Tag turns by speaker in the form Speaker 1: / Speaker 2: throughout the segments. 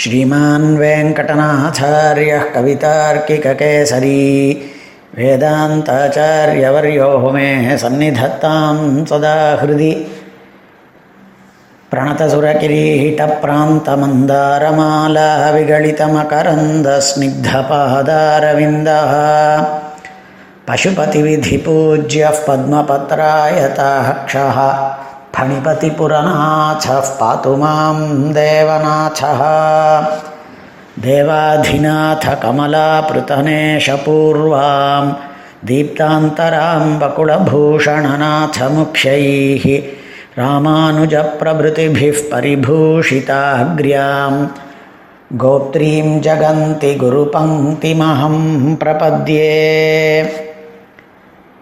Speaker 1: श्रीमान् वेङ्कटनाथार्यः कवितार्किककेसरी वेदान्ताचार्यवर्यो मे सन्निधत्तां सदा हृदि प्रणतसुरकिरीटप्रान्तमन्दारमाला विगलितमकरन्दस्निग्धपादारविन्दः पशुपतिविधिपूज्यः पद्मपत्रायताक्षः फणिपतिपुरनाथ पातु माँ देवनाथः। देवाधिनाथ कमलापृतनेशपूर्वां दीप्तान्तरां बकुलभूषणनाथमुख्यैः रामानुजप्रभृतिभिः परिभूषिताग्र्यां। गोत्रीं जगन्ति गुरुपङ्क्तिमहं प्रपद्ये।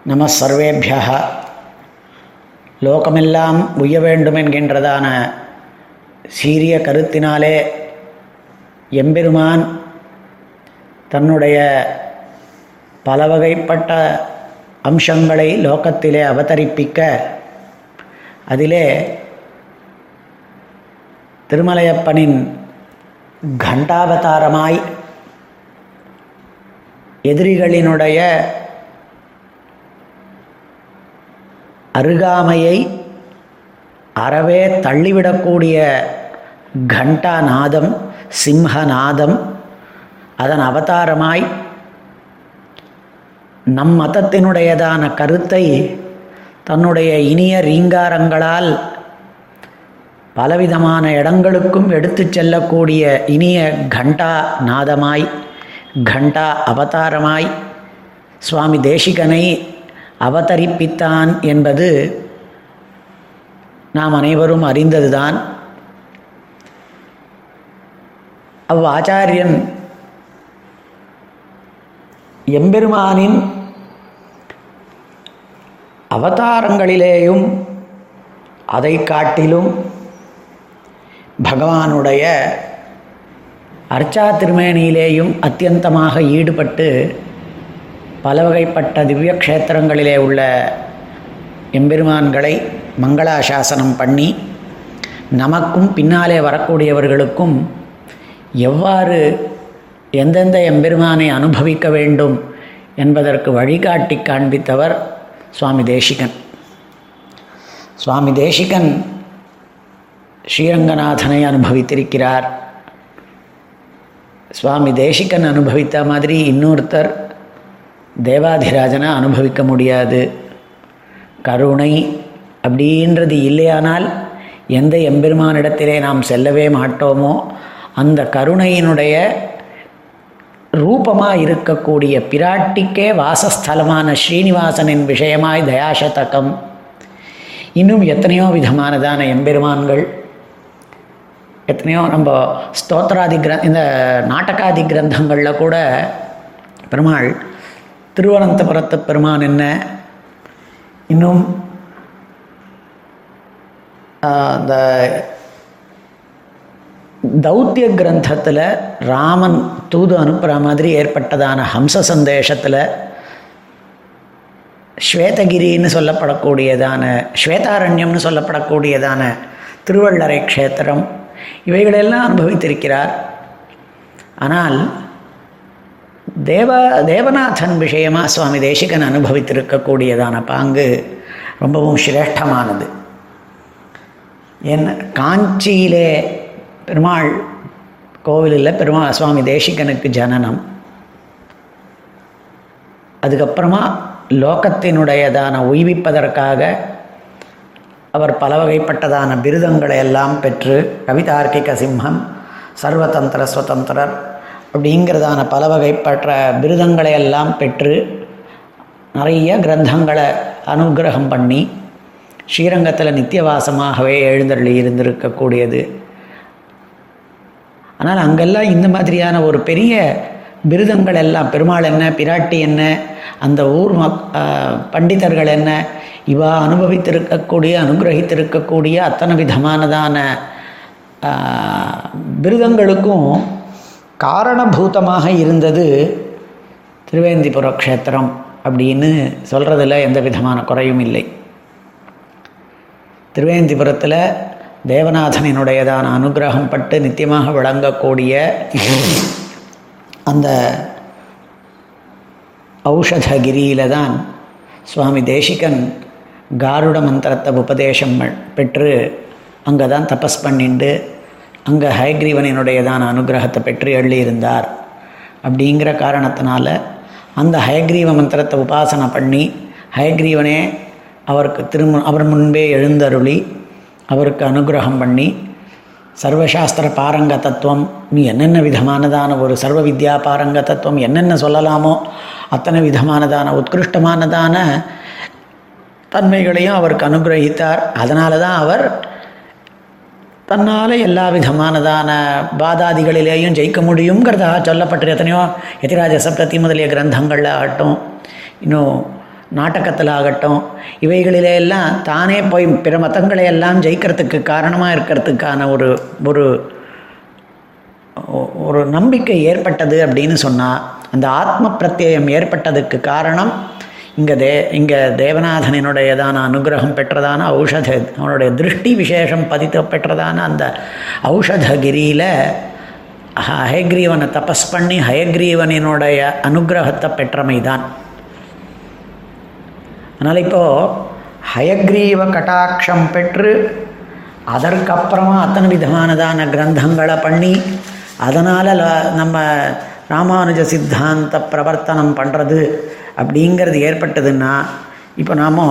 Speaker 1: नमः सर्वेभ्यः। லோகமெல்லாம் உய்ய வேண்டும் என்கின்றதான சீரிய கருத்தினாலே எம்பெருமான் தன்னுடைய பலவகைப்பட்ட அம்சங்களை லோகத்திலே அவதரிப்பிக்க அதிலே திருமலையப்பனின் கண்டாவதாரமாய் எதிரிகளினுடைய அருகாமையை அறவே தள்ளிவிடக்கூடிய கண்டாநாதம் சிம்ஹநாதம். அதன் அவதாரமாய் நம் மதத்தினுடையதான கருத்தை தன்னுடைய இனிய ரீங்காரங்களால் பலவிதமான இடங்களுக்கும் எடுத்து செல்லக்கூடிய இனிய கண்டா நாதமாய் கண்டா அவதாரமாய் சுவாமி தேசிகனை அவதரிப்பித்தான் என்பது நாம் அனைவரும் அறிந்ததுதான். அவ் ஆச்சாரியன் எம்பெருமானின் அவதாரங்களிலேயும் அதை காட்டிலும் பகவானுடைய அர்ச்சா திருமேனியிலேயும் அத்தியந்தமாக ஈடுபட்டு பல வகைப்பட்ட திவ்ய க்ஷேத்திரங்களிலே உள்ள எம்பெருமான்களை மங்களாசாசனம் பண்ணி நமக்கும் பின்னாலே வரக்கூடியவர்களுக்கும் எவ்வாறு எந்தெந்த எம்பெருமானை அனுபவிக்க வேண்டும் என்பதற்கு வழிகாட்டி காண்பித்தவர் சுவாமி தேசிகன். சுவாமி தேசிகன் ஸ்ரீரங்கநாதனை அனுபவித்திருக்கிறார். சுவாமி தேசிகன் அனுபவித்த மாதிரி இன்னொருத்தர் தேவாதிராஜனை அனுபவிக்க முடியாது. கருணை அப்படின்றது இல்லையானால் எந்த எம்பெருமானிடத்திலே நாம் செல்லவே மாட்டோமோ அந்த கருணையினுடைய ரூபமாக இருக்கக்கூடிய பிராட்டிக்கே வாசஸ்தலமான ஸ்ரீனிவாசனின் விஷயமாய் தயாசதகம் இன்னும் எத்தனையோ விதமானதான எம்பெருமான்கள் எத்தனையோ நம்ம ஸ்தோத்திராதி கிர இந்த நாடகாதி கிரந்தங்களில் கூட பெருமாள் திருவனந்தபுரத்து பெருமான் என்ன? இன்னும் அந்த தௌத்திய கிரந்தத்தில் ராமன் தூது அனுப்புகிற மாதிரி ஏற்பட்டதான ஹம்ச சந்தேஷத்தில் ஸ்வேதகிரின்னு சொல்லப்படக்கூடியதான ஸ்வேதாரண்யம்னு சொல்லப்படக்கூடியதான திருவள்ளரை க்ஷேத்திரம் இவைகளெல்லாம் அனுபவித்திருக்கிறார். ஆனால் தேவ தேவநாதன் விஷயமாக சுவாமி தேசிகன் அனுபவித்திருக்கக்கூடியதான பாங்கு ரொம்பவும் சிரேஷ்டமானது. என் காஞ்சியிலே பெருமாள் கோவிலில் பெருமாள் சுவாமி தேசிகனுக்கு ஜனனம். அதுக்கப்புறமா லோகத்தினுடையதான உய்விப்பதற்காக அவர் பல வகைப்பட்டதான பிருதங்களை எல்லாம் பெற்று கவிதார்க்கிக சிம்மம் சர்வதந்திர சுதந்திரர் அப்படிங்கிறதான பல வகைப்பட்ட விருதங்களை எல்லாம் பெற்று நிறைய கிரந்தங்களை அனுகிரகம் பண்ணி ஸ்ரீரங்கத்தில் நித்தியவாசமாகவே எழுந்தருளி இருந்திருக்கக்கூடியது. ஆனால் அங்கெல்லாம் இந்த மாதிரியான ஒரு பெரிய விருதங்கள் எல்லாம் பெருமாள் என்ன பிராட்டி என்ன அந்த ஊர் மக் பண்டிதர்கள் என்ன இவா அனுபவித்திருக்கக்கூடிய அனுகிரகித்திருக்கக்கூடிய அத்தனை விதமானதான பிருதங்களுக்கும் காரணபூதமாக இருந்தது திருவேந்திபுர க்ஷேத்திரம் அப்படின்னு சொல்கிறதுல எந்த விதமான குறையும் இல்லை. திருவேந்திபுரத்தில் தேவநாதனினுடையதான அனுகிரகம் பட்டு நித்தியமாக விளங்கக்கூடிய அந்த ஔஷதகிரியில் தான் சுவாமி தேசிகன் காருட மந்திரத்தை உபதேசம் பெற்று அங்கே தான் தபஸ் பண்ணிண்டு அங்கே ஹயக்ரீவனினுடையதான அனுகிரகத்தை பெற்று எழுதியிருந்தார். அப்படிங்கிற காரணத்தினால அந்த ஹயக்ரீவ மந்திரத்தை உபாசனை பண்ணி ஹயக்ரீவனே அவருக்கு திரும்ப அவர் முன்பே எழுந்தருளி அவருக்கு அனுகிரகம் பண்ணி சர்வசாஸ்திர பாரங்க தத்துவம் நீ என்னென்ன விதமானதான ஒரு சர்வ வித்யா பாரங்க தத்துவம் என்னென்ன சொல்லலாமோ அத்தனை விதமானதான உத்கிருஷ்டமானதான தன்மைகளையும் அவருக்கு அனுகிரகித்தார். அதனால தான் அவர் தன்னால் எல்லா விதமானதான பாதாதிகளிலேயும் ஜெயிக்க முடியுங்கிறதா சொல்லப்பட்ட எத்தனையோ எதிராஜ சப்தத்தி முதலிய கிரந்தங்களில் ஆகட்டும் இன்னும் நாடகத்தில் ஆகட்டும் இவைகளிலே எல்லாம் தானே போய் பிற மதங்களை எல்லாம் ஜெயிக்கிறதுக்கு காரணமாக இருக்கிறதுக்கான ஒரு ஒரு ஒரு நம்பிக்கை ஏற்பட்டது அப்படின்னு சொன்னால் அந்த ஆத்ம பிரத்யயம் ஏற்பட்டதுக்கு காரணம் இங்கே தே இங்கே தேவநாதனினுடையதான அனுகிரகம் பெற்றதான ஔஷத அவனுடைய திருஷ்டி விசேஷம் பதித்த பெற்றதான அந்த ஔஷதகிரியில் ஹயக்ரீவனை தபஸ் பண்ணி ஹயக்ரீவனினுடைய அனுகிரகத்தை பெற்றமை தான் அதனால் இப்போது ஹயக்ரீவ கட்டாட்சம் பெற்று அதற்கப்புறமா அத்தனை விதமானதான கிரந்தங்களை பண்ணி அதனால் நம்ம ராமானுஜ சித்தாந்த பிரவர்த்தனம் பண்ணுறது அப்படிங்கிறது ஏற்பட்டதுன்னா இப்போ நாம்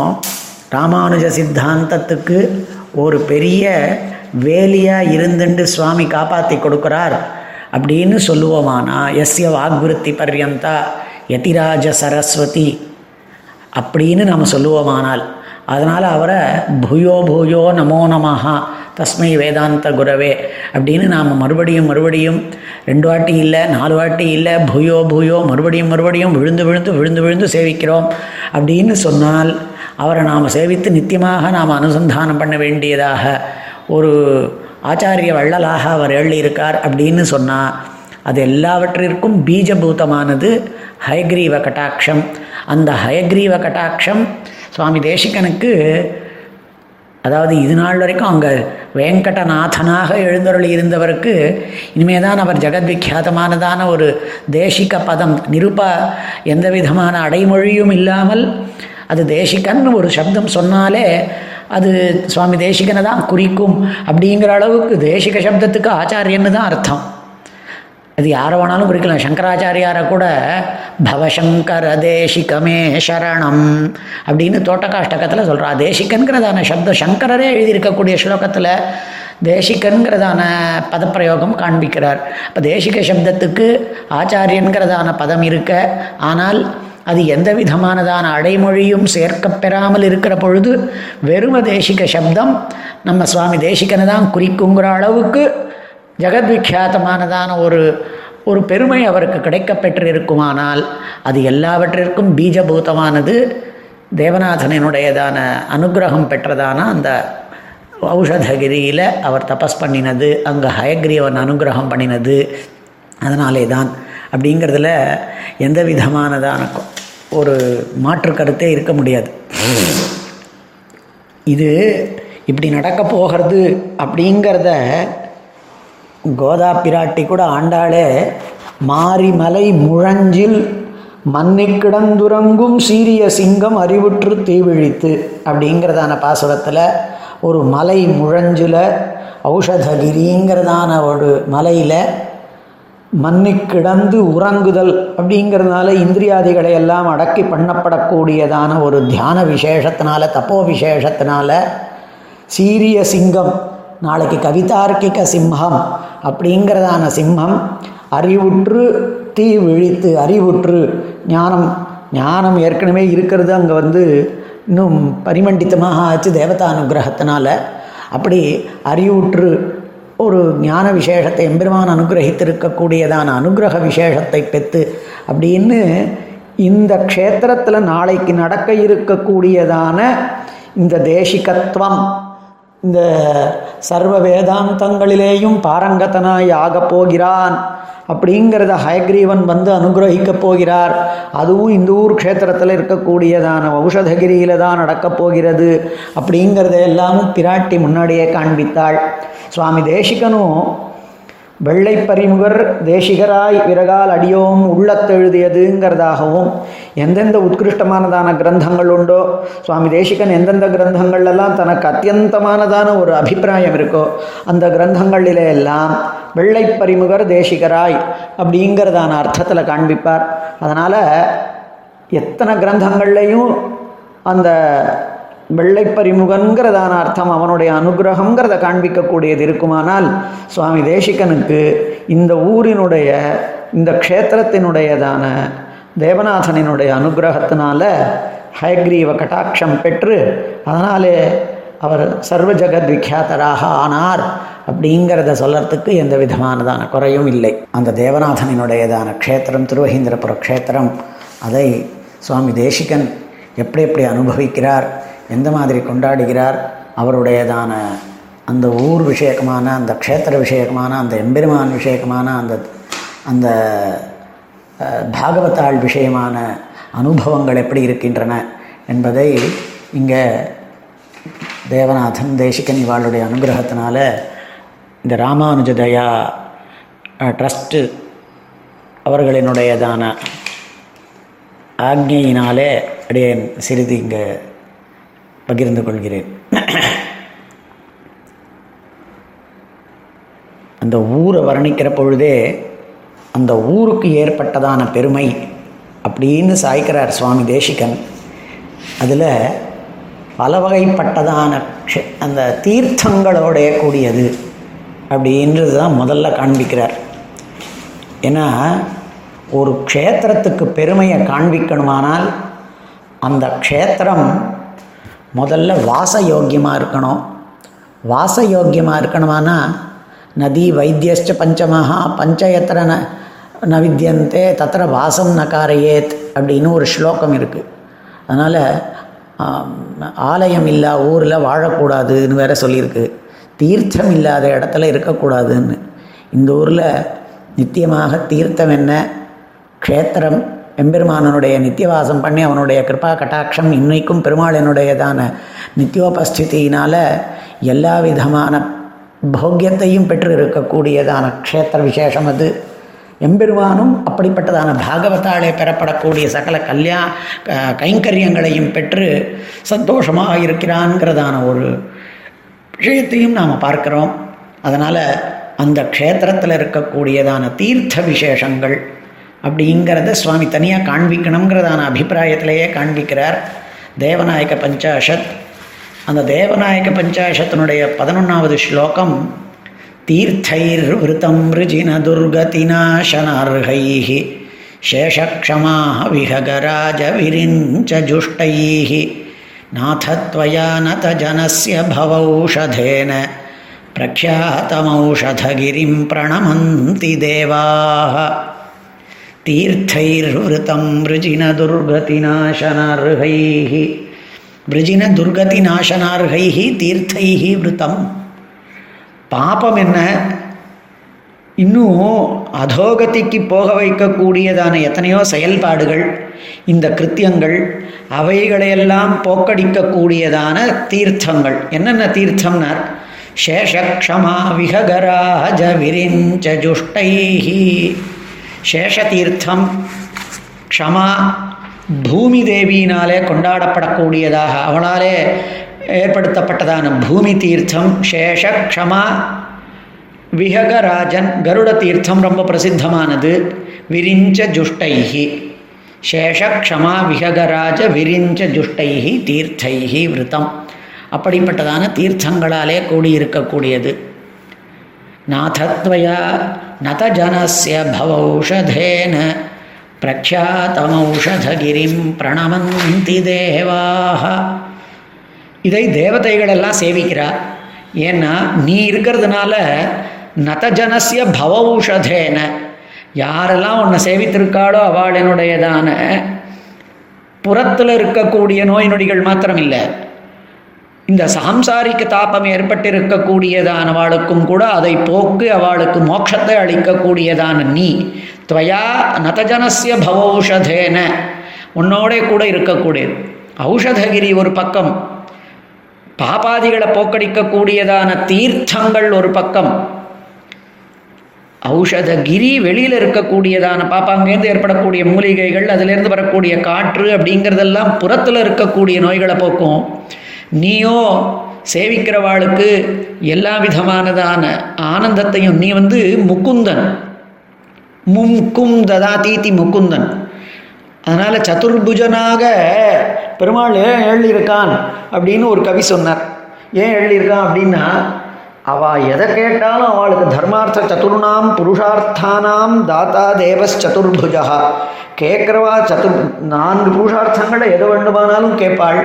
Speaker 1: ராமானுஜ சித்தாந்தத்துக்கு ஒரு பெரிய வேலியாக இருந்துண்டு சுவாமி காப்பாற்றி கொடுக்குறார் அப்படின்னு சொல்லுவோமானா எஸ்ய வாக்விருத்தி பர்யந்தா யதிராஜ சரஸ்வதி அப்படின்னு நாம் சொல்லுவோமானால் அதனால் அவரை பூயோ பூயோ நமோ நமஹா தஸ்மை வேதாந்த குரவே அப்படின்னு நாம் மறுபடியும் மறுபடியும் ரெண்டு வாட்டி இல்லை நாலு வாட்டி இல்லை பூயோ பூயோ மறுபடியும் மறுபடியும் விழுந்து விழுந்து விழுந்து விழுந்து சேவிக்கிறோம் அப்படின்னு சொன்னால் அவரை நாம் சேவித்து நித்தியமாக நாம் அனுசந்தானம் பண்ண வேண்டியதாக ஒரு ஆச்சாரிய வள்ளலாக அவர் எழுதியிருக்கார் அப்படின்னு சொன்னால் அது எல்லாவற்றிற்கும் பீஜபூதமானது ஹயக்ரீவ கட்டாட்சம். அந்த ஹயக்ரீவ கட்டாட்சம் சுவாமி தேசிகனுக்கு அதாவது இது நாள் வரைக்கும் அங்கே வேங்கடநாதனாக எழுந்தருளி இருந்தவருக்கு இனிமேல் தான் அவர் ஜெகத்விக்யாதமானதான ஒரு தேசிக பதம் நிருபா எந்த விதமான அடைமொழியும் இல்லாமல் அது தேசிகன் ஒரு சப்தம் சொன்னாலே அது சுவாமி தேசிகனை தான் குறிக்கும் அப்படிங்கிற அளவுக்கு தேசிக சப்தத்துக்கு ஆச்சாரியன்னு தான் அர்த்தம். அது யாரை வேணாலும் குறிக்கலாம் சங்கராச்சாரியாரை கூட பவசங்கர தேசிகமே சரணம் அப்படின்னு தோட்டக்காஷ்டகத்தில் சொல்கிறா தேசிகன்கிறதான சப்தம் சங்கரரே எழுதியிருக்கக்கூடிய ஸ்லோகத்தில் தேசிகன்கிறதான பதப்பிரயோகம் காண்பிக்கிறார். இப்போ தேசிக சப்தத்துக்கு ஆச்சாரியன்கிறதான பதம் இருக்க ஆனால் அது எந்த விதமானதான அடைமொழியும் சேர்க்கப்பெறாமல் இருக்கிற பொழுது வெறும தேசிக சப்தம் நம்ம சுவாமி தேசிகனை தான் குறிக்குங்கிற அளவுக்கு ஜெகத்விக்யாத்தமானதான ஒரு ஒரு பெருமை அவருக்கு கிடைக்கப்பெற்று இருக்குமானால் அது எல்லாவற்றிற்கும் பீஜபூதமானது தேவநாதனினுடையதான அனுகிரகம் பெற்றதான அந்த ஔஷதகிரியில் அவர் தபஸ் பண்ணினது அங்கே ஹயக்ரீவன் அனுகிரகம் பண்ணினது அதனாலே தான் அப்படிங்கிறதுல எந்த விதமானதான ஒரு மாற்று கருத்தே இருக்க முடியாது. இது இப்படி நடக்க போகிறது அப்படிங்கிறத கோதா பிராட்டி கூட ஆண்டாளே. மாரிமலை முழஞ்சில் மன்னி கிடந்துறங்கும் சீரிய சிங்கம் அறிவுற்று தீவிழித்து அப்படிங்கிறதான பாசுரத்தில் ஒரு மலை முழஞ்சில் ஔஷதகிரிங்கிறதான ஒரு மலையில் மன்னி கிடந்து உறங்குதல் அப்படிங்கிறதுனால இந்திரியாதிகளை எல்லாம் அடக்கி பண்ணப்படக்கூடியதான ஒரு தியான விசேஷத்தினால தப்போ விசேஷத்தினால சீரிய சிங்கம் நாளைக்கு கவிதார்க்கிக சிம்மம் அப்படிங்கிறதான சிம்மம் அறிவுற்று தீ விழித்து அறிவுற்று ஞானம் ஞானம் ஏற்கனவே இருக்கிறது அங்கே வந்து இன்னும் பரிமண்டித்தமாக ஆச்சு தேவதா அனுகிரகத்தினால அப்படி அறிவுற்று ஒரு ஞான விசேஷத்தை எம்பெருமான் அனுகிரகித்திருக்கக்கூடியதான அனுகிரக விசேஷத்தை பெற்று அப்படின்னு இந்த க்ஷேத்திரத்தில் நாளைக்கு நடக்க இருக்கக்கூடியதான இந்த தேசிகத்துவம் இந்த சர்வ வேதாந்தங்களிலேயும் பாரங்கதனாய் ஆகப் போகிறான். அப்படிங்கிறத ஹயக்ரீவன் வந்து அனுகிரகிக்கப் போகிறார். அதுவும் இந்த ஊர் க்ஷேத்திரத்தில் இருக்கக்கூடியதான ஔஷதகிரியில் தான் நடக்கப் போகிறது அப்படிங்கிறத எல்லாமும் பிராட்டி முன்னாடியே காண்பித்தாள். சுவாமி தேசிகனும் வெள்ளை பரிமுகர் தேசிகராய் விறகால் அடியோம் உள்ளத்தெழுதியதுங்கிறதாகவும் எந்தெந்த உத்கிருஷ்டமானதான கிரந்தங்கள் உண்டோ சுவாமி தேசிகன் எந்தெந்த கிரந்தங்கள்லாம் தனக்கு அத்தியந்தமானதான ஒரு அபிப்பிராயம் இருக்கோ அந்த கிரந்தங்களிலே எல்லாம் வெள்ளை பரிமுகர் தேசிகராய் அப்படிங்கிறதான அர்த்தத்தில் காண்பிப்பார். அதனால் எத்தனை கிரந்தங்கள்லையும் அந்த வெள்ளைப்பறிமுகங்கிறதான அர்த்தம் அவனுடைய அனுகிரகங்கிறத காண்பிக்கக்கூடியது இருக்குமானால் சுவாமி தேசிகனுக்கு இந்த ஊரினுடைய இந்த க்ஷேத்திரத்தினுடையதான தேவநாதனினுடைய அனுகிரகத்தினால ஹயக்ரீவ கட்டாட்சம் பெற்று அதனாலே அவர் சர்வ ஜெகத் விக்யாதராக ஆனார் அப்படிங்கிறத சொல்லறதுக்கு எந்த விதமானதான குறையும் இல்லை. அந்த தேவநாதனினுடையதான க்ஷேத்திரம் திருவஹீந்திரபுர க்ஷேத்திரம் அதை சுவாமி தேசிகன் எப்படி எப்படி அனுபவிக்கிறார் எந்த மாதிரி கொண்டாடுகிறார்? அவருடையதான அந்த ஊர் விஷயகமான அந்த க்ஷேத்திர விஷயகமான அந்த எம்பெருமான் விஷயக்கமான அந்த அந்த பாகவத்தாள் பாகவதாள் விஷயமான அனுபவங்கள் எப்படி இருக்கின்றன என்பதை இங்கே தேவநாதன் தேசிகன் இவாளுடைய அனுகிரகத்தினால இந்த ராமானுஜதயா ட்ரஸ்ட்டு அவர்களினுடையதான ஆக்ஞையினாலே அப்படியே சிறிது இங்கே பகிர்ந்து கொள்கிறேன். அந்த ஊரை வர்ணிக்கிற பொழுதே அந்த ஊருக்கு ஏற்பட்டதான பெருமை அப்படின்னு சாய்க்கிறார் சுவாமி தேசிகன். அதில் பல வகைப்பட்டதான அந்த தீர்த்தங்களோடைய கூடியது அப்படின்றது தான் முதல்ல காண்பிக்கிறார். ஏன்னா ஒரு க்ஷேத்திரத்துக்கு பெருமையை காண்பிக்கணுமானால் அந்த க்ஷேத்திரம் முதல்ல வாச யோக்கியமாக இருக்கணும். வாச யோக்கியமாக இருக்கணுமானா நதி வைத்தியஸ்ச பஞ்சமஹா பஞ்சயத்திர ந ந வித்தியந்தே தத்திர வாசம் நகாரையேத் அப்படின்னு ஒரு ஸ்லோகம் இருக்குது அதனால் ஆலயம் இல்லா ஊரில் வாழக்கூடாதுன்னு வேற சொல்லியிருக்கு. தீர்த்தம் இல்லாத இடத்துல இருக்கக்கூடாதுன்னு. இந்த ஊரில் நித்தியமாக தீர்த்தம் என்ன? க்ஷேத்திரம். எம்பெருமானனுடைய நித்தியவாசம் பண்ணி அவனுடைய கிருபா கட்டாட்சம் இன்னைக்கும் பெருமாளினுடையதான நித்தியோபஸ்திதியினால எல்லா விதமான போக்கியத்தையும் பெற்று இருக்கக்கூடியதான க்ஷேத்திர விசேஷம் அது. எம்பெருமானும் அப்படிப்பட்டதான பாகவத்தாலே பெறப்படக்கூடிய சகல கல்யா க- கைங்கரியங்களையும் பெற்று சந்தோஷமாக இருக்கிறான்கிறதான ஒரு விஷயத்தையும் நாம் பார்க்குறோம். அதனால் அந்த க்ஷேத்திரத்தில் இருக்கக்கூடியதான தீர்த்த விசேஷங்கள் அப்படிங்கிறத சுவாமி தனியாக காண்பிக்கணுங்கிறதான அபிப்பிராயத்திலேயே காண்பிக்கிறார். தேவநாயக பஞ்சாஷத். அந்த தேவநாயக பஞ்சாஷத்தினுடைய பதினொன்றாவது ஸ்லோகம் தீர்த்தைர் விருத்தம் ரிஜின துர்கதிநாசனார்கை சேஷக்ஷமா விஹகராஜ விரிஞ்ச ஜுஷ்டை நாதத்வயா நத ஜனசிய பவௌஷதேன பிரக்யாத்தமௌஷதகிரிம் பிரணமந்தி தேவாக தேவாः தீர்த்தைர்விருத்தம் விருஜினதுர்கதிநாசனார்கைः விருஜினதுர்கதிநாசனார்கைः தீர்த்தைஹி விருத்தம் பாபம் என்ன? இன்னும் அதோகதிக்கு போக வைக்கக்கூடியதான எத்தனையோ செயல்பாடுகள் இந்த கிருத்தியங்கள் அவைகளையெல்லாம் போக்கடிக்கக்கூடியதான தீர்த்தங்கள். என்னென்ன தீர்த்தம்னார்? சேஷக்ஷமா விஹகராஜ விரிஞ்ச ஜுஷ்டைஹி. சேஷதீர்த்தம் க்ஷமா பூமி தேவியினாலே கொண்டாடப்படக்கூடியதாக அவளாலே ஏற்படுத்தப்பட்டதான பூமி தீர்த்தம் சேஷ க்ஷமா விஹகராஜன் கருட தீர்த்தம் ரொம்ப பிரசித்தமானது. விரிஞ்ச ஜுஷ்டைஹி. சேஷ க்ஷமா விஹகராஜ விரிஞ்ச ஜுஷ்டைஹி தீர்த்தைஹி விரதம். அப்படிப்பட்டதான தீர்த்தங்களாலே கூடியிருக்கக்கூடியது. நாதத்வயா நதஜனஸ்ய பவௌஷதேன பிரக்யாத்தமௌஷதகிரிம் பிரணமந்தி தேவாக இதை தேவதைகளெல்லாம் சேவிக்கிறா. ஏன்னா நீ இருக்கிறதுனால நதஜனசிய பவௌஷதேன. யாரெல்லாம் உன்னை சேவித்திருக்காளோ அவளினுடையதான புறத்தில் இருக்கக்கூடிய நோய் நொடிகள் மாத்திரம் இல்லை இந்த சாம்சாரிக்கு தாபம் ஏற்பட்டிருக்கக்கூடியதானவாளுக்கும் கூட அதை போக்கு அவளுக்கு மோட்சத்தை அளிக்கக்கூடியதான நீ. துவயா நதஜனசிய பவௌஷதேன. உன்னோட கூட இருக்கக்கூடியது. ஔஷதகிரி ஒரு பக்கம். பாபாதிகளை போக்கடிக்கக்கூடியதான தீர்த்தங்கள் ஒரு பக்கம். ஔஷதகிரி வெளியில் இருக்கக்கூடியதான பாப்பா அங்கேருந்து ஏற்படக்கூடிய மூலிகைகள் அதிலேருந்து வரக்கூடிய காற்று அப்படிங்கிறதெல்லாம் புறத்தில் இருக்கக்கூடிய நோய்களை போக்கும். நீயோ சேவிக்கிறவாளுக்கு எல்லா விதமானதான ஆனந்தத்தையும் நீ வந்து முக்குந்தன் மும்கும் ததாதீதி முக்குந்தன் அதனால் சதுர்புஜனாக பெருமாள் ஏன் எழுதியிருக்கான் அப்படின்னு ஒரு கவி சொன்னார். ஏன் எழுதியிருக்கான் அப்படின்னா அவள் எதை கேட்டாலும் அவளுக்கு தர்மார்த்த சதுர்ணாம் புருஷார்த்தானாம் தாத்தா தேவஸ் சதுர்புஜா கேட்குறவா சதுர் நான்கு புருஷார்த்தங்களை எது வேண்டுமானாலும் கேட்பாள்.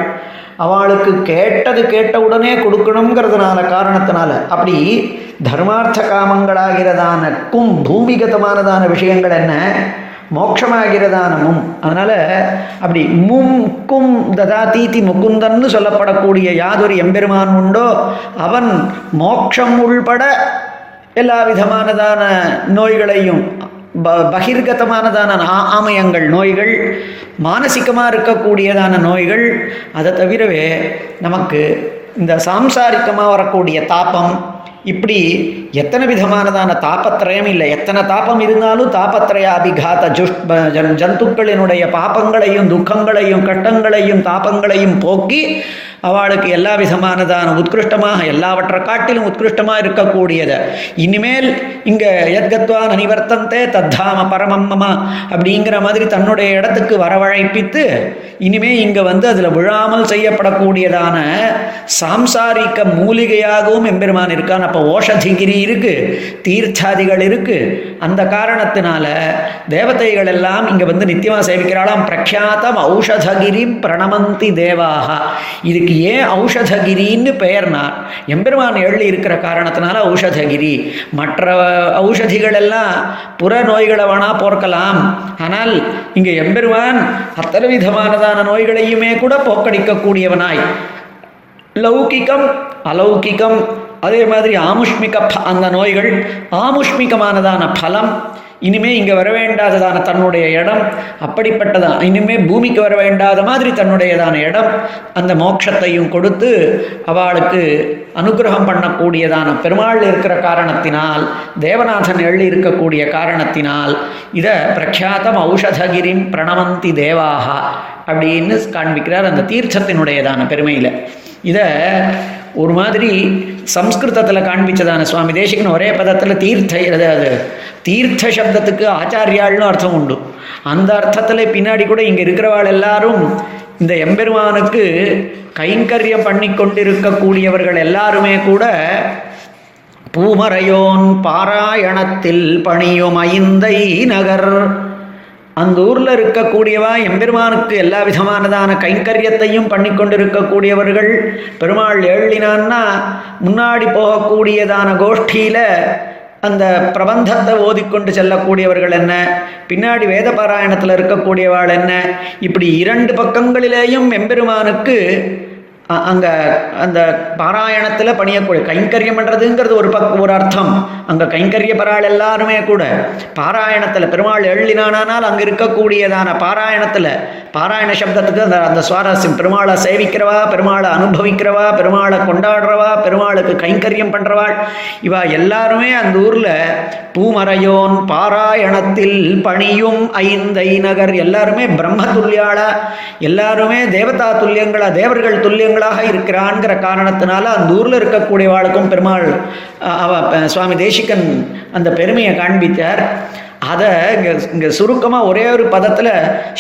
Speaker 1: அவளுக்கு கேட்டது கேட்ட உடனே கொடுக்கணுங்கிறதுனால காரணத்தினால. அப்படி தர்மார்த்த காமங்களாகிறதான கும் பூமிகதமானதான விஷயங்கள் என்ன? மோட்சமாகிறதான மும் அதனால் அப்படி மும் கும் ததா தீதி முகுந்தன்னு சொல்லப்படக்கூடிய யாதொரு எம்பெருமான் உண்டோ அவன் மோட்சம் உள்பட எல்லா விதமானதான நோய்களையும் ப பகிர்கதமானதான ஆ- ஆமயங்கள் நோய்கள் மானசிகமாக இருக்கக்கூடியதான நோய்கள் அதை தவிரவே நமக்கு இந்த சாம்சாரிக்கமாக வரக்கூடிய தாபம் இப்படி எத்தனை விதமானதான தாபத்திரயம் இல்லை. எத்தனை தாபம் இருந்தாலும் தாபத்திரய அபிகாத ஜுஷ் ஜன்- ஜந்துக்களினுடைய பாபங்களையும் துக்கங்களையும் கட்டங்களையும் தாபங்களையும் போக்கி அவளுக்கு எல்லா விதமானதான உத்கிருஷ்டமாக எல்லாவற்றை காட்டிலும் உத்கிருஷ்டமாக இருக்கக்கூடியது. இனிமேல் இங்கே எத்கத்வா அனிவர்த்தந்தே தத்தாம பரமம் அப்படிங்கிற மாதிரி தன்னுடைய இடத்துக்கு வரவழைப்பித்து இனிமே இங்கே வந்து அதில் விழாமல் செய்யப்படக்கூடியதான சாம்சாரிக்க மூலிகையாகவும் எம்பெருமான் இருக்கான். அப்போ ஓஷதிகிரி இருக்கு தீர்த்தாதிகள் இருக்கு. அந்த காரணத்தினால தேவதைகள் எல்லாம் இங்கே வந்து நித்தியமாக சேவிக்கிறாளாம். பிரக்யாத்தம் ஔஷதகிரி பிரணமந்தி தேவாக இதுக்கு ஏன் ஔஷதகிரின்னு பெயர்னா எம்பெருமான் எழுதி இருக்கிற காரணத்தினால ஔஷதகிரி. மற்ற ஔஷதிகள் எல்லாம் புற நோய்களை வேணா போர்க்கலாம் ஆனால் இங்கே எம்பெருமான் அத்தனை விதமானதான நோய்களையுமே கூட போக்கடிக்கக்கூடியவனாய். லௌகிகம் அலௌகிகம் அதே மாதிரி ஆமுஷ்மிக ப- அந்த நோய்கள் ஆமுஷ்மிகமானதான பலம் இனிமே இங்கே வர வேண்டாததான தன்னுடைய இடம் அப்படிப்பட்டதான் இனிமே பூமிக்கு வர வேண்டாத மாதிரி தன்னுடையதான இடம் அந்த மோட்சத்தையும் கொடுத்து அவளுக்கு அனுகிரகம் பண்ணக்கூடியதான பெருமாள் இருக்கிற காரணத்தினால் தேவநாதன் எழுதி இருக்கக்கூடிய காரணத்தினால் இதை பிரக்யாத்தம் ஔஷதகிரிம் பிரணவந்தி தேவாகா அப்படின்னு காண்பிக்கிறார் அந்த தீர்த்தத்தினுடையதான பெருமையில். இதை ஒரு மாதிரி சம்ஸ்கிருதத்தில் காண்பிச்சதான சுவாமி தேசிகன் ஒரே பதத்தில் தீர்த்த அதாவது தீர்த்த சப்தத்துக்கு ஆச்சாரியாள்னு அர்த்தம் உண்டு. அந்த அர்த்தத்தில் பின்னாடி கூட இங்கே இருக்கிறவாள் எல்லாரும் இந்த எம்பெருமானுக்கு கைங்கரியம் பண்ணி கொண்டிருக்கக்கூடியவர்கள் எல்லாருமே கூட பூமரையோன் பாராயணத்தில் பணியும் ஐந்தை நகர். அந்த ஊரில் இருக்கக்கூடியவா எம்பெருமானுக்கு எல்லா விதமானதான கைங்கரியத்தையும் பண்ணி கொண்டிருக்கக்கூடியவர்கள் பெருமாள் எழுதினான்னா முன்னாடி போகக்கூடியதான கோஷ்டியில் அந்த பிரபந்தத்தை ஓதிக்கொண்டு செல்லக்கூடியவர்கள் என்ன? பின்னாடி வேத பாராயணத்தில் இருக்கக்கூடியவாள் என்ன? இப்படி இரண்டு பக்கங்களிலேயும் எம்பெருமானுக்கு அங்கே அந்த பாராயணத்தில் பணியக்கூடிய கைங்கரியம் பண்ணுறதுங்கிறது ஒரு பக் ஒரு அர்த்தம். அங்கே கைங்கரிய பராள் எல்லாருமே கூட பாராயணத்தில் பெருமாள் எழுதினானால் அங்கே இருக்கக்கூடியதான பாராயணத்தில் பாராயண சப்தத்துக்கு அந்த அந்த சுவாரஸ்யம் பெருமாளை சேவிக்கிறவா பெருமாளை அனுபவிக்கிறவா பெருமாளை கொண்டாடுறவா பெருமாளுக்கு கைங்கரியம் பண்ணுறவாள் இவா எல்லாருமே அந்த ஊரில் பூமரையோன் பாராயணத்தில் பணியும் ஐந்தை நகர். எல்லாருமே பிரம்ம துல்லியாளா எல்லாருமே தேவதா துல்லியங்களா தேவர்கள் துல்லியங்களாக இருக்கிறான்ங்கிற காரணத்தினால அந்த ஊரில் இருக்கக்கூடியவாளுக்கும் பெருமாள் அவ சுவாமி தேசிகன் அந்த பெருமையை காண்பித்தார். அதை இங்கே இங்கே சுருக்கமாக ஒரே ஒரு பதத்தில்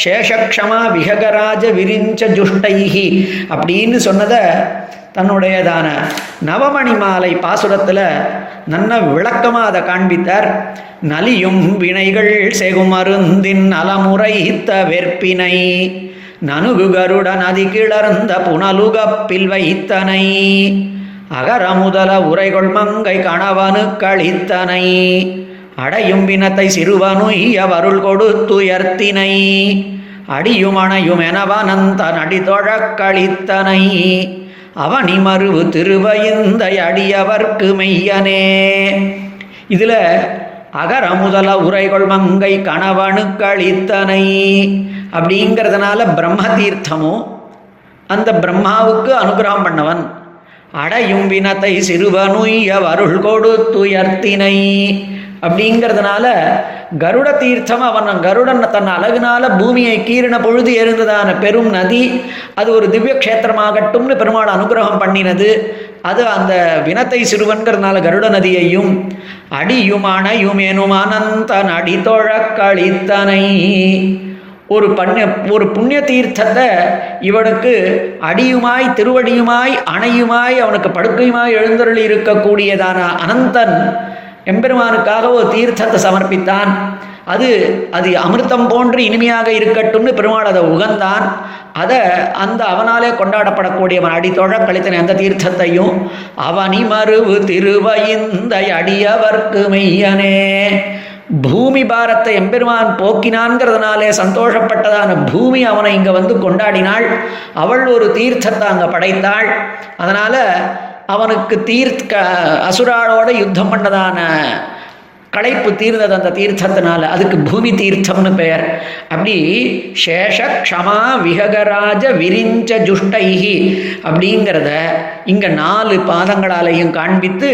Speaker 1: சேஷக்ஷமா விஹகராஜ விரிஞ்ச ஜுஷ்டைஹி அப்படின்னு சொன்னதை தன்னுடையதான நவமணி மாலை பாசுரத்தில் நல்ல விளக்கமாக அதை காண்பித்தார். நலியும் வினைகள் செகுமருந்தின் அலமுறை வெற்பினை நனுகு கருட நதி கிளர்ந்த புனலுகப்பில் வைத்தனை. அகர முதல உரைகொள் மங்கை கணவனு கழித்தனை அடையும் வினத்தை சிறுவனுய்ய வருள் கொடுத்துயர்த்தினை. அடியும் அணையும் எனவனந்த நடிதொழக் கழித்தனை அவனி மறுவு திருவயந்த அடியவர்க்கு மெய்யனே. இதில் அகர முதல உரைகள் மங்கை கணவனுக்களித்தனை அப்படிங்கிறதுனால பிரம்ம தீர்த்தமும் அந்த பிரம்மாவுக்கு அனுகிரகம் பண்ணவன். அடையும் வினத்தை சிறுவனுய்ய அருள் கொடுத்துயர்த்தினை அப்படிங்கிறதுனால கருட தீர்த்தம் அவன் கருடன் தன் அழகுனால பூமியை கீறின பொழுது எழுந்ததான பெரும் நதி அது ஒரு திவ்ய க்ஷேத்திரமாகட்டும்னு பெருமாள் அனுகிரகம் பண்ணினது. அது அந்த வினத்தை சிறுவன்கிறதுனால கருட நதியையும் அடியுமான யுமேனும் அனந்தன் அடித்தொழ கழித்தனை ஒரு பண்ண ஒரு புண்ணிய தீர்த்தத்தை இவனுக்கு அடியுமாய் திருவடியுமாய் அணையுமாய் அவனுக்கு படுக்கையுமாய் எழுந்தருளி இருக்கக்கூடியதான அனந்தன் எம்பெருமானுக்காக ஒரு தீர்த்தத்தை சமர்ப்பித்தான். அது அது அமிர்தம் போன்று இனிமையாக இருக்கட்டும்னு பெருமாள் அதை உகந்தான். அதை அந்த அவனாலே கொண்டாடப்படக்கூடியவன் அடித்தோழ கழித்தன அந்த தீர்த்தத்தையும் அவனி மறுவு திருவயிந்த அடியவர்க்கு மெய்யனே. பூமி பாரத்தை எம்பெருமான் போக்கினான்கிறதுனாலே சந்தோஷப்பட்டதான பூமி அவனை இங்கே வந்து கொண்டாடினாள். அவள் ஒரு தீர்த்தத்தை அங்கே படைத்தாள். அதனால் அவனுக்கு தீர்த்த அசுராளோட யுத்தம் பண்ணதான களைப்பு தீர்ந்தது அந்த தீர்த்தத்தினால. அதுக்கு பூமி தீர்த்தம்னு பெயர். அப்படி சேஷ க்ஷமா விஹகராஜ விரிஞ்ச ஜுஷ்டைஹி அப்படிங்கிறத இங்கே நாலு பாதங்களாலையும் காண்பித்து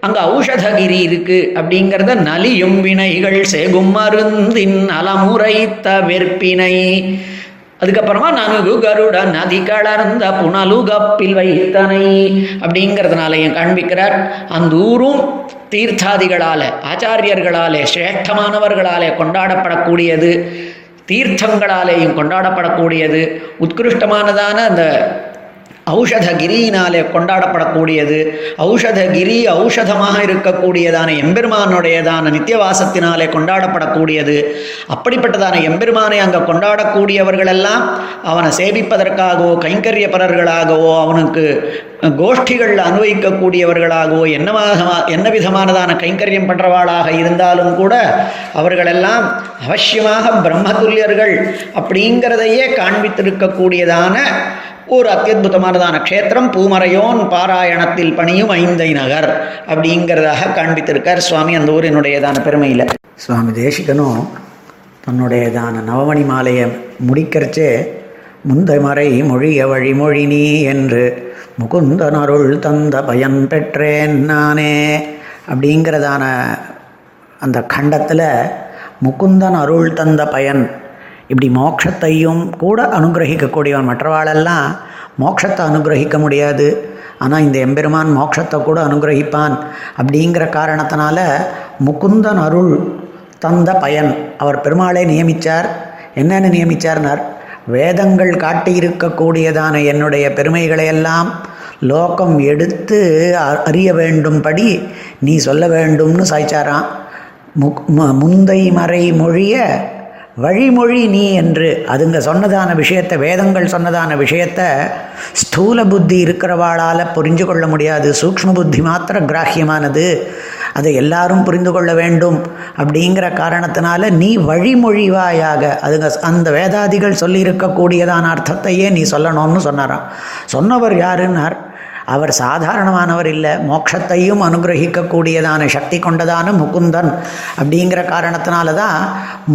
Speaker 1: அங்கே ஔஷதகிரி இருக்கு அப்படிங்கிறத நலியும் வினைகள் சேகும் மருந்தின் அலமுறைத்த வெற்பினை. அதுக்கப்புறமா நனுகு கருட நதி கலர்ந்த புனலுகப்பில் வைத்தனை அப்படிங்கிறதுனாலையும் காண்பிக்கிறார்? அந்த ஊரும் தீர்த்தாதிகளாலே ஆச்சாரியர்களாலே சிரேஷ்டமானவர்களாலே கொண்டாடப்படக்கூடியது தீர்த்தங்களாலேயும் கொண்டாடப்படக்கூடியது உத்கிருஷ்டமானதான அந்த ஔஷதகிரியினாலே கொண்டாடப்படக்கூடியது. ஔஷதகிரி ஔஷதமாக இருக்கக்கூடியதான எம்பெருமானுடையதான நித்தியவாசத்தினாலே கொண்டாடப்படக்கூடியது. அப்படிப்பட்டதான எம்பெருமானை அங்கே கொண்டாடக்கூடியவர்களெல்லாம் அவனை சேவிப்பதற்காகவோ கைங்கரியப்பரர்களாகவோ அவனுக்கு கோஷ்டிகள் அனுபவிக்கக்கூடியவர்களாகவோ என்னவாக என்ன விதமானதான கைங்கரியம் பண்ணுறவாளாக இருந்தாலும் கூட அவர்களெல்லாம் அவசியமாக பிரம்மதுல்யர்கள் அப்படிங்கிறதையே காண்பித்திருக்கக்கூடியதான ஒரு அத்தியுதமானதான க்ஷேத்திரம் பூமரையோன் பாராயணத்தில் பணியும் ஐந்தை நகர் அப்படிங்கிறதாக காண்பித்திருக்கார் சுவாமி அந்த ஊரினுடையதான பெருமையில். சுவாமி தேசிகனும் தன்னுடையதான நவமணி மாலையை முடிக்கிறச்சே முந்தை மறை மொழிய வழிமொழி நீ என்று முகுந்தன் அருள் தந்த பயன் பெற்றேன் நானே அப்படிங்கிறதான அந்த கண்டத்தில் முகுந்தன் அருள் தந்த பயன் இப்படி மோட்சத்தையும் கூட அனுகிரகிக்கக்கூடியவன் மற்றவாளெல்லாம் மோட்சத்தை அனுகிரகிக்க முடியாது. ஆனால் இந்த எம்பெருமான் மோட்சத்தை கூட அனுகிரகிப்பான் அப்படிங்கிற காரணத்தினால முகுந்தன் அருள் தந்த பயன். அவர் பெருமாளை நியமித்தார் என்னென்னு நியமித்தார்னார் வேதங்கள் காட்டியிருக்கக்கூடியதான என்னுடைய பெருமைகளையெல்லாம் லோகம் எடுத்து அறிய வேண்டும்படி நீ சொல்ல வேண்டும்னு சாய்ச்சாராம். முக் முந்தை மறை மொழிய வழிமொழி நீ என்று. அதுங்க சொன்னதான விஷயத்தை வேதங்கள் சொன்னதான விஷயத்தை ஸ்தூல புத்தி இருக்கிறவாளால் புரிஞ்சு கொள்ள முடியாது. சூக்ம புத்தி மாத்திர கிராஹியமானது. அதை எல்லாரும் புரிந்து கொள்ள வேண்டும் அப்படிங்கிற காரணத்தினால நீ வழிமொழிவாயாக அதுங்க அந்த வேதாதிகள் சொல்லியிருக்கக்கூடியதான அர்த்தத்தையே நீ சொல்லணும்னு சொன்னாராம். சொன்னவர் யாருன்னார்? அவர் சாதாரணமானவர் இல்லை. மோட்சத்தையும் அனுகிரகிக்கக்கூடியதான சக்தி கொண்டதான முகுந்தன். அப்படிங்கிற காரணத்தினால தான்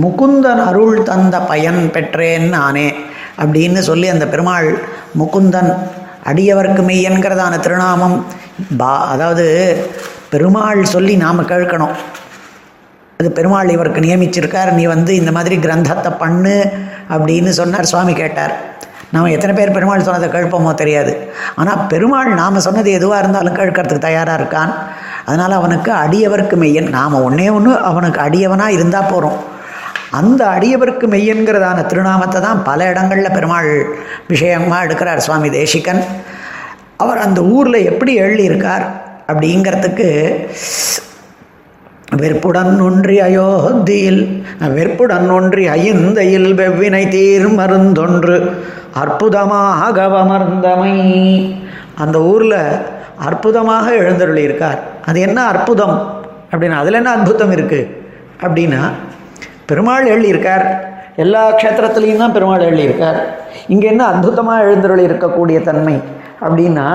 Speaker 1: முகுந்தன் அருள் தந்த பயன் பெற்றேன் நானே. அப்படின்னு சொல்லி அந்த பெருமாள் முகுந்தன் அடியவர்க்கு மெய்யன்கிறதான திருநாமம் பா அதாவது பெருமாள் சொல்லி நாம் கேட்கணும். அது பெருமாள் இவருக்கு நியமிச்சிருக்கார். நீ வந்து இந்த மாதிரி கிரந்தத்தை பண்ணு அப்படின்னு சொன்னார் சுவாமி கேட்டார். நாம் எத்தனை பேர் பெருமாள் சொன்னதை கேட்போமோ தெரியாது. ஆனால் பெருமாள் நாம் சொன்னது எதுவாக இருந்தாலும் கேட்கறதுக்கு தயாராக இருக்கான். அதனால் அவனுக்கு அடியவர்க்கு மெய்யன். நாம் ஒன்றே ஒன்று அவனுக்கு அடியவனாக இருந்தால் போகிறோம் அந்த அடியவர்க்கு மெய்யன்கிறதான திருநாமத்தை தான் பல இடங்களில் பெருமாள் விஷயமாக எடுக்கிறார் சுவாமி தேசிகன். அவர் அந்த ஊரில் எப்படி எழுதியிருக்கார் அப்படிங்கிறதுக்கு வெற்புடன் ஒன்றி அயோத்தியில் வெற்புடன் ஒன்றி ஐந்தையில் வெவ்வினை தீர் மருந்தொன்று அற்புதமாக அமர்ந்தமை. அந்த ஊரில் அற்புதமாக எழுந்தருளியிருக்கார். அது என்ன அற்புதம்? அப்படின்னா அதில் என்ன அற்புதம் இருக்குது அப்படின்னா பெருமாள் எழுதியிருக்கார். எல்லா க்ஷேத்திரத்துலேயும் தான் பெருமாள் எழுதியிருக்கார். இங்கே என்ன அற்புதமாக எழுந்தருளி இருக்கக்கூடிய தன்மை?
Speaker 2: அப்படின்னா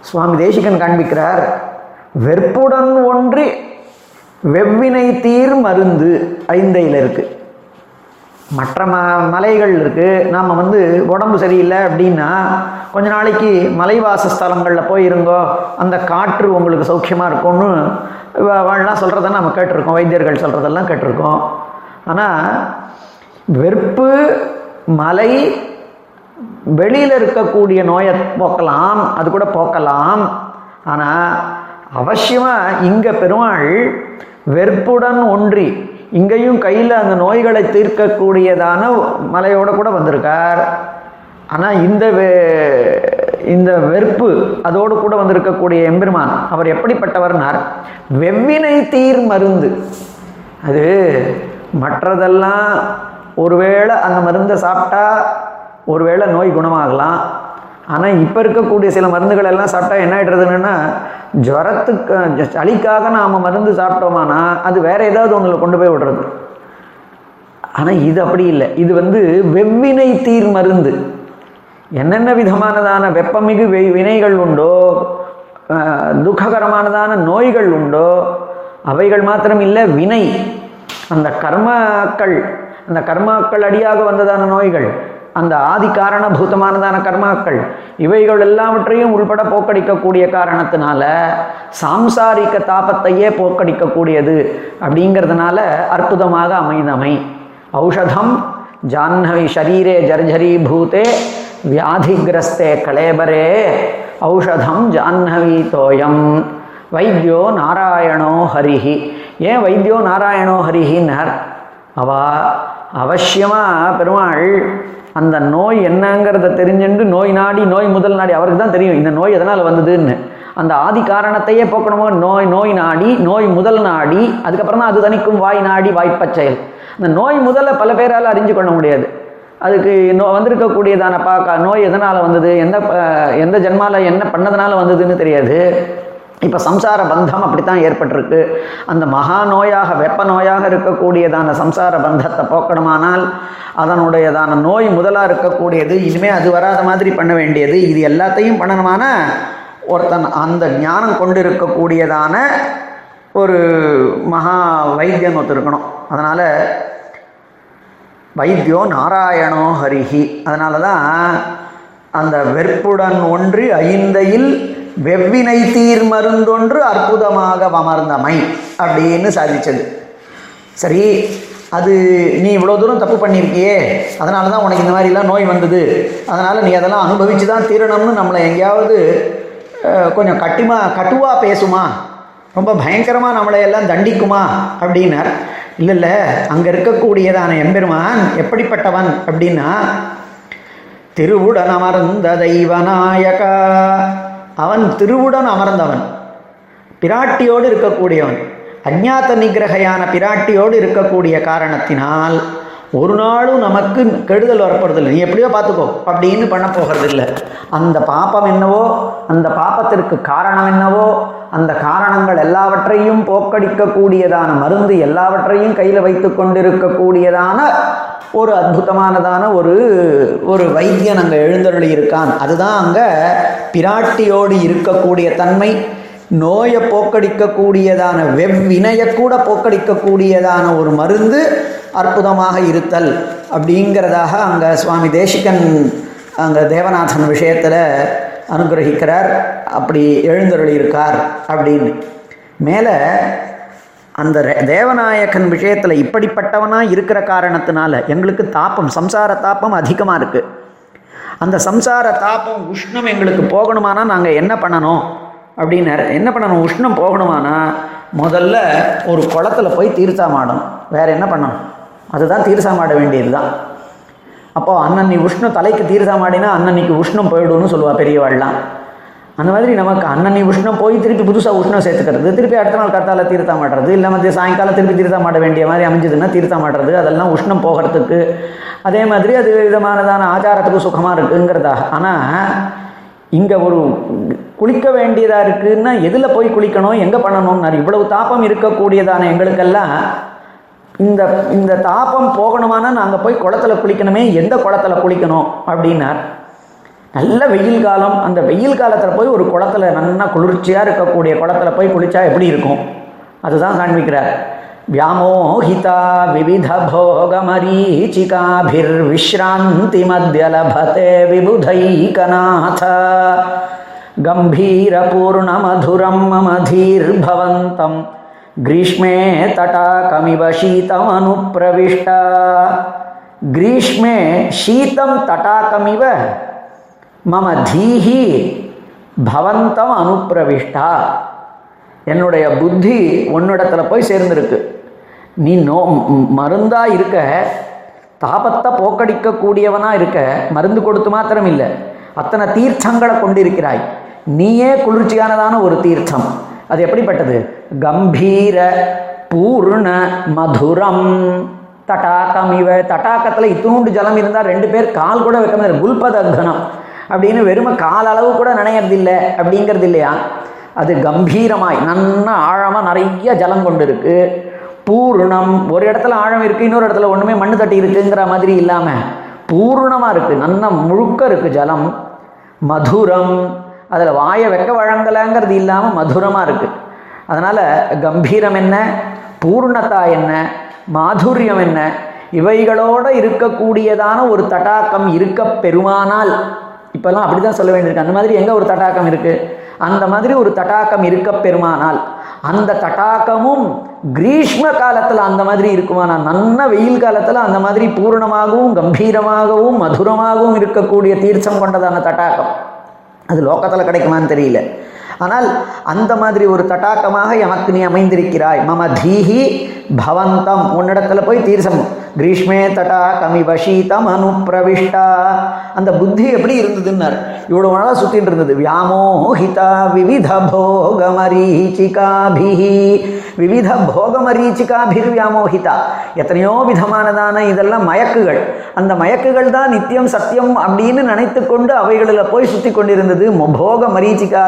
Speaker 2: சுவாமி தேசிகன் காண்பிக்கிறார் வெற்புடன் ஒன்றி வெவ்வினை தீர் மருந்து ஐந்தையில் இருக்குது மற்ற ம மலைகள் இருக்குது நாம் வந்து உடம்பு சரியில்லை அப்படின்னா கொஞ்ச நாளைக்கு மலைவாச ஸ்தலங்களில் போய் இருங்கோ அந்த காற்று உங்களுக்கு சௌக்கியமாக இருக்கும்னு வாழலாம் சொல்கிறத நம்ம கேட்டிருக்கோம். வைத்தியர்கள் சொல்கிறதெல்லாம் கேட்டிருக்கோம். ஆனால் வெறுப்பு மலை வெளியில் இருக்கக்கூடிய நோயை போக்கலாம் அது கூட போக்கலாம். ஆனால் அவசியமாக இங்கே பெருமாள் வெறுப்புடன் ஒன்றி இங்கேயும் கையில் அந்த நோய்களை தீர்க்கக்கூடியதான மலையோட கூட வந்திருக்கார். ஆனால் இந்த வெ- இந்த வெறுப்பு அதோடு கூட வந்திருக்கக்கூடிய எம்பெருமான் அவர் எப்படிப்பட்டவர்னார்? வெவ்வினை தீர் மருந்து. அது மற்றதெல்லாம் ஒருவேளை அந்த மருந்தை சாப்பிட்டா ஒருவேளை நோய் குணமாகலாம். ஆனால் இப்போ இருக்கக்கூடிய சில மருந்துகள் எல்லாம் சாப்பிட்டா என்ன ஆகிடுறதுன்னா ஜுரத்துக்கு சளிக்காக நாம் மருந்து சாப்பிட்டோமானா அது வேற ஏதாவது ஒன்றில் கொண்டு போய் விடுறது. ஆனால் இது அப்படி இல்லை. இது வந்து வெவ்வினை தீர் மருந்து. என்னென்ன விதமானதான வெப்பமிகு வெ வினைகள் உண்டோ துக்ககரமானதான நோய்கள் உண்டோ அவைகள் மாத்திரம் இல்லை வினை. அந்த கர்மாக்கள் அந்த கர்மாக்கள் அடியாக வந்ததான நோய்கள் அந்த ஆதி காரணபூதமானதான கர்மாக்கள் இவைகள் எல்லாவற்றையும் உள்பட போக்கடிக்கக்கூடிய காரணத்தினால சாம்சாரிக்க தாபத்தையே போக்கடிக்கக்கூடியது அப்படிங்கிறதுனால அற்புதமாக அமைந்தமை. ஔஷதம் ஜாஹ்னவி ஷரீரே ஜர்ஜரீபூதே வியாதிகிரஸ்தே கலேபரே. ஔஷதம் ஜாஹ்னவி தோயம். வைத்தியோ நாராயணோ ஹரிஹி. ஏன் வைத்தியோ நாராயணோ ஹரிஹின்னார்? அவா அவசியமாக பெருமாள் அந்த நோய் என்னங்கிறத தெரிஞ்சுண்டு நோய் நாடி நோய் முதல் நாடி அவருக்கு தான் தெரியும். இந்த நோய் எதனால் வந்ததுன்னு. அந்த ஆதி காரணத்தையே போக்கணுமோ? நோய் நோய் நாடி நோய் முதல் நாடி அதுக்கப்புறம் தான் அது தணிக்கும் வாய் நாடி வாய்ப்பச்செயல் இந்த நோய் முதல்ல பல பேரால் அறிஞ்சு கொள்ள முடியாது. அதுக்கு நோ வந்திருக்கக்கூடியதான பா நோய் எதனால் வந்தது? எந்த எந்த ஜென்மாவில் என்ன பண்ணதுனால வந்ததுன்னு தெரியாது. இப்போ சம்சார பந்தம் அப்படித்தான் ஏற்பட்டிருக்கு. அந்த மகா நோயாக வெப்ப நோயாக இருக்கக்கூடியதான சம்சார பந்தத்தை போக்கணுமானால் அதனுடையதான நோய் முதலாக இருக்கக்கூடியது இனிமே அது வராத மாதிரி பண்ண வேண்டியது இது எல்லாத்தையும் பண்ணணுமானா ஒருத்தன் அந்த ஞானம் கொண்டு இருக்கக்கூடியதான ஒரு மகா வைத்தியன் ஒருத்தர் இருக்கணும். அதனால் வைத்தியோ நாராயணோ ஹரிஹி. அதனால தான் அந்த வெற்புடன் ஒன்று ஐந்தையில் வெவ்வினை தீர் மருந்தொன்று அற்புதமாக அமர்ந்தமை அப்படின்னு சாதிச்சது. சரி அது நீ இவ்வளோ தூரம் தப்பு பண்ணியிருக்கியே அதனால தான் உனக்கு இந்த மாதிரிலாம் நோய் வந்தது. அதனால் நீ அதெல்லாம் அனுபவித்து தான் தீரணும்னு நம்மளை எங்கேயாவது கொஞ்சம் கட்டிமா கட்டுவா பேசுமா? ரொம்ப பயங்கரமாக நம்மளை எல்லாம் தண்டிக்குமா? அப்படின்னார். இல்லை இல்லை அங்கே இருக்கக்கூடியதான எம்பெருமான் எப்படிப்பட்டவன் அப்படின்னா திருவுடன் அமர்ந்த தெய்வநாயகா. அவன் திருவுடன் அமர்ந்தவன். பிராட்டியோடு இருக்கக்கூடியவன். அஜாத்த நிகிரகையான பிராட்டியோடு இருக்கக்கூடிய காரணத்தினால் ஒரு நாளும் நமக்கு கெடுதல் வரப்போறதில்லை. நீ எப்படியோ பார்த்துக்கோ. அப்படின்னு பண்ண போகிறதில்லை. அந்த பாப்பம் என்னவோ அந்த பாப்பத்திற்கு காரணம் என்னவோ அந்த காரணங்கள் எல்லாவற்றையும் போக்கடிக்கக்கூடியதான மருந்து எல்லாவற்றையும் கையில் வைத்து கொண்டிருக்கக்கூடியதான ஒரு அற்புதமானதான ஒரு ஒரு வைத்தியன் அங்கே எழுந்தருளி இருக்கான். அதுதான் அங்கே பிராட்டியோடு இருக்கக்கூடிய தன்மை நோயை போக்கடிக்கக்கூடியதான வெவ்வினையை கூட போக்கடிக்கக்கூடியதான ஒரு மருந்து அற்புதமாக இருத்தல் அப்படிங்கிறதாக அங்கே சுவாமி தேசிகன் அங்கே தேவநாதன் விஷயத்தில் அனுகிரகிக்கிறார் அப்படி எழுந்தருளியிருக்கார் அப்படின்னு. மேலே அந்த தேவநாயகன் விஷயத்தில் இப்படிப்பட்டவனாக இருக்கிற காரணத்தினால எங்களுக்கு தாப்பம் சம்சார தாப்பம் அதிகமாக இருக்குது அந்த சம்சார தாப்பம் உஷ்ணம் எங்களுக்கு போகணுமானா நாங்கள் என்ன பண்ணணும்? அப்படின்னாரு. என்ன பண்ணணும்? உஷ்ணம் போகணுமானா முதல்ல ஒரு குளத்துல போய் தீர்த்தாமாடணும். வேறு என்ன பண்ணணும்? அதுதான் தீர்த்தாமாட வேண்டியது தான் அப்போ அன்னன்னி உஷ்ணம் தலைக்கு தீர்த்தாமாடினா அன்னன்னைக்கு உஷ்ணம் போயிடும்னு சொல்லுவா பெரியவாள்லாம். அந்த மாதிரி நமக்கு அன்னன்னி உஷ்ணம் போய் திருப்பி புதுசாக உஷ்ணம் சேர்த்துக்கிறது திருப்பி அடுத்த நாள் கத்தால தீர்த்தம் மாட்டுறது இல்லை மத்திய சாயங்காலம் திருப்பி தீர்த்தம் மாட்ட வேண்டிய மாதிரி அமைஞ்சதுன்னா தீர்த்தம் அதெல்லாம் உஷ்ணம் போகிறதுக்கு. அதே மாதிரி அது விதமானதான ஆச்சாரத்துக்கு சுகமாக இருக்குங்கிறதாக. ஆனால் இங்கே ஒரு குளிக்க வேண்டியதாக இருக்குன்னா எதில் போய் குளிக்கணும் எங்கே பண்ணணும்னாரு? இவ்வளவு தாப்பம் இருக்கக்கூடியதான எங்களுக்கெல்லாம் இந்த இந்த தாபம் போகணுமானா நாங்கள் போய் குளத்துல குளிக்கணுமே எந்த குளத்துல குளிக்கணும்? அப்படின்னார். நல்ல வெயில் காலம் அந்த வெயில் காலத்தில் போய் ஒரு குளத்துல நல்லா குளிர்ச்சியாக இருக்கக்கூடிய குளத்துல போய் குளித்தா எப்படி இருக்கும்? அதுதான் காண்பிக்கிறார். வியாமோஹிதா விவித போகமரீச்சிகாபிர் விஸ்ராந்தி மத்தியலபதே விபுதைகநாத. கம்பீரபூர்ணமதுரம் மமதீர்பவந்தம் ग्रीष्मे तटाकमिव शीतमनुप्रविष्टा ग्रीष्मे शीतं तटाकमिव மம தீஹி பவந்தம் அனுப்பிரவிஷ்டா என்னுடைய புத்தி உன்னிடத்துல போய் சேர்ந்திருக்கு நீ நோ ம், மருந்தா இருக்க தாபத்தை போக்கடிக்கக்கூடியவனா இருக்க மருந்து கொடுத்து மாத்திரம் இல்லை அத்தனை தீர்த்தங்களை கொண்டிருக்கிறாய் நீயே குளிர்ச்சியானதான ஒரு தீர்த்தம் அது எப்படிப்பட்டது கம்பீர பூர்ண மதுரம். தட்டாக்கம் இவ தட்டாக்கத்தில் இத்தூண்டு ஜலம் இருந்தால் ரெண்டு பேர் கால் கூட வைக்க முடியாது குல்பதக்னம் அப்படின்னு வெறும கால் அளவு கூட நனையறது இல்லை அப்படிங்கிறது இல்லையா அது கம்பீரமாய் நன்னா ஆழமாக நிறைய ஜலம் கொண்டு இருக்கு பூர்ணம் ஒரு இடத்துல ஆழம் இருக்கு இன்னொரு இடத்துல ஒன்றுமே மண் தட்டி இருக்குங்கிற மாதிரி இல்லாமல் பூர்ணமாக இருக்கு நல்லா முழுக்க இருக்கு ஜலம். மதுரம் அதில் வாயை வெக்க வழங்கலைங்கிறது இல்லாமல் மதுரமாக இருக்குது அதனால் கம்பீரம் என்ன? பூர்ணதா என்ன? மாதுரியம் என்ன? இவைகளோடு இருக்கக்கூடியதான ஒரு தடாக்கம் இருக்க பெருமானால் இப்போல்லாம் அப்படி தான் சொல்ல வேண்டியிருக்கு. அந்த மாதிரி எங்கே ஒரு தடாக்கம் இருக்குது அந்த மாதிரி ஒரு தடாக்கம் இருக்க பெருமானால் அந்த தடாக்கமும் கிரீஷ்ம காலத்தில் அந்த மாதிரி இருக்குமானா நல்ல வெயில் காலத்தில் அந்த மாதிரி பூரணமாகவும் கம்பீரமாகவும் மதுரமாகவும் இருக்கக்கூடிய தீர்த்தம் கொண்டதான தட்டாக்கம். அது லோக்கத்தில் கிடைக்குமான்னு தெரியல. ஆனால் அந்த மாதிரி ஒரு தட்டாக்கமாக எமக்கு நீ அமைந்திருக்கிறாய். மம தீஹி பவந்தம். உன்னிடத்துல போய் தீர்சம் கிரீஷ்மே தட்டாகமிவ சீதம் அனுப்பிரவிஷ்டா. அந்த புத்தி எப்படி இருந்ததுன்னார்? இவ்வளோ நாளாக சுற்றிட்டு இருந்தது. வியாமோஹிதா விவித போகமரீச்சிகாபிஹி. விவித போகமரீச்சிகாபிர் வியாமோஹிதா எத்தனையோ விதமானதான இதெல்லாம் மயக்குகள். அந்த மயக்குகள் தான் நித்தியம் சத்தியம் அப்படின்னு நினைத்து கொண்டு அவைகளில் போய் சுற்றி கொண்டிருந்தது. போக மரீச்சிகா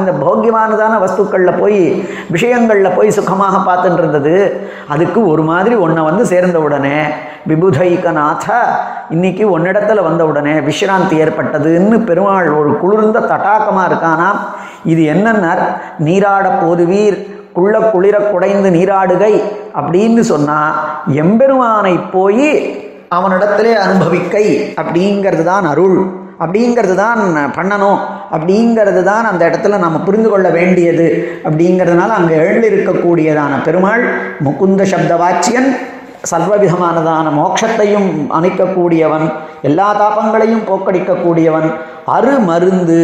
Speaker 2: இந்த போக்கியமானதான வஸ்துக்களில் போய் விஷயங்களில் போய் சுகமாக பார்த்துட்டு இருந்தது. அதுக்கு ஒரு மாதிரி ஒன்றை வந்து சேர்ந்த உடனே விபுதைகநாத இன்னைக்கு ஒன்னிடத்துல வந்த உடனே விஷ்ராந்தி ஏற்பட்டதுன்னு பெருமாள் ஒரு குளிர்ந்த தட்டாக்கமாக இருக்கானா இது என்னன்னார்? நீராட போதுவீர் குள்ள குளிர குடைந்து நீராடுகை அப்படின்னு சொன்னா எம்பெருமானை போய் அவனிடத்திலே அனுபவிக்கை அப்படிங்கிறது தான் அருள். அப்படிங்கிறது தான் பண்ணணும். அப்படிங்கிறது தான் அந்த இடத்துல நம்ம புரிந்து கொள்ள வேண்டியது. அப்படிங்கிறதுனால அங்கே எழுந்திருக்கக்கூடியதான பெருமாள் முகுந்த சப்த வாச்சியன் சர்வவிதமானதான மோட்சத்தையும் அணைக்கக்கூடியவன் எல்லா தாபங்களையும் போக்கடிக்கக்கூடியவன் அரு மருந்து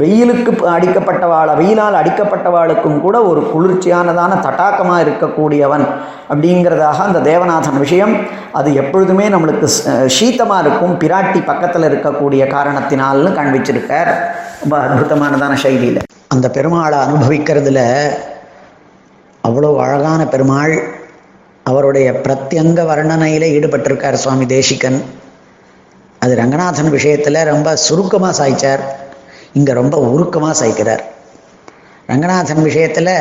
Speaker 2: வெயிலுக்கு அடிக்கப்பட்டவாள வெயிலால் அடிக்கப்பட்டவாளுக்கும் கூட ஒரு குளிர்ச்சியானதான தட்டாக்கமாக இருக்கக்கூடியவன் அப்படிங்கிறதாக அந்த தேவநாதன் விஷயம். அது எப்பொழுதுமே நம்மளுக்கு சீத்தமாக இருக்கும் பிராட்டி பக்கத்தில் இருக்கக்கூடிய காரணத்தினால்னு காண்பிச்சிருக்கார். ரொம்ப அற்புதமானதான சைலியில் அந்த பெருமாளை அனுபவிக்கிறதுல அவ்வளோ அழகான பெருமாள் அவருடைய பிரத்யங்க வர்ணனையில் ஈடுபட்டிருக்கார் சுவாமி தேசிகன். அது ரங்கநாதன் விஷயத்தில் ரொம்ப சுருக்கமாக சாய்ச்சார். இங்கே ரொம்ப உருக்கமாக சாய்க்கிறார். ரங்கநாதன் விஷயத்தில்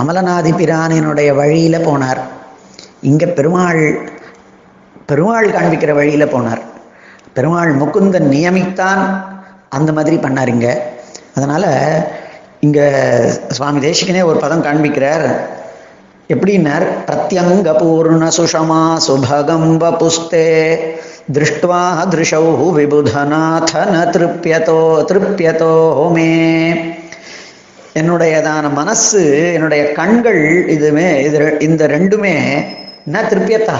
Speaker 2: அமலநாதி பிரானினுடைய வழியில் போனார். இங்கே பெருமாள் பெருமாள் காண்பிக்கிற வழியில் போனார். பெருமாள் முகுந்தன் நியமித்தான் அந்த மாதிரி பண்ணார் இங்கே. அதனால் இங்கே சுவாமி தேசிகனே ஒரு பதம் காண்பிக்கிறார். எப்படின்னார் பிரத்யங்க பூர்ண சுஷமா சுபகம் வபுஸ்தே திருஷ்டுவா திருஷௌ விபுதநாத ந திருப்பியதோ திருப்பியதோ ஹோமே. என்னுடையதான மனசு என்னுடைய கண்கள் இதுமே இது ரெ- இந்த ரெண்டுமே ந திருப்பியத்தா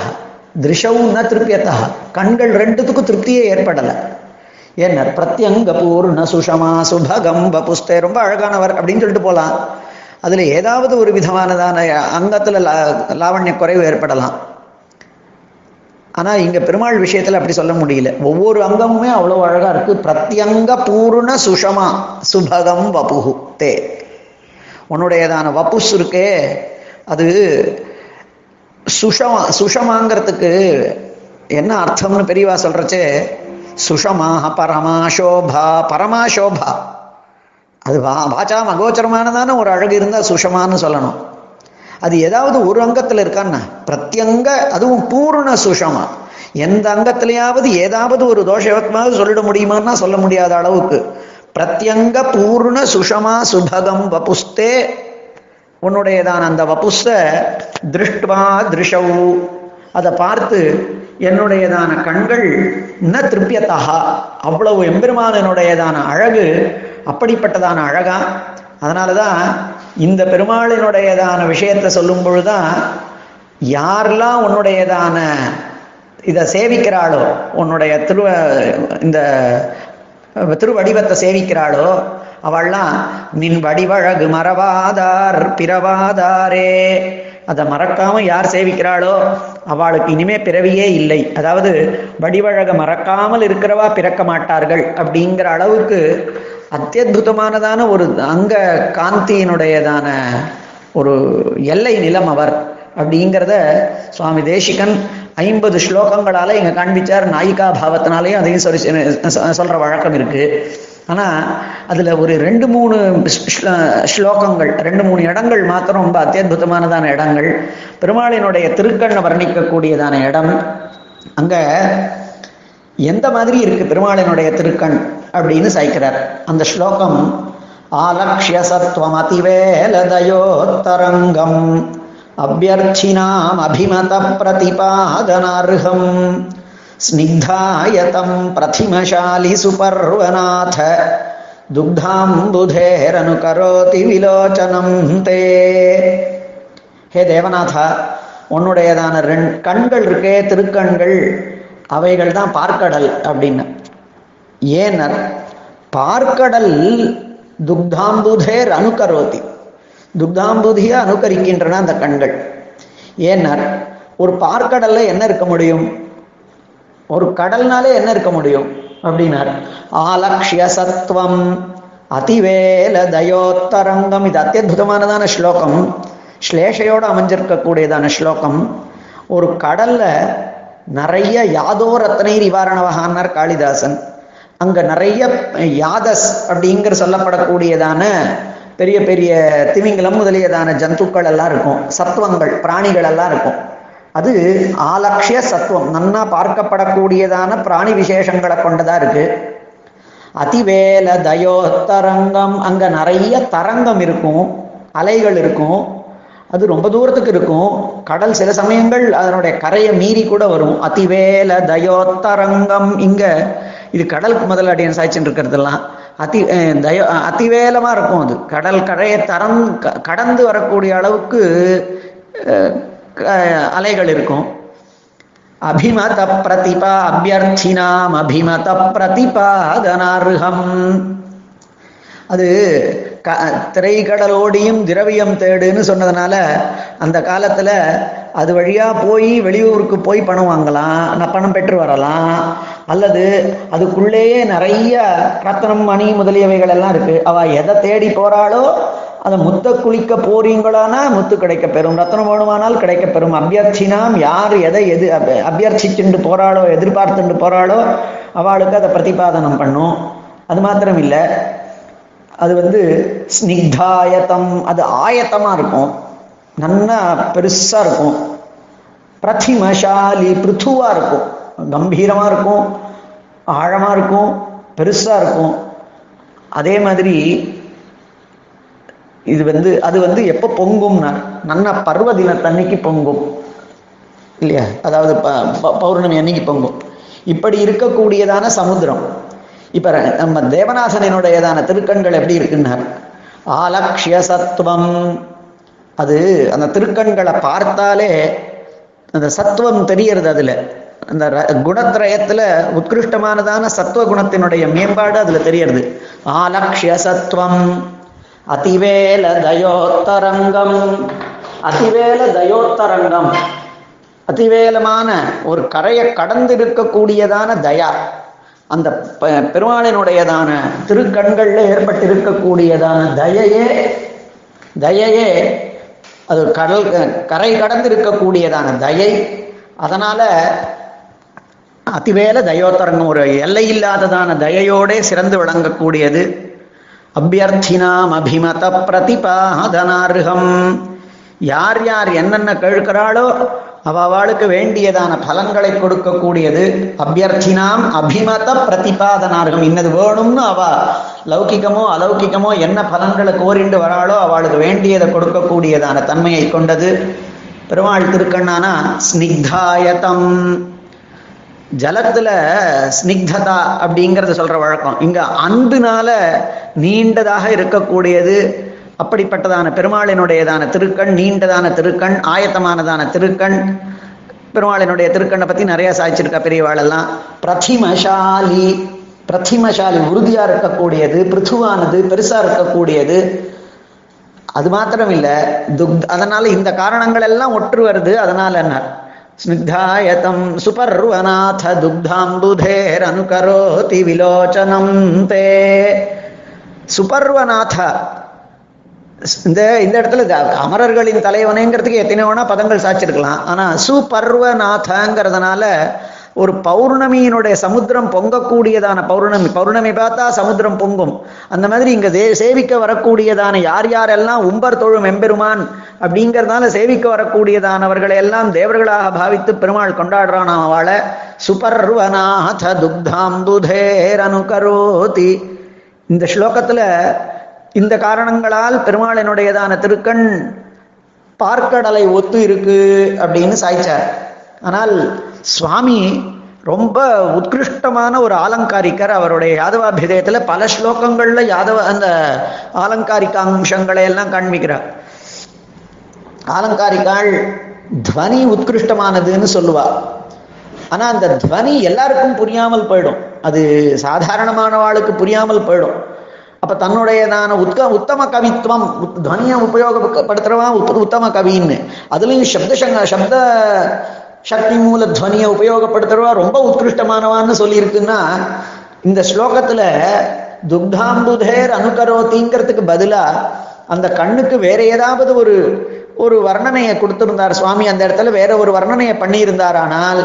Speaker 2: திருஷவும் ந திருப்பியத்தா கண்கள் ரெண்டுத்துக்கும் திருப்தியே ஏற்படலை. என்ன பிரத்யங்க பூர்ண சுஷமா சுபகம் வபுஸ்தே ரொம்ப அழகானவர் அப்படின்னு சொல்லிட்டு போகலாம் அதில் ஏதாவது ஒரு விதமானதான அங்கத்தில் லா லாவண்ய குறைவு ஏற்படலாம். ஆனால் இங்கே பெருமாள் விஷயத்தில் அப்படி சொல்ல முடியல. ஒவ்வொரு அங்கமுமே அவ்வளோ அழகாக இருக்குது பிரத்யங்க பூர்ண சுஷமா சுபகம் வபுகு தே. உன்னுடையதான வப்புஸ் இருக்கே அது சுஷமா சுஷமாங்கிறதுக்கு என்ன அர்த்தம்னு பெரியவா சொல்கிறச்சே சுஷமாக பரமாசோபா பரமாசோபா. அது வா வாச்சா அகோச்சரமானதான ஒரு அழகு இருந்தால் சுஷமான்னு சொல்லணும். அது ஏதாவது ஒரு அங்கத்தில் இருக்கான்னா பிரத்யங்க அதுவும் பூர்ண சுஷமா. எந்த அங்கத்திலேயாவது ஏதாவது ஒரு தோஷவத்மாவது சொல்லிட முடியுமான்னா சொல்ல முடியாத அளவுக்கு. பிரத்யங்க பூர்ண சுஷமா சுபகம் வபுஸ்தே. உன்னுடையதான அந்த வபுஸ திருஷ்டுவா திருஷவு. அதை பார்த்து என்னுடையதான கண்கள் ந திருப்பியத்தகா அவ்வளவு எம்பெருமானனுடையதான அழகு அப்படிப்பட்டதான அழகா? அதனால தான் இந்த பெருமாளினுடையதான விஷயத்தை சொல்லும் பொழுதுதான் யாரெல்லாம் உன்னுடையதான இதை சேவிக்கிறாளோ உன்னுடைய திரு இந்த திருவடிவத்தை சேவிக்கிறாளோ அவள்லாம் நின் வடிவழகு மறவாதார் பிறவாதாரே. அதை மறக்காம யார் சேவிக்கிறாளோ அவளுக்கு இனிமே பிறவியே இல்லை. அதாவது வடிவழக மறக்காமல் இருக்கிறவா பிறக்க மாட்டார்கள் அப்படிங்கிற அளவுக்கு அத்தியுதமானதான ஒரு அங்க காந்தியினுடையதான ஒரு எல்லை நிலம் அவர் அப்படிங்கிறத சுவாமி தேசிகன் ஐம்பது ஸ்லோகங்களால இங்க காண்பிச்சார். நாயிகா பாவத்தினாலேயும் அதையும் சொல்லி சொல்ற வழக்கம் இருக்கு. ஆனா அதுல ஒரு ரெண்டு மூணு ஸ்லோகங்கள் ரெண்டு மூணு இடங்கள் மாத்திரம் ரொம்ப அத்தியுதமானதான இடங்கள். பெருமாளினுடைய திருக்கண்ணை வர்ணிக்கக்கூடியதான இடம். அங்க எந்த மாதிரி இருக்கு பெருமாளினுடைய திருக்கண்? அப்படின்னு சாய்க்கிறார். அந்த ஸ்லோகம் ஆலக்ஷிய சத்வம் அதிவேலதயோத்தரங்கம் அபியர்ச்சினாம் அபிமத பிரதிபாதனார்ஹம் ஸ்னிக்தாயதம் பிரதிமசாலி சுபர்வநாத துக்தாம்புதேரனுகரோதி விலோச்சனம் தே ஹே தேவநாதா உன்னுடையதான ரெண் கண்கள் இருக்கே திருக்கண்கள் அவைகள் தான் பார்க்கடல் அப்படின்னு ஏனர் பார்க்கடல் துக்தாம்புதேர் அனுகரோதி துக்தாம்பூதியை அனுகரிக்கின்றன அந்த கண்கள். ஏனர் ஒரு பார்க்கடல்ல என்ன இருக்க முடியும்? ஒரு கடல்னாலே என்ன இருக்க முடியும்? அப்படின்னாரு. ஆலக்ஷிய சத்வம் அதிவேல தயோத்தரங்கம். இது அத்தியுதமானதான ஸ்லோகம். ஸ்லேஷையோடு அமைஞ்சிருக்கக்கூடியதான ஸ்லோகம். ஒரு கடல்ல நிறைய யாதோ ரத்னை நிவாரணவகான்னார் காளிதாசன். அங்க நிறைய யாதஸ் அப்படிங்கிற சொல்லப்படக்கூடியதான பெரிய பெரிய திமிங்கலம் முதலியதான ஜந்துக்கள் எல்லாம் இருக்கும். சத்துவங்கள் பிராணிகள் எல்லாம் இருக்கும். அது ஆலக்ஷ்ய சத்துவம் நன்னா பார்க்கப்படக்கூடியதான பிராணி விசேஷங்களை கொண்டதா இருக்கு. அதிவேல தயோத்தரங்கம் அங்க நிறைய தரங்கம் இருக்கும் அலைகள் இருக்கும். அது ரொம்ப தூரத்துக்கு இருக்கும். கடல் சில சமயங்கள் அதனுடைய கரையை மீறி கூட வரும். அதிவேல தயோத்தரங்கம் இங்க இது கடலுக்கு முதல்ல அடியன் சாய்ச்சின்னு இருக்கிறதெல்லாம் அதி தய அதிவேலமா இருக்கும் அது. கடல் கரையை தரம் கடந்து வரக்கூடிய அளவுக்கு அலைகள் இருக்கும். அபிமத பிரதிபா அபியர்த்தினாம் அபிமத பிரதிபாதனார்ஹம் அது க திரைக்கடலோடியும் திரவியம் தேடுன்னு சொன்னதுனால அந்த காலத்தில் அது வழியாக போய் வெளியூருக்கு போய் பணம் வாங்கலாம் நான் பணம் பெற்று வரலாம். அல்லது அதுக்குள்ளேயே நிறைய ரத்தனம் மணி முதலியவைகள் எல்லாம் இருக்கு. அவ எதை தேடி போறாளோ அதை முத்த குளிக்க போறீங்களானா முத்து கிடைக்க பெறும். ரத்தனம் வேணுமானால் கிடைக்க பெறும். அபியர்த்தினாம் யார் எதை எது அபியர்ச்சிச்சுண்டு போறாளோ எதிர்பார்த்துண்டு போறாளோ அவளுக்கு அதை பிரதிபாதனம் பண்ணும். அது மாத்திரம் இல்லை அது வந்து ஸ்னிக்தாயத்தம். அது ஆயத்தமாக இருக்கும். நல்லா பெருசாக இருக்கும். பிரதிமசாலி பிருத்துவாக இருக்கும். கம்பீரமாக இருக்கும் ஆழமாக இருக்கும் பெருசாக இருக்கும். அதே மாதிரி இது வந்து அது வந்து எப்போ பொங்கும்னா நன்னா பருவ தினத்தன்னைக்கு பொங்கும். இல்லையா? அதாவது பௌர்ணமி அன்னைக்கு பொங்கும். இப்படி இருக்கக்கூடியதான சமுத்திரம். இப்ப நம்ம தேவநாசனனுடையதான திருக்கண்கள் எப்படி இருக்குன்னார்? ஆலக்ஷிய சத்துவம் அது அந்த திருக்கண்களை பார்த்தாலே அந்த சத்துவம் தெரியறது அதுல. அந்த குணத்திரயத்துல உத்கிருஷ்டமானதான சத்துவ குணத்தினுடைய மேம்பாடு அதுல தெரியறது ஆலக்ஷிய சத்துவம் அதிவேல தயோத்தரங்கம் அதிவேல தயோத்தரங்கம். அதிவேலமான ஒரு கரையை கடந்து இருக்கக்கூடியதான தயா. அந்த பெருமாளினுடையதான திருக்கண்கள்ல ஏற்பட்டிருக்கக்கூடியதான தயையே தயையே அது கடல் கரை கடந்து இருக்கக்கூடியதான தயை. அதனால அதிவேல தயோத்தரங்கம் ஒரு எல்லையில்லாததான தயையோடே சிறந்து விளங்கக்கூடியது. அபியர்த்தினாம் அபிமத பிரதிபாதனார்ஹம். யார் யார் என்னென்ன கேட்கிறாளோ அவளுக்கு வேண்டியதான பலன்களை கொடுக்கக்கூடியது. அபியர்த்தினாம் அபிமத பிரதிபாதனார்கம் இன்னது வேணும்னு அவ லௌகிகமோ அலௌகிகமோ என்ன பலன்களை கோரிண்டு வராளோ அவளுக்கு வேண்டியதை கொடுக்கக்கூடியதான தன்மையை கொண்டது. பெருமாள் திருக்கண்ணானா ஸ்னிக்தாயதம். ஜலத்துல ஸ்னிக்ததா அப்படிங்கறத சொல்ற வழக்கம். இங்க அன்பினால நீண்டதாக இருக்கக்கூடியது அப்படிப்பட்டதான பெருமாளினுடையதான திருக்கண் நீண்டதான திருக்கண் ஆயத்தமானதான திருக்கண். பெருமாளினுடைய திருக்கண்ணை பத்தி நிறைய சாய்ச்சிருக்கா பெரியவாளெல்லாம். பிரதிமசாலி. பிரதிமசாலி உறுதியா இருக்கக்கூடியது பிருத்துவானது பெருசா இருக்கக்கூடியது. அது மாத்திரம் இல்ல துக் அதனால இந்த காரணங்கள் எல்லாம் ஒற்று வருது. அதனால என்ன? ஸ்னிக்தாயதம் சுபர்வநாத துக்தாம்புதேர் அனுகரோதி விலோச்சனம் தே. சுபர்வநாத இந்த இந்த இடத்துல த- அமரர்களின் தலைவனேங்கிறதுக்கு எத்தனை வேணா பதங்கள் சாச்சிருக்கலாம் ஆனா சுபர்வநாதங்கிறதுனால ஒரு பௌர்ணமியினுடைய சமுத்திரம் பொங்கக்கூடியதான பௌர்ணமி. பௌர்ணமி பார்த்தா சமுத்திரம் பொங்கும். அந்த மாதிரி இங்க தே சேவிக்க வரக்கூடியதான யார் யாரெல்லாம் உம்பர் தொழும் எம்பெருமான் அப்படிங்கறதால சேவிக்க வரக்கூடியதானவர்களை எல்லாம் தேவர்களாக பாவித்து பெருமாள் கொண்டாடுறான் அவளை. சுபர்வநாத துக்தாம்புதேர் கரோதி இந்த ஸ்லோகத்துல இந்த காரணங்களால் பெருமாளினுடையதான திருக்கண் பார்க்கடலை ஒத்து இருக்கு அப்படின்னு சாய்ச்சார். ஆனால் சுவாமி ரொம்ப உத்கிருஷ்டமான ஒரு ஆலங்காரிக்கர். அவருடைய யாதவாபிதயத்துல பல ஸ்லோகங்கள்ல யாதவ அந்த ஆலங்காரிக்க அம்சங்களை எல்லாம் காண்பிக்கிறார். ஆலங்காரிக்காள் துவனி உத்கிருஷ்டமானதுன்னு சொல்லுவா. ஆனா அந்த துவனி எல்லாருக்கும் புரியாமல் போயிடும். அது சாதாரணமானவாளுக்கு புரியாமல் போயிடும். அப்ப தன்னுடையதான உத்க உத்தம கவித்துவம் உத்- துவனியை உபயோகப்படுத்துறவா உத்தம கவின்னு. அதுலயும் சப்த சங்க சப்த சக்தி மூல துவனியை உபயோகப்படுத்துறவா ரொம்ப உத்கிருஷ்டமானவான்னு சொல்லியிருக்குன்னா இந்த ஸ்லோகத்துல துக்தாம்புதேர் அனுகரோத்திங்கிறதுக்கு பதிலா அந்த கண்ணுக்கு வேற ஏதாவது ஒரு ஒரு வர்ணனையை கொடுத்திருந்தார் சுவாமி. அந்த இடத்துல வேற ஒரு வர்ணனையை பண்ணியிருந்தாரானால்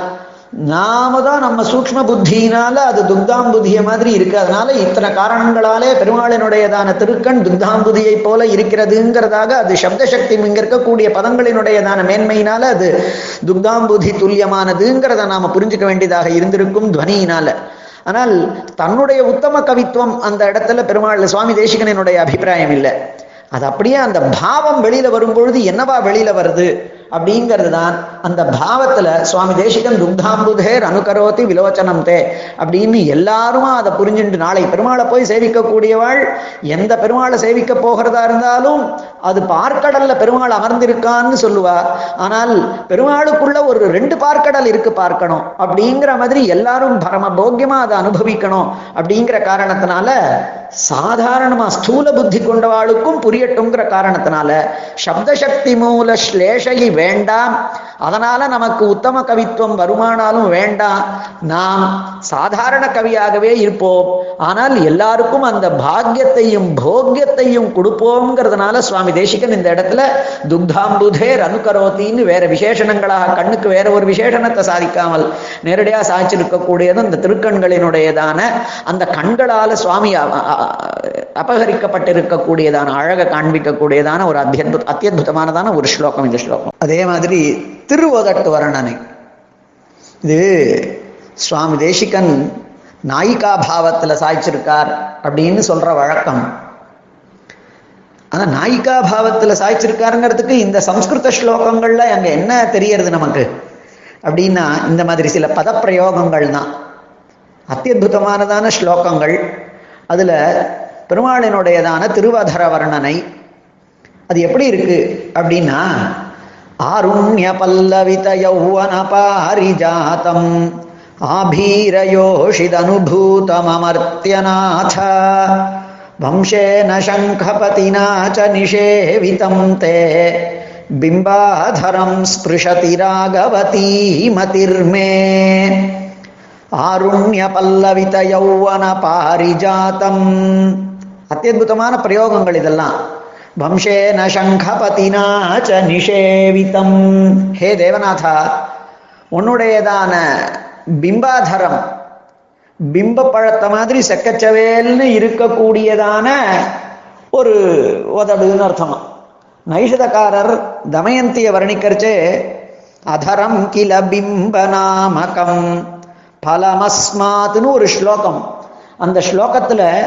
Speaker 2: நாம தான் நம்ம சூக்ஷ்ம புத்தியினால அது துக்தாம்புதிய மாதிரி இருக்கு. அதனால இத்தனை காரணங்களாலே பெருமாளினுடையதான திருக்கண் துக்தாம்புதியை போல இருக்கிறதுங்கிறதாக அது சப்தசக்தி இங்க இருக்கக்கூடிய பதங்களினுடையதான மேன்மையினால அது துக்தாம்புதி துல்லியமானதுங்கிறத நாம புரிஞ்சுக்க வேண்டியதாக இருந்திருக்கும் துவனியினால. ஆனால் தன்னுடைய உத்தம கவித்துவம் அந்த இடத்துல பெருமாள் சுவாமி தேசிகனினுடைய அபிப்பிராயம் இல்லை. அது அப்படியே அந்த பாவம் வெளியில வரும்பொழுது என்னவா வெளியில வருது? அப்படிங்கிறது தான் அந்த பாவத்துல சுவாமி தேசிகன் துக்தாம்புதேர் அனுகரோதி விலோச்சனம் தே அப்படின்னு எல்லாருமா அதை புரிஞ்சுட்டு நாளை பெருமாளை போய் சேவிக்கக்கூடியவாள் எந்த பெருமாளை சேவிக்க போகிறதா இருந்தாலும் அது பார்க்கடல்ல பெருமாள் அமர்ந்திருக்கான்னு சொல்லுவா. ஆனால் பெருமாளுக்குள்ள ஒரு ரெண்டு பார்க்கடல் இருக்கு பார்க்கணும். அப்படிங்கிற மாதிரி எல்லாரும் பரம போக்கியமா அதை அனுபவிக்கணும் அப்படிங்கிற காரணத்தினால சாதாரணமா ஸ்தூல புத்தி கொண்டவாளுக்கும் புரியட்டுங்கிற காரணத்தினால சப்தசக்தி மூல ஸ்லேஷகி வேண்டாம். அதனால நமக்கு உத்தம கவித்துவம் வருமானாலும் வேண்டாம். நாம் சாதாரண கவியாகவே இருப்போம். ஆனால் எல்லாருக்கும் அந்த பாக்கியத்தையும் போக்கியத்தையும் கொடுப்போம்ங்கிறதுனால சுவாமி தேசிகன் இந்த இடத்துல துக்தாம்புதே அனுகரோத்தின்னு வேற விசேஷணங்களாக கண்ணுக்கு வேற ஒரு விசேஷணத்தை சாதிக்காமல் நேரடியாக சாய்ச்சிருக்கக்கூடியது அந்த திருக்கண்களினுடையதான அந்த கண்களால சுவாமி அபகரிக்கப்பட்டிருக்கக்கூடியதான அழகை காண்பிக்கக்கூடியதான ஒரு அத்தியுத அத்தியுதமானதான ஒரு ஸ்லோகம் இந்த ஸ்லோகம். அதே மாதிரி திருவோதட்டு வர்ணனை இது சுவாமி தேசிகன் நாயிகா பாவத்துல சாய்ச்சிருக்கார் அப்படின்னு சொல்ற வழக்கம். ஆனா நாயிகா பாவத்துல சாய்ச்சிருக்காருங்கிறதுக்கு இந்த சம்ஸ்கிருத ஸ்லோகங்கள்ல அங்க என்ன தெரியறது நமக்கு? அப்படின்னா இந்த மாதிரி சில பதப்பிரயோகங்கள் தான் அத்தியுதமானதான ஸ்லோகங்கள் அதுல பெருமாளினுடையதான திருவதர வர்ணனை அது எப்படி இருக்கு அப்படின்னா ஆருண்ய பல்லவித யௌவன பாரிஜாதம் ஆபீரயோஷிதனுபூதமமர்த்தியநாத வம்சேன சங்கபதினா ச நிஷேவிதம் தே பிம்பாதரம் ஸ்பிருஷதி ராகவதீ மதிர்மே ஆருண்ய பல்லவித யௌவன பாரிஜாத்தம். அத்தியுதமான பிரயோகங்கள் இதெல்லாம். வம்சேன சங்கபதினாச்ச நிஷேவிதம். ஹே தேவநாதா உன்னுடையதான பிம்பாதரம் பிம்ப பழத்த மாதிரி செக்கச்சவேல்னு இருக்கக்கூடியதான ஒரு உதடுன்னு அர்த்தமா. நைஷதக்காரர் தமயந்தியை வர்ணிக்கரிச்சே அதரம் கில பிம்பநாமகம். பலமஸ்மாத்னு ஒரு ஸ்லோகம். அந்த ஸ்லோகத்துல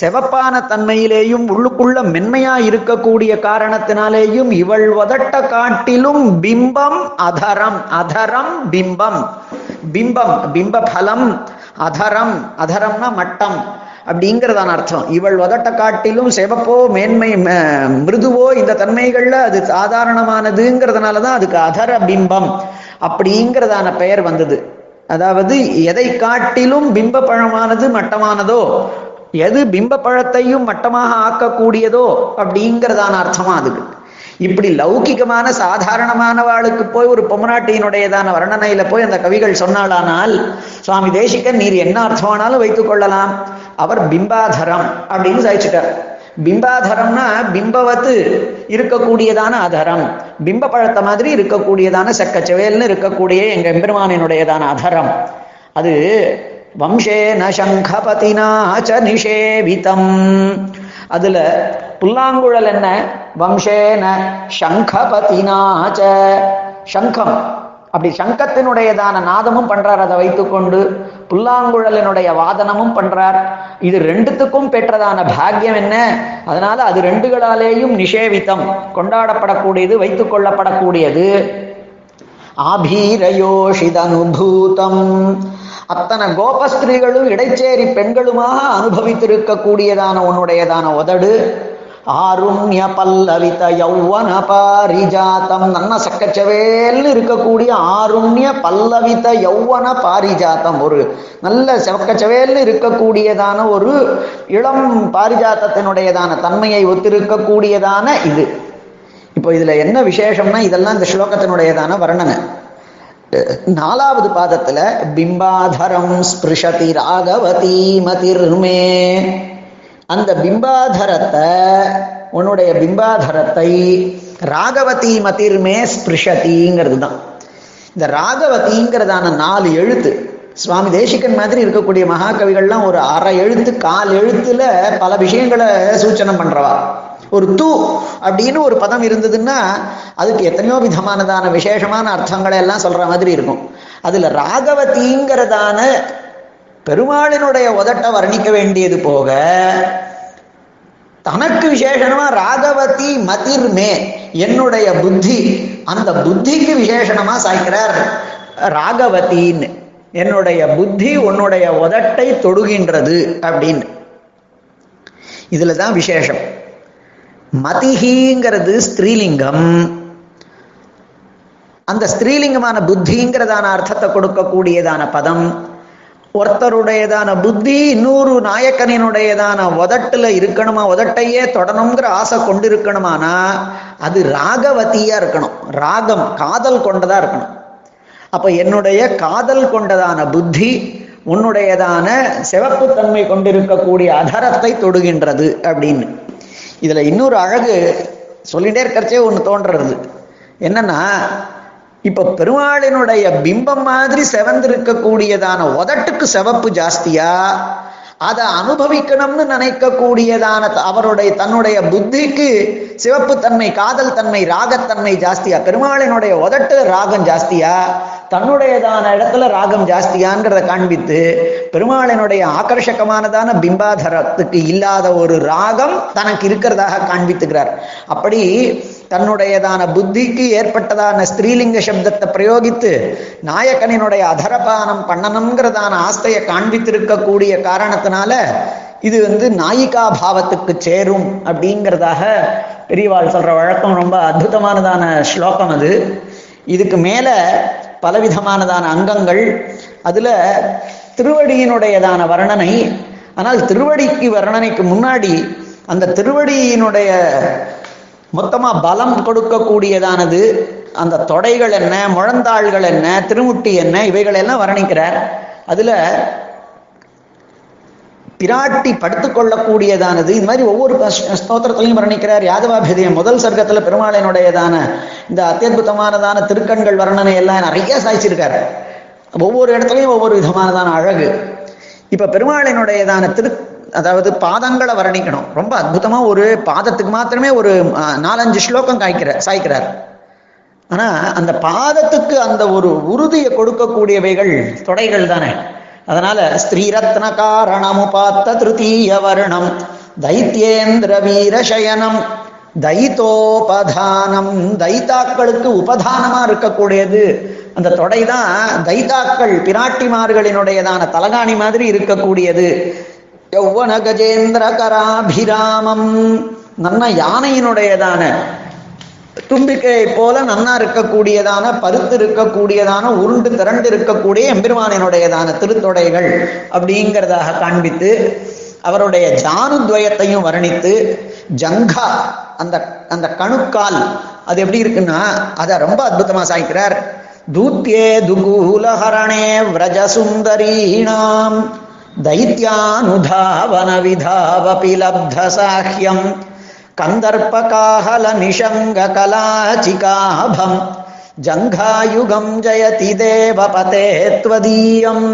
Speaker 2: செவப்பான தன்மையிலேயும் உள்ளுக்குள்ள மென்மையா இருக்கக்கூடிய காரணத்தினாலேயும் இவள் வதட்ட காட்டிலும் பிம்பம் அதரம் அதரம் பிம்பம். பிம்பம் பிம்ப பலம் அதரம் அதரம்னா மட்டம் அப்படிங்கிறதான அர்த்தம். இவள் வதட்ட காட்டிலும் செவப்போ மேன்மை ம- மிருதுவோ இந்த தன்மைகள்ல அது சாதாரணமானதுங்கிறதுனால தான் அதுக்கு அதர பிம்பம் அப்படிங்கிறதான பெயர் வந்தது. அதாவது எதை காட்டிலும் பிம்ப பழமானது மட்டமானதோ எது பிம்ப பழத்தையும் மட்டமாக ஆக்கக்கூடியதோ அப்படிங்கிறதான அர்த்தமா அதுக்கு. இப்படி லௌகிகமான சாதாரணமானவாளுக்கு போய் ஒரு பொம்மநாட்டியினுடையதான வர்ணனையில போய் அந்த கவிகள் சொன்னாலானால் சுவாமி தேசிகன் நீர் என்ன அர்த்தமானாலும் வைத்துக் கொள்ளலாம். அவர் பிம்பாதரம் அப்படின்னு சாய்ச்சிட்டார் பிம்பாதரம்னா பிம்பவத்து இருக்கக்கூடியதான அதரம். பிம்ப பழத்த மாதிரி இருக்கக்கூடியதான செக்கச்செவேல்னு இருக்கக்கூடிய எங்க எம்பெருமானினுடையதான அதரம். அது வம்சேன சங்கபதினாச்ச நிஷேவிதம். அதுல புல்லாங்குழல் என்ன? வம்சேன சங்கபதினா ச. சங்கம். அப்படி சங்கத்தினுடையதான நாதமும் பண்றார். அதை வைத்துக்கொண்டு புல்லாங்குழலினுடைய வாதனமும் பண்றார். இது ரெண்டுத்துக்கும் பெற்றதான பாக்கியம் என்ன? அதனால அது ரெண்டுகளாலேயும் நிஷேவித்தம். கொண்டாடப்படக்கூடியது வைத்துக் கொள்ளப்படக்கூடியது ஆபீரயோஷிதனுபூதம். அத்தனை கோபஸ்திரீகளும் இடைச்சேரி பெண்களுமாக அனுபவித்திருக்கக்கூடியதான உன்னுடையதான உதடு. ஆருண்ய பல்லவித யௌவன பாரிஜாத்தம் நன்ன சக்கச்சவேல்னு இருக்கக்கூடிய ஆருண்ய பல்லவித யௌவன பாரிஜாத்தம் ஒரு நல்ல செவக்கச்சவேல்னு இருக்கக்கூடியதான ஒரு இளம் பாரிஜாத்தத்தினுடையதான தன்மையை ஒத்திருக்கக்கூடியதான இது. இப்போ இதுல என்ன விசேஷம்னா இதெல்லாம் இந்த ஸ்லோகத்தினுடையதான வர்ணனை. நாலாவது பாதத்துல பிம்பாதரம் ஸ்பிருஷதி ராகவதி மதிர்மே. அந்த பிம்பாதரத்தை உன்னுடைய பிம்பாதரத்தை ராகவதி மதிர்மே ஸ்பிருஷதிங்கிறது தான் இந்த ராகவதிங்கிறதான நாலு எழுத்து. சுவாமி தேசிகன் மாதிரி இருக்கக்கூடிய மகாகவிகள்லாம் ஒரு அரை எழுத்து கால் எழுத்துல பல விஷயங்களை சூச்சனம் பண்றவா. ஒரு தூ அப்படின்னு ஒரு பதம் இருந்ததுன்னா அதுக்கு எத்தனையோ விதமானதான விசேஷமான அர்த்தங்களை எல்லாம் சொல்ற மாதிரி இருக்கும். அதுல ராகவதிங்கிறதான பெருமாளினுடைய உதட்ட வர்ணிக்க வேண்டியது போக தனக்கு விசேஷமா ராகவதி மதிர்மே என்னுடைய புத்தி அந்த புத்திக்கு விசேஷணமா சாய்க்கிறார் ராகவதின்னு. என்னுடைய புத்தி உன்னுடைய உதட்டை தொடுகின்றது அப்படின்னு. இதுல தான் விசேஷம். மதிஹிங்கிறது ஸ்திரீலிங்கம். அந்த ஸ்திரீலிங்கமான புத்திங்கிறதான அர்த்தத்தை கொடுக்கக்கூடியதான பதம். ஒருத்தருடையதான புத்தி இன்னொரு நாயக்கனினுடையதான உதட்டுல இருக்கணுமா உதட்டையே தொடணுங்கிற ஆசை கொண்டிருக்கணுமானா அது ராகவதியா இருக்கணும். ராகம் காதல் கொண்டதா இருக்கணும். அப்ப என்னுடைய காதல் கொண்டதான புத்தி உன்னுடையதான சிவப்பு தன்மை கொண்டிருக்கக்கூடிய அதரத்தை தொடுகின்றது அப்படின்னு. இதுல இன்னொரு அழகு சொல்லிட்டே இருக்கிறச்சே ஒன்று தோன்றுறது. என்னன்னா இப்ப பெருமாளினுடைய பிம்பம் மாதிரி செவந்திருக்கக்கூடியதான உதட்டுக்கு சிவப்பு ஜாஸ்தியா? அதை அனுபவிக்கணும்னு நினைக்கக்கூடியதான அவருடைய தன்னுடைய புத்திக்கு சிவப்பு தன்மை காதல் தன்மை ராகத்தன்மை ஜாஸ்தியா? பெருமாளினுடைய உதட்டு ராகம் ஜாஸ்தியா? தன்னுடையதான இடத்துல ராகம் ஜாஸ்தியாங்கிறத காண்பித்து பெருமாளினுடைய ஆக்கர்ஷகமானதான பிம்பாதரத்துக்கு இல்லாத ஒரு ராகம் தனக்கு இருக்கிறதாக காண்பித்துக்கிறார். அப்படி தன்னுடையதான புத்திக்கு ஏற்பட்டதான ஸ்திரீலிங்க சப்தத்தை பிரயோகித்து நாயக்கனினுடைய அதரபானம் பண்ணணுங்கிறதான ஆஸ்தையை காண்பித்திருக்கக்கூடிய காரணத்தினால இது வந்து நாயிகா பாவத்துக்கு சேரும் அப்படிங்கிறதாக பெரியவாள் சொல்ற வழக்கம் ரொம்ப அற்புதமானதான ஸ்லோகம் அது. இதுக்கு மேல பலவிதமானதான அங்கங்கள் அதுல திருவடியினுடையதான வர்ணனை. ஆனால் திருவடிக்கு வர்ணனைக்கு முன்னாடி அந்த திருவடியினுடைய மொத்தமா பலம் கொடுக்கக்கூடியதானது? அந்த தொடைகள் என்ன முழந்தாள்கள் என்ன திருமுட்டி என்ன இவைகளெல்லாம் வர்ணிக்கிறார். அதுல பிராட்டி படுத்துக்கொள்ளக்கூடியதானது இந்த மாதிரி ஒவ்வொரு ஸ்தோத்திரத்திலையும் வர்ணிக்கிறார். யாதவாபிதயம் முதல் சர்க்கத்துல பெருமாளினுடையதான இந்த அத்தியுதமானதான திருக்கண்கள் வர்ணனை எல்லாம் நிறைய சாய்ச்சிருக்காரு. ஒவ்வொரு இடத்துலையும் ஒவ்வொரு விதமானதான அழகு. இப்ப பெருமாளினுடையதான திரு அதாவது பாதங்களை வர்ணிக்கணும். ரொம்ப அற்புதமா ஒரு பாதத்துக்கு மாத்திரமே ஒரு அஹ், நாலஞ்சு ஸ்லோகம் காய்க்கிற சாய்க்கிறார்.
Speaker 1: ஆனா அந்த பாதத்துக்கு அந்த ஒரு உறுதியை கொடுக்கக்கூடியவைகள் தொடைகள் தானே. அதனால ஸ்ரீரத்ன காரணமு பார்த்த திருத்தீய தைத்தியேந்திர வீர வீரசயனம் தைத்தோபதானம் தைத்தாக்களுக்கு உபதானமா இருக்கக்கூடியது. அந்த தொடை தான் தைத்தாக்கள் பிராட்டிமார்களினுடையதான தலகாணி மாதிரி இருக்கக்கூடியது. யௌவன கஜேந்திர கராபிராமம் நன்ன யானையினுடையதான தும்பிக்கையை போல நன்னா இருக்கக்கூடியதான பருத்து இருக்கக்கூடியதான உருண்டு திரண்டு இருக்கக்கூடிய எம்பெருமானினுடையதான திருத்தொடைகள் அப்படிங்கிறதாக காண்பித்து அவருடைய ஜானுத்வயத்தையும் வர்ணித்து ஜங்கா அந்த அந்த கணுக்கால் அது எப்படி இருக்குன்னா அதை ரொம்ப அற்புதமா சாய்க்கிறார். தூத்தியே துகூலஹரணே விரஜசுந்தரீணாம். दैत्यानुधावनविधावपि விதாவபி லப்த சாஹ்யம் जयति देवपते त्वदीयम्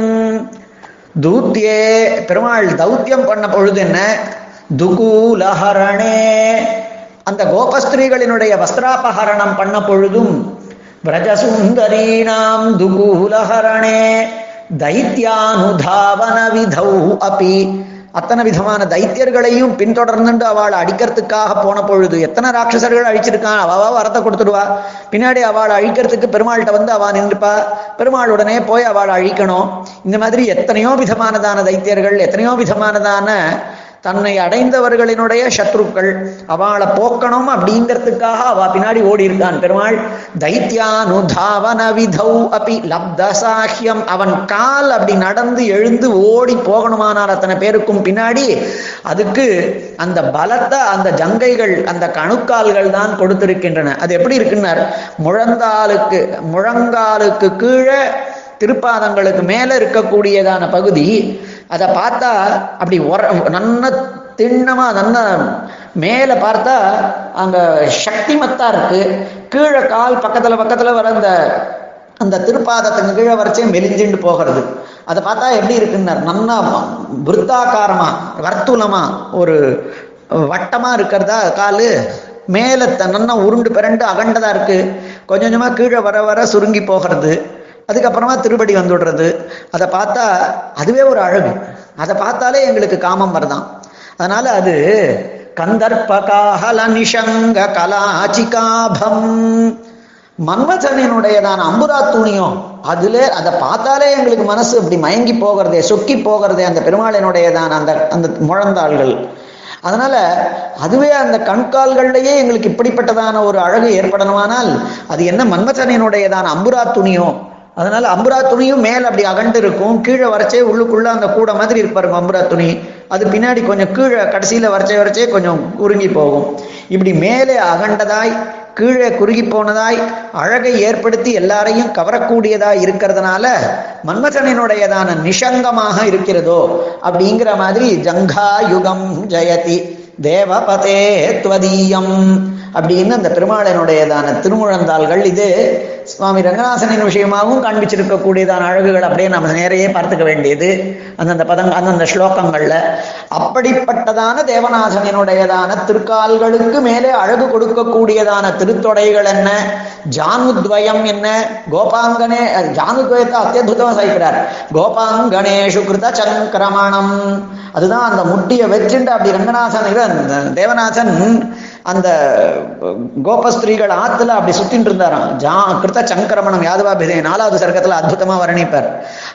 Speaker 1: தூத்தியே பெருமாள் தௌத்தியம் பண்ண பொழுது என்ன? துகூலஹரணே. அந்த கோபஸ்திரீகளினுடைய வஸ்திராபஹரணம் பண்ண பொழுதும் விரஜசுந்தரீணாம் துகூலஹரணே. தைத்தியானுதாவன விதௌ அப்பி அத்தனை விதமான தைத்தியர்களையும் பின்தொடர்ந்துட்டு அவளை அடிக்கிறதுக்காக போன பொழுது எத்தனை ராட்சசர்கள் அழிச்சிருக்கான் அவ வரத்தை கொடுத்துடுவா பின்னாடி அவளை அழிக்கிறதுக்கு பெருமாள்கிட்ட வந்து அவ நின்றுப்பா பெருமாள் உடனே போய் அவளை அழிக்கணும் இந்த மாதிரி எத்தனையோ விதமானதான தைத்தியர்கள் எத்தனையோ விதமானதான தன்னை அடைந்தவர்களினுடைய சத்ருக்கள் அவளை போக்கணும் அப்படிங்கிறதுக்காக அவ பின்னாடி ஓடி இருக்கான் பெருமாள் தைத்யானுதாவன விதௌ அபி லப்தசாஹ்யம். அவன் கால் அப்படி நடந்து எழுந்து ஓடி போகணுமானால் அத்தனை பேருக்கும் பின்னாடி. அதுக்கு அந்த பலத்தை அந்த ஜங்கைகள் அந்த கணுக்கால்கள் தான் கொடுத்திருக்கின்றன. அது எப்படி இருக்குன்னார்? முழந்தாளுக்கு முழங்காலுக்கு கீழே திருப்பாதங்களுக்கு மேல இருக்கக்கூடியதான பகுதி அதை பார்த்தா அப்படி உர நன்ன திண்ணமா நன்ன மேலே பார்த்தா அங்க சக்திமத்தா இருக்கு. கீழே கால் பக்கத்துல பக்கத்துல வர அந்த அந்த திருப்பாதத்துக்கு கீழே வரைச்சே மெலிஞ்சுண்டு போகிறது. அதை பார்த்தா எப்படி இருக்குன்னார் நன்னா விருத்தாக்காரமா வர்த்துலமா ஒரு வட்டமா இருக்கிறதா காலு மேலே நன்னா உருண்டு பிறண்டு அகண்டதா இருக்கு. கொஞ்சம் கொஞ்சமா கீழே வர வர சுருங்கி போகிறது. அதுக்கப்புறமா திருப்படி வந்துடுறது. அதை பார்த்தா அதுவே ஒரு அழகு. அதை பார்த்தாலே எங்களுக்கு காமம் வருதான். அதனால அது கந்தர்பகாஹல நிஷங்க கலாச்சிகாபம். மன்மதனினுடையதான அம்புரா துணியும் அதுல அதை பார்த்தாலே எங்களுக்கு மனசு அப்படி மயங்கி போகிறதே சொக்கி போகிறதே அந்த பெருமாளினுடையதான அந்த அந்த முழந்தாள்கள். அதனால அதுவே அந்த கண்கால்கள்லயே எங்களுக்கு இப்படிப்பட்டதான ஒரு அழகு ஏற்படணுமானால் அது என்ன மன்மதனினுடையதான அம்புரா துணியோ அதனால அம்புரா துணியும் மேல அப்படி அகண்டு இருக்கும் கீழே வரைச்சே உள்ளுக்குள்ள அந்த கூடை மாதிரி இருப்பாருங்க அம்புரா துணி. அது பின்னாடி கொஞ்சம் கீழே கடைசியில வரைச்சே வரைச்சே கொஞ்சம் குறுங்கி போகும். இப்படி மேலே அகண்டதாய் கீழே குறுகி போனதாய் அழகை ஏற்படுத்தி எல்லாரையும் கவரக்கூடியதாய் இருக்கிறதுனால மன்மதனினுடையதான நிஷங்கமாக இருக்கிறதோ அப்படிங்கிற மாதிரி ஜங்கா யுகம் ஜெயதி. தேவபதே துவதீயம். அப்படின்னு அந்த பெருமாளனுடையதான திருமுழந்தாள்கள் இது சுவாமி ரங்கநாசனின் விஷயமாகவும் காண்பிச்சிருக்கக்கூடியதான அழகுகள் அப்படியே நம்ம நேரையே பார்த்துக்க வேண்டியது. அந்தந்த பதங் அந்தந்த ஸ்லோகங்கள்ல. அப்படிப்பட்டதான தேவநாசனினுடையதான திருக்கால்களுக்கு மேலே அழகு கொடுக்கக்கூடியதான திருத்தொடைகள் என்ன? ஜானுத்வயம் என்ன? கோபாங்கனே ஜானுத்வயத்தை அத்தியுதமா சாய்க்கிறார். கோபாங்கனேஷு கிருத சங்கிரமணம். அதுதான் அந்த முட்டியை வச்சுட்டு அப்படி ரங்கநாசன் தேவநாசன் அந்த கோபஸ்திரீகள் ஆத்துல அப்படி சுத்தின்னு இருந்தாராம். ஜா கிருத்த சங்கரமணம் யாதவாபிதே நாலாவது சர்க்கத்துல அற்புதமா வர்ணிப்பார்.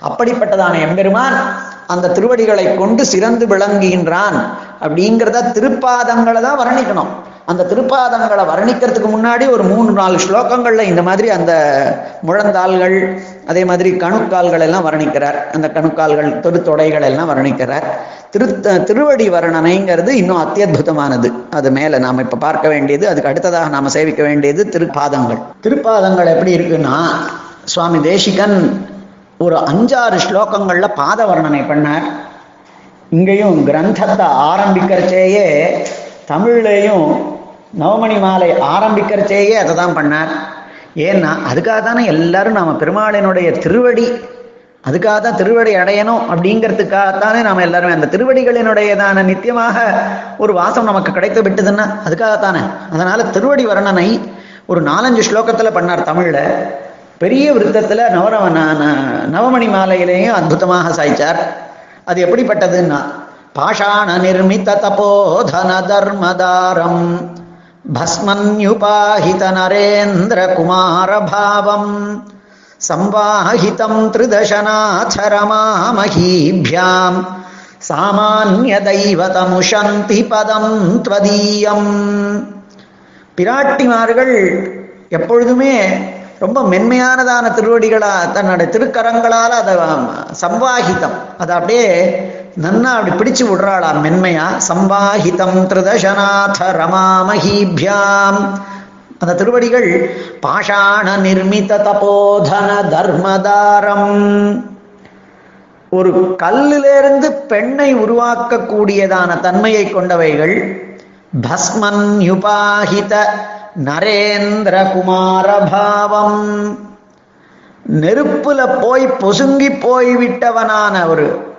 Speaker 1: அப்படிப்பட்டதான எம்பெருமான் அந்த திருவடிகளை கொண்டு சிறந்து விளங்குகின்றான் அப்படிங்கிறத திருப்பாதங்களை தான் வர்ணிக்கணும். அந்த திருப்பாதங்களை வர்ணிக்கிறதுக்கு முன்னாடி ஒரு மூணு நாலு ஸ்லோகங்கள்ல இந்த மாதிரி அந்த முழந்தாள்கள் அதே மாதிரி கணுக்கால்கள் எல்லாம் வர்ணிக்கிறார். அந்த கணுக்கால்கள் தொடுத்தொடைகள் எல்லாம் வர்ணிக்கிறார். திரு திருவடி வர்ணனைங்கிறது இன்னும் அத்தியுதமானது அது மேல நாம இப்ப பார்க்க வேண்டியது அதுக்கு அடுத்ததாக நாம சேவிக்க வேண்டியது திருப்பாதங்கள். திருப்பாதங்கள் எப்படி இருக்குன்னா சுவாமி தேசிகன் ஒரு அஞ்சாறு ஸ்லோகங்கள்ல பாத வர்ணனை பண்ணார். இங்கேயும் கிரந்தத்தை ஆரம்பிக்கிறச்சேயே தமிழ்லேயும் நவமணி மாலை ஆரம்பிக்கிறச்சேயே அதை தான் பண்ணார். ஏன்னா அதுக்காக தானே எல்லாரும் நாம் பெருமாளினுடைய திருவடி அதுக்காக தான் திருவடி அடையணும் அப்படிங்கிறதுக்காகத்தானே நாம் எல்லாருமே அந்த திருவடிகளினுடையதான நித்தியமாக ஒரு வாசம் நமக்கு கிடைத்து விட்டதுன்னா அதுக்காகத்தானே? அதனால திருவடி வர்ணனை ஒரு நாலஞ்சு ஸ்லோகத்தில் பண்ணார் தமிழில். பெரிய விருத்தத்தில் நவரவ நவமணி மாலையிலேயும் அற்புதமாக சாய்ச்சார். அது எப்படிப்பட்டதுன்னா பாஷாண நிர்மித தபோதன தர்மதாரம். பஸ்மன்யுபாஹித நரேந்திர குமார பாவம் संवाहितं त्रिदशनाथरमामहीभ्यां சாமானியதைவதமுஷந்தி பதம் त्वदीयम् பிராட்டிமார்கள் எப்பொழுதுமே ரொம்ப மென்மையானதான திருவடிகளா தன்னுடைய திருக்கரங்களால் அதை சம்வாகிதம் அதை அப்படியே நன்னா அப்படி பிடிச்சு விடுறாளாம் மென்மையா. சம்பாஹிதம் திருதசநாத ரமாமஹீபியாம். அந்த திருவடிகள் பாஷாண நிர்மித தபோதன தர்மதாரம். ஒரு கல்லிலிருந்து பெண்ணை உருவாக்கக்கூடியதான தன்மையை கொண்டவைகள் பஸ்மன் யுபாஹித நரேந்திர குமார பாவம். நெருப்புல போய் பொசுங்கி போய் விட்டவனான ஒரு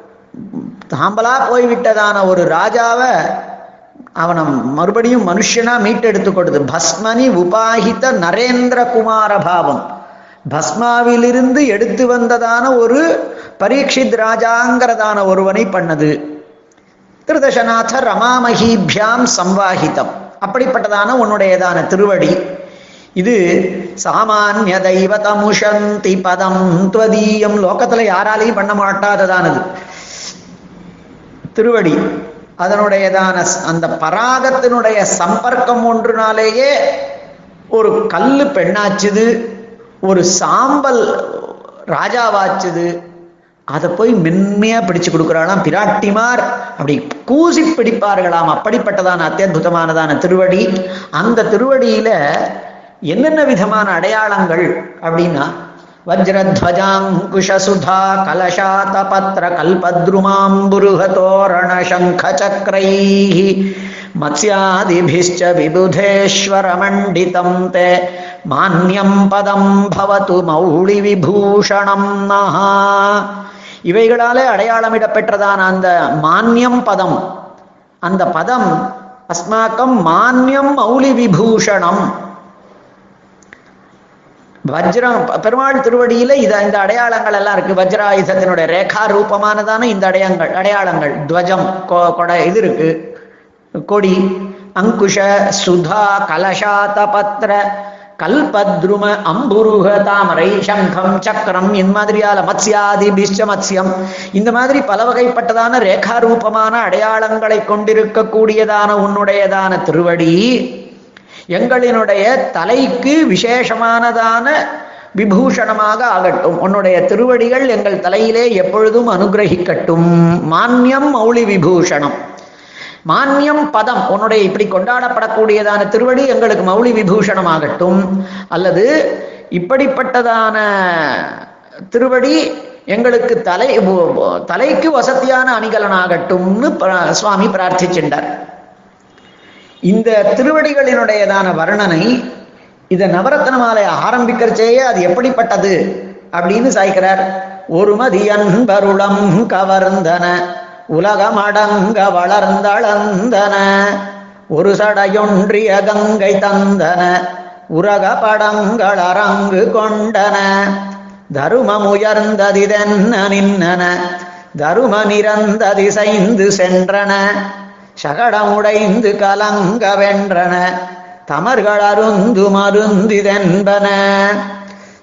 Speaker 1: தாம்பலா போய்விட்டதான ஒரு ராஜாவை அவனை மறுபடியும் மனுஷனா மீட்டெடுத்து கொடுத்து பஸ்மனி உபாகித நரேந்திர குமார பாவம். பஸ்மாவிலிருந்து எடுத்து வந்ததான ஒரு பரீட்சித் ராஜாங்கிறதான ஒருவனை பண்ணது. திருதசநாத ரமாமஹீபியாம் சம்வாகிதம் அப்படிப்பட்டதான உன்னுடையதான திருவடி. இது சாமானிய தெய்வதமுஷந்தி பதம் துவதீயம். லோகத்துல யாராலையும் பண்ண மாட்டாததானது. திருவடி. அதனுடையதான அந்த பராகத்தினுடைய சம்பர்க்கம் ஒன்றுனாலேயே ஒரு கல் பெண்ணாச்சுது ஒரு சாம்பல் ராஜாவாச்சுது அதை போய் மென்மையா பிடிச்சு கொடுக்குறாளாம் பிராட்டிமார். அப்படி கூசி பிடிப்பார்களாம். அப்படிப்பட்டதான அத்தியுதமானதான திருவடி. அந்த திருவடியில என்னென்ன விதமான அடையாளங்கள் அப்படின்னா வஜ்ரத்வஜாங்குஷசுதா கலசாதபத்ர கல்பத்ருமாம்புருகதோரண சங்கச்சக்ரை மத்ஸ்யாதிபிश्च விபுதேஸ்வரமண்டிதம் தே மான்யம் பதம் பவத்து மௌளி விபூஷணம் நஹா இவைகளாலே அடையாளமிடப்பெற்றதான அந்த மான்யம் பதம். அந்த பதம் அஸ்மாக்கம் மான்யம் மௌலி விபூஷணம் வஜ்ரம் பெருமாள் திருவடியில இத இந்த அடையாளங்கள் எல்லாம் இருக்கு. வஜ்ராயுதத்தினுடைய ரேகா ரூபமானதான இந்த அடையங்கள் அடையாளங்கள். துவஜம் கொ- கொடை இது இருக்கு. கொடி அங்குஷ சுதா கலசாத பத்திர கல்பத்ரும அம்புருக தாமரை சங்கம் சக்கரம் இந்த மாதிரியால மத்ஸ்யாதி பிஷ்ட மத்ஸ்யம். இந்த மாதிரி பல வகைப்பட்டதான ரேகா ரூபமான அடையாளங்களை கொண்டிருக்கக்கூடியதான உன்னுடையதான திருவடி. எங்களினுடைய தலைக்கு விசேஷமானதான விபூஷணமாக ஆகட்டும். உன்னுடைய திருவடிகள் எங்கள் தலையிலே எப்பொழுதும் அனுகிரகிக்கட்டும். மான்யம் மௌலி விபூஷணம். மான்யம் பதம். உன்னுடைய இப்படி கொண்டாடப்படக்கூடியதான திருவடி எங்களுக்கு மௌலி விபூஷணம் ஆகட்டும். அல்லது இப்படிப்பட்டதான திருவடி எங்களுக்கு தலை தலைக்கு வசதியான அணிகலனாகட்டும்னு சுவாமி பிரார்த்திச்சின்றார் இந்த திருவடிகளினுடையதான வர்ணனை இதை நவரத்ன மாலை ஆரம்பிக்கிறச்சேயே அது எப்படிப்பட்டது அப்படின்னு சாய்க்கிறார். ஒரு மதியன்பருளம் கவர்ந்தன உலகமடங்க வளர்ந்தளந்தன ஒரு சடையொன்றிய கங்கை தந்தன உரக படங்கள் அரங்கு கொண்டன தருமமுயர்ந்ததிதென்ன நின்னன தரும நிறந்ததி சைந்து சென்றன. சகடமுடைந்து கலங்க வென்றன. தமர்கள் அருந்து மருந்திதென்பன.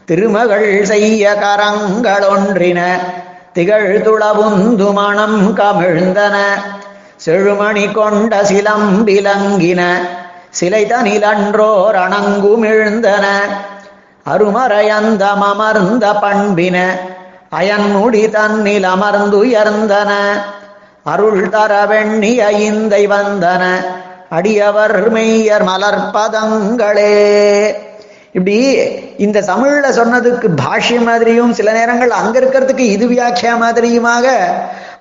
Speaker 1: திருமகள் செய்ய கரங்களொன்றின. திகழ் துளவுந்து மணம் கமிழ்ந்தன. செழுமணி கொண்ட சிலம்பிலங்கின. சிலை தனிலன்றோர் அணங்குமிழ்ந்தன. அருமறையந்த மமர்ந்த பண்பின. அயன்முடி தன்னில் அமர்ந்துயர்ந்தன. அருள் தர வெண்ணி வந்தன அடியவர் மெய்யர் மலர்பதங்களே இப்படி இந்த தமிழ்ல சொன்னதுக்கு பாஷ்யம் மாதிரியும் சில நேரங்கள் அங்க இருக்கிறதுக்கு இது வியாக்கியா மாதிரியுமாக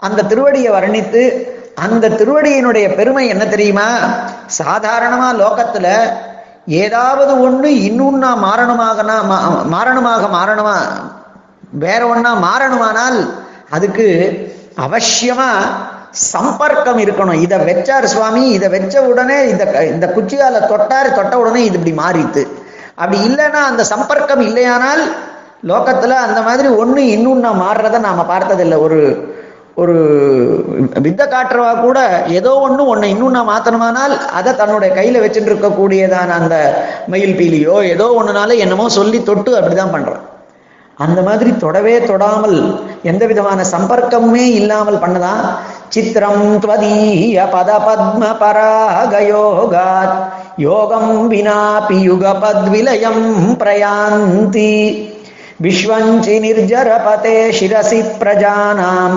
Speaker 1: அந்த திருவடியை வர்ணித்து அந்த திருவடியினுடைய பெருமை என்ன தெரியுமா? சாதாரணமா லோகத்துல ஏதாவது ஒண்ணு இன்னொன்னா மாறணுமாகனா மா- மாறணுமாக மாறணுமா? வேற ஒன்னா மாறணுமானால் அதுக்கு அவசியமா சம்பர்க்கம் இருக்கணும். இதை வச்சார் சுவாமி இதை வச்ச உடனே இந்த க- இந்த குச்சியால தொட்டார் தொட்ட உடனே இது இப்படி மாறித்து
Speaker 2: அப்படி இல்லைன்னா அந்த சம்பர்க்கம் இல்லையானால் லோகத்துல அந்த மாதிரி ஒண்ணு இன்னொன்னா மாறுறத நாம பார்த்ததில்லை. ஒரு ஒரு வித்த காட்டுறவா கூட ஏதோ ஒன்று ஒண்ணு இன்னொன்னு மாத்தணுமானால் அதை தன்னுடைய கையில வச்சுட்டு இருக்கக்கூடியதான அந்த மயில் பீலியோ ஏதோ ஒன்றுனால என்னமோ சொல்லி தொட்டு அப்படிதான் பண்றான். அந்த மாதிரி தொடவே தொடாமல் எந்த விதமான சம்பர்க்கமுமே இல்லாமல் பண்ணலாம் சித்திரம் துவதீய பத பத்ம பராகயோகாத் யோகம் வினாபி யுக பத்விலயம் பிரயாந்தி. விஸ்வஞ்சி நிர்ஜரபதே சிரசி பிரஜானாம்.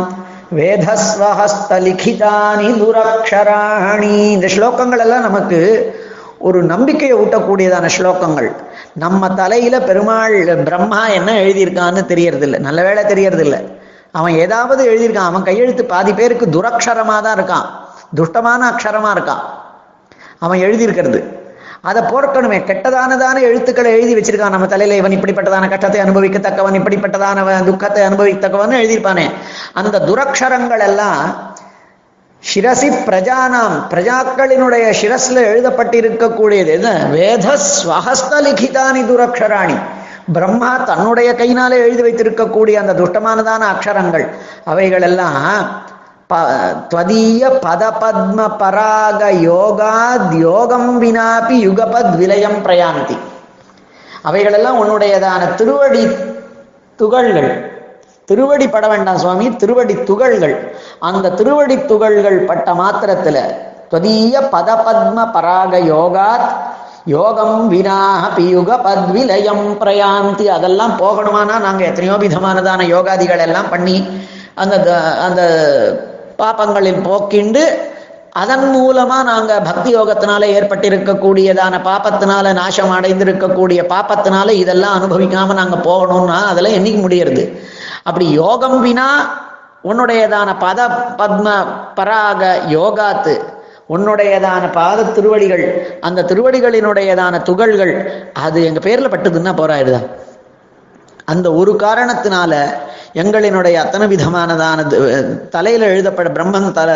Speaker 2: வேதஸ்வஹஸ்தலிகிதானி துரக்ஷராணி இந்த ஸ்லோகங்கள் எல்லாம் நமக்கு ஒரு நம்பிக்கையை ஊட்டக்கூடியதான ஸ்லோகங்கள். நம்ம தலையில பெருமாள் பிரம்மா என்ன எழுதியிருக்கான்னு தெரியறதில்ல. நல்ல வேளை தெரியறதில்ல. அவன் ஏதாவது எழுதியிருக்கான். அவன் கையெழுத்து பாதி பேருக்கு துரக்ஷரமாக தான் இருக்கான். துஷ்டமான அக்ஷரமாக இருக்கான். அவன் எழுதியிருக்கிறது. அதை போர்க்கணுமே. கெட்டதானதான எழுத்துக்களை எழுதி வச்சிருக்கான். நம்ம தலையில இவன் இப்படிப்பட்டதான கஷ்டத்தை அனுபவிக்கத்தக்கவன் இப்படிப்பட்டதான துக்கத்தை அனுபவிக்கத்தக்கவன் எழுதியிருப்பானே. அந்த துரக்ஷரங்கள் எல்லாம் சிரசி பிரஜானாம் பிரஜாக்களினுடைய சிரஸ்ல எழுதப்பட்டிருக்கக்கூடியது. என்ன? வேத ஸ்வஹஸ்தலிகிதானி துரக்ஷராணி. பிரம்மா தன்னுடைய கையினாலே எழுதி வைத்திருக்கக்கூடிய அந்த துஷ்டமானதான அக்ஷரங்கள் அவைகள் எல்லாம் ப துவதீய பத பத்ம பராக யோகாத் யோகம் வினாபி யுகபத் விலயம் பிரயாந்தி. அவைகளெல்லாம் உன்னுடையதான திருவடி துகள்கள். திருவடி பட வேண்டாம் சுவாமி திருவடி துகள்கள். அந்த திருவடி துகள்கள் பட்ட மாத்திரத்துல தொதீய பத பத்ம பராக யோகாத் யோகம் வினா பியுக பத்விலயம் பிரயாந்தி. அதெல்லாம் போகணுமானா நாங்க எத்தனையோ விதமானதான யோகாதிகள் எல்லாம் பண்ணி அந்த த- அந்த பாப்பங்களில் போக்கிண்டு அதன் மூலமா நாங்க பக்தி யோகத்தினால ஏற்பட்டிருக்கக்கூடியதான பாப்பத்தினால நாசம் அடைந்திருக்கக்கூடிய பாப்பத்தினால இதெல்லாம் அனுபவிக்காம நாங்க போகணும்னா அதெல்லாம் என்னைக்கு முடியறது? அப்படி யோகம் வினா உன்னுடையதான பத பத்ம பராக யோகாத்து உன்னுடையதான பாத திருவடிகள் அந்த திருவடிகளினுடையதான துகள்கள் அது எங்க பேர்ல பட்டதுன்னா போராயிடுதான் அந்த ஒரு காரணத்தினால எங்களினுடைய அத்தனை விதமானதான தலையில் தலையில எழுதப்பட பிரம்மன் தல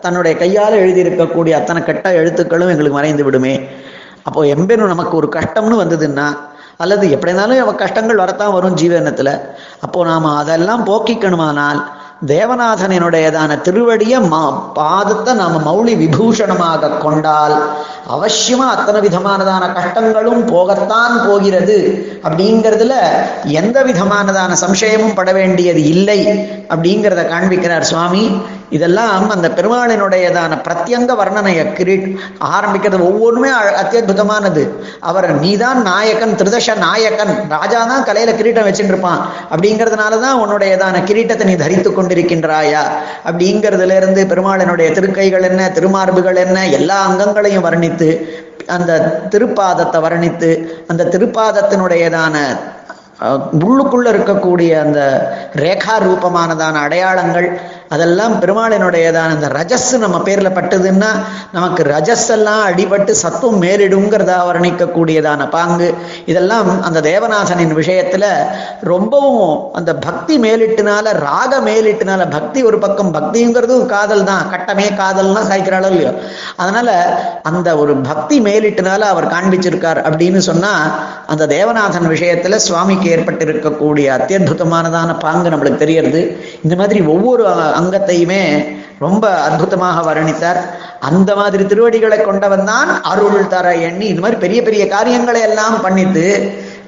Speaker 2: தன்னுடைய கையால் எழுதியிருக்கக்கூடிய அத்தனை கெட்ட எழுத்துக்களும் எங்களுக்கு மறைந்து விடுமே. அப்போ எம்பெரும் நமக்கு ஒரு கஷ்டம்னு வந்ததுன்னா அல்லது எப்படி இருந்தாலும் கஷ்டங்கள் வரத்தான் வரும் ஜீவனத்துல அப்போ நாம அதெல்லாம் போக்கிக்கணுமானால் தேவநாதனினுடையதான திருவடிய மா பாதத்தை நாம் மௌலி விபூஷணமாக கொண்டால் அவசியமா அத்தனை விதமானதான கஷ்டங்களும் போகத்தான் போகிறது. அப்படிங்கிறதுல எந்த விதமானதான சம்சயமும் பட வேண்டியது இல்லை அப்படிங்கிறத காண்பிக்கிறார் சுவாமி. இதெல்லாம் அந்த பெருமாளினுடையதான பிரத்யங்க வர்ணனையை கிரீட் ஆரம்பிக்கிறது ஒவ்வொன்றுமே அ- அத்தியுதமானது அவர் நீதான் நாயகன் திருதஷ நாயகன் ராஜா தான் கலையில கிரீட்டம் வச்சுட்டு இருப்பான் அப்படிங்கிறதுனால தான் உன்னுடையதான கிரீட்டத்தை நீ தரித்து கொண்டிருக்கின்றாயா? அப்படிங்கிறதுல இருந்து பெருமாளினுடைய திருக்கைகள் என்ன திருமார்புகள் என்ன எல்லா அங்கங்களையும் வர்ணித்து அந்த திருப்பாதத்தை வர்ணித்து அந்த திருப்பாதத்தினுடையதான உள்ளுக்குள்ள இருக்கக்கூடிய அந்த ரேகா ரூபமானதான அடையாளங்கள் அதெல்லாம் பெருமாளினுடையதான அந்த ரஜஸ் நம்ம பேர்ல பட்டதுன்னா நமக்கு ரஜஸ் எல்லாம் அடிபட்டு சத்துவம் மேலிடுங்கிறதா வர்ணிக்கக்கூடியதான பாங்கு. இதெல்லாம் அந்த தேவநாதனின் விஷயத்துல ரொம்பவும் அந்த பக்தி மேலிட்டுனால ராக மேலிட்டுனால பக்தி ஒரு பக்கம் பக்திங்கிறதும் காதல் தான் கட்டமே காதல்னா சாய்க்கிறாளோ இல்லையோ. அதனால அந்த ஒரு பக்தி மேலிட்டுனால அவர் காண்பிச்சிருக்கார் அப்படின்னு சொன்னா அந்த தேவநாதன் விஷயத்துல சுவாமிக்கு ஏற்பட்டிருக்கக்கூடிய அத்தியுதமானதான பாங்கு நம்மளுக்கு தெரியறது. இந்த மாதிரி ஒவ்வொரு அங்கத்தையுமே ரொம்ப அற்புதமாக வர்ணித்தார். அந்த மாதிரி திருவடிகளை கொண்டவன் தான் அருள் தர எண்ணி இது மாதிரி பெரிய பெரிய காரியங்களை எல்லாம் பண்ணிட்டு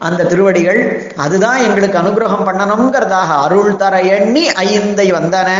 Speaker 2: அந்த திருவடிகள் அதுதான் எங்களுக்கு அனுகிரகம் பண்ணணுங்கிறதாக அருள் தர எண்ணி ஐந்தை வந்தன.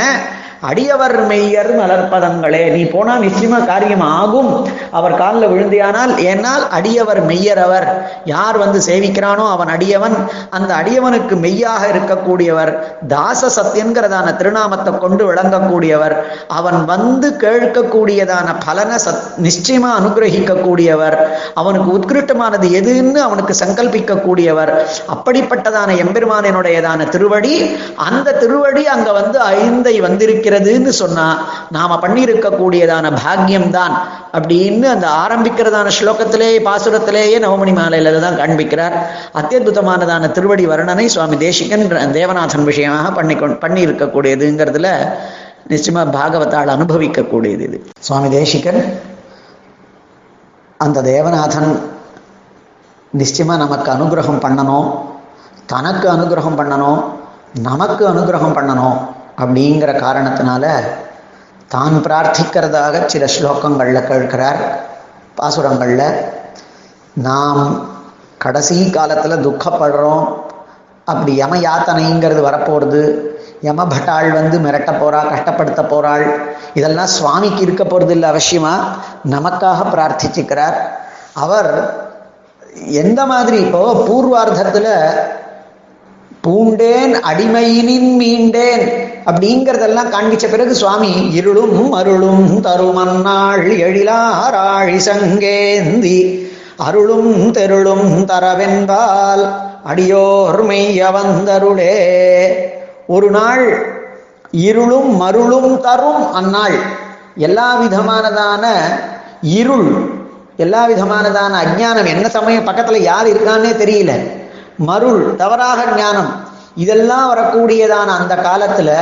Speaker 2: அடியவர் மெய்யர் மலர்பதங்களே நீ போனா நிச்சயமா காரியம் ஆகும் அவர் காலில் விழுந்தியானால் ஏனால் அடியவர் மெய்யர் அவர். யார் வந்து சேவிக்கிறானோ அவன் அடியவன். அந்த அடியவனுக்கு மெய்யாக இருக்கக்கூடியவர் தாச சத்தியன்கிறதான திருநாமத்தை கொண்டு விளங்கக்கூடியவர் அவன் வந்து கேட்கக்கூடியதான பலனை சத் நிச்சயமா அனுகிரகிக்கக்கூடியவர் அவனுக்கு உத்கிருஷ்டமானது எதுன்னு அவனுக்கு சங்கல்பிக்கக்கூடியவர். அப்படிப்பட்டதான எம்பெருமானினுடையதான திருவடி அந்த திருவடி அங்க வந்து ஐந்தை வந்திருக்கிறதுன்னு சொன்னா நாம பண்ணியிருக்கக்கூடியதான பாக்கியம்தான் அப்படின்னு அந்த ஆரம்பிக்கிறதான ஸ்லோகத்திலேயே பாசுரத்திலேயே நவமணி மாலையில தான் காண்பிக்கிறார். அத்தியுதமானதான திருவடி வர்ணனை சுவாமி தேசிகன் தேவநாதன் விஷயமாக பண்ணி பண்ணி இருக்கக்கூடியதுங்கிறதுல நிச்சயமா பாகவத்தால் அனுபவிக்கக்கூடியது இது. சுவாமி தேசிகன் அந்த தேவநாதன்
Speaker 1: நிச்சயமாக நமக்கு அனுகிரகம் பண்ணணும். தனக்கு அனுகிரகம் பண்ணணும். நமக்கு அனுகிரகம் பண்ணணும். அப்படிங்கிற காரணத்தினால தான் பிரார்த்திக்கிறதாக சில ஸ்லோகங்களில் கேட்கிறார். பாசுரங்களில் நாம் கடைசி காலத்தில் துக்கப்படுறோம். அப்படி யம யாத்தனைங்கிறது வரப்போகிறது யம பட்டாள் வந்து மிரட்ட போறா கஷ்டப்படுத்த போறாள். இதெல்லாம் சுவாமிக்கு இருக்க போகிறது இல்லை அவசியமா? நமக்காக பிரார்த்திச்சுக்கிறார். அவர் எந்த மாதிரி இப்போ பூர்வார்த்தத்தில் பூண்டேன் அடிமையினின் மீண்டேன். அப்படிங்கிறதெல்லாம் காண்பிச்ச பிறகு சுவாமி இருளும் அருளும் தருமன்னாள் எழிலாராழி சங்கேந்தி அருளும் தெருளும் தரவென்பால் அடியோர் மெய்யவந்தருளே ஒரு நாள் இருளும் மருளும் தரும் அந்நாள். எல்லா விதமானதான இருள் எல்லா விதமானதான அஜ்ஞானம் என்ன சமயம் பக்கத்துல யார் இருக்கான்னே தெரியல. மருள் தவறாக ஞானம். இதெல்லாம் வரக்கூடியதான அந்த காலத்துல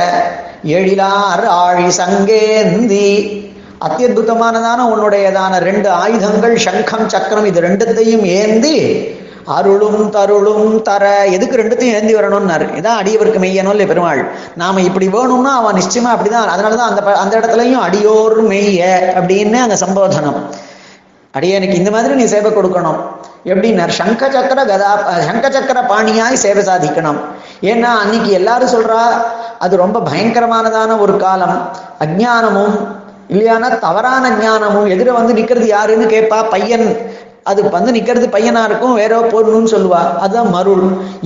Speaker 1: எழிலார் ஆழி சங்கேந்தி. அத்தியுதமானதான உன்னுடையதான ரெண்டு ஆயுதங்கள் சங்கம் சக்கரம் இது ரெண்டுத்தையும் ஏந்தி அருளும் தருளும் தர. எதுக்கு ரெண்டுத்தையும் ஏந்தி வரணும்னாரு? இதான் அடியவருக்கு மெய்யணும் இல்லை பெருமாள்? நாம இப்படி வேணும்னா அவன் நிச்சயமா அப்படிதான். அதனாலதான் அந்த ப- அந்த இடத்துலயும் அடியோர் மெய்ய அப்படின்னு அந்த சம்போதனம். அடியனுக்கு இந்த மாதிரி நீ சேவை கொடுக்கணும். எப்படின்னா சங்க சக்கர கதா சங்க சக்கர பாணியாய் சேவை சாதிக்கணும். ஏன்னா அன்னைக்கு எல்லாரும் சொல்றா அது ரொம்ப பயங்கரமானதான ஒரு காலம். அஜானமும் இல்லையானா தவறான ஞானமும் எதிர வந்து நிக்கிறது யாருன்னு கேட்பா பையன். அது வந்து நிக்கிறது பையனா இருக்கும் வேற பொருள்னு சொல்லுவா. அதுதான் மருள்.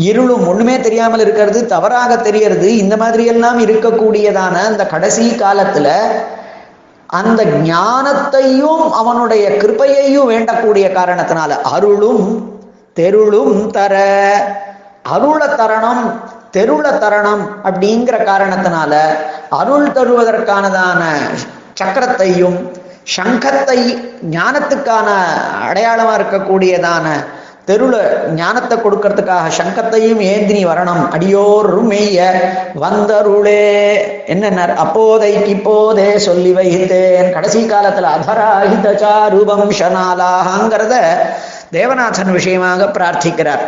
Speaker 1: இருளும் ஒண்ணுமே தெரியாமல் இருக்கிறது தவறாக தெரியறது இந்த மாதிரி எல்லாம் இருக்கக்கூடியதான அந்த கடைசி காலத்துல அந்த ஞானத்தையும் அவனுடைய கிருபையையும் வேண்டக்கூடிய காரணத்தினால அருளும் தெருளும் தர. அருள தரணம் தெருள தரணம் அப்படிங்கிற காரணத்தினால அருள் தருவதற்கானதான சக்கரத்தையும் சங்கத்தை ஞானத்துக்கான அடையாளமா இருக்கக்கூடியதான தெருள ஞானத்தை கொடுக்கறதுக்காக சங்கத்தையும் ஏந்தினி வரணும். அடியோர் மெய்ய வந்தருளே. என்னன்னார்? அப்போதைக்கு இப்போதே சொல்லி வைத்தேன். கடைசி காலத்துல அதராகித சாருபம்சனாலாங்கிறத தேவநாதன் விஷயமாக பிரார்த்திக்கிறார்.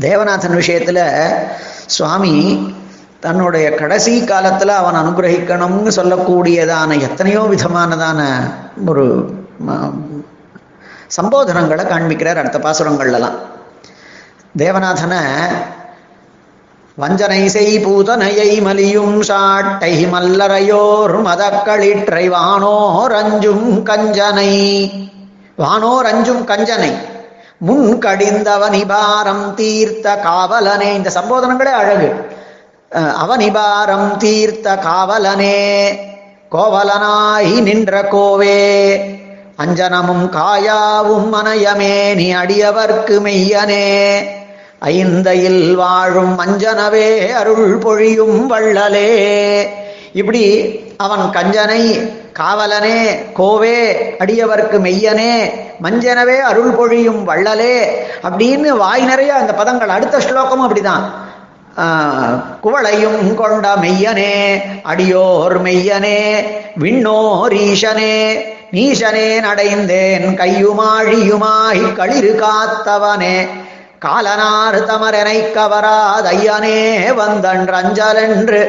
Speaker 1: தேவநாதன் விஷயத்துல சுவாமி தன்னுடைய கடைசி காலத்துல அவன் அனுகிரகிக்கணும்னு சொல்லக்கூடியதான எத்தனையோ விதமானதான ஒரு சம்போதனங்களை காண்பிக்கிறார் அடுத்த பாசுரங்கள்லாம் தேவநாதனை வஞ்சனை செய் பூதனையை மலியும் சாட்டை மல்லரையோர் மதக்களிற்றை வானோர் அஞ்சும் கஞ்சனை. வானோர் அஞ்சும் கஞ்சனை. முன் கடிந்தவனிபாரம் தீர்த்த காவலனே. இந்த சம்போதனங்களே அழகு. அவனிபாரம் தீர்த்த காவலனே கோவலனாய் நின்ற கோவே அஞ்சனமும் காயாவும் மனயமே நீ அடியவர்க்கு மெய்யனே. ஐந்தையில் வாழும் அஞ்சனவே அருள் பொழியும் வள்ளலே. இப்படி அவன் கஞ்சனை காவலனே கோவே அடியவர்க்கு மெய்யனே மஞ்சனவே அருள் பொழியும் வள்ளலே அப்படின்னு வாய் நிறைய அந்த பதங்கள் அடுத்த ஸ்லோகமும் அப்படிதான். குவளையும் கொண்ட மெய்யனே அடியோர் மெய்யனே விண்ணோரீஷனே நீசனே நடைந்தேன் கையுமாழியுமாய் களிறு காத்தவனே. காலனார் தமரனை கவராதையனே வந்தன் ரஞ்சலென்று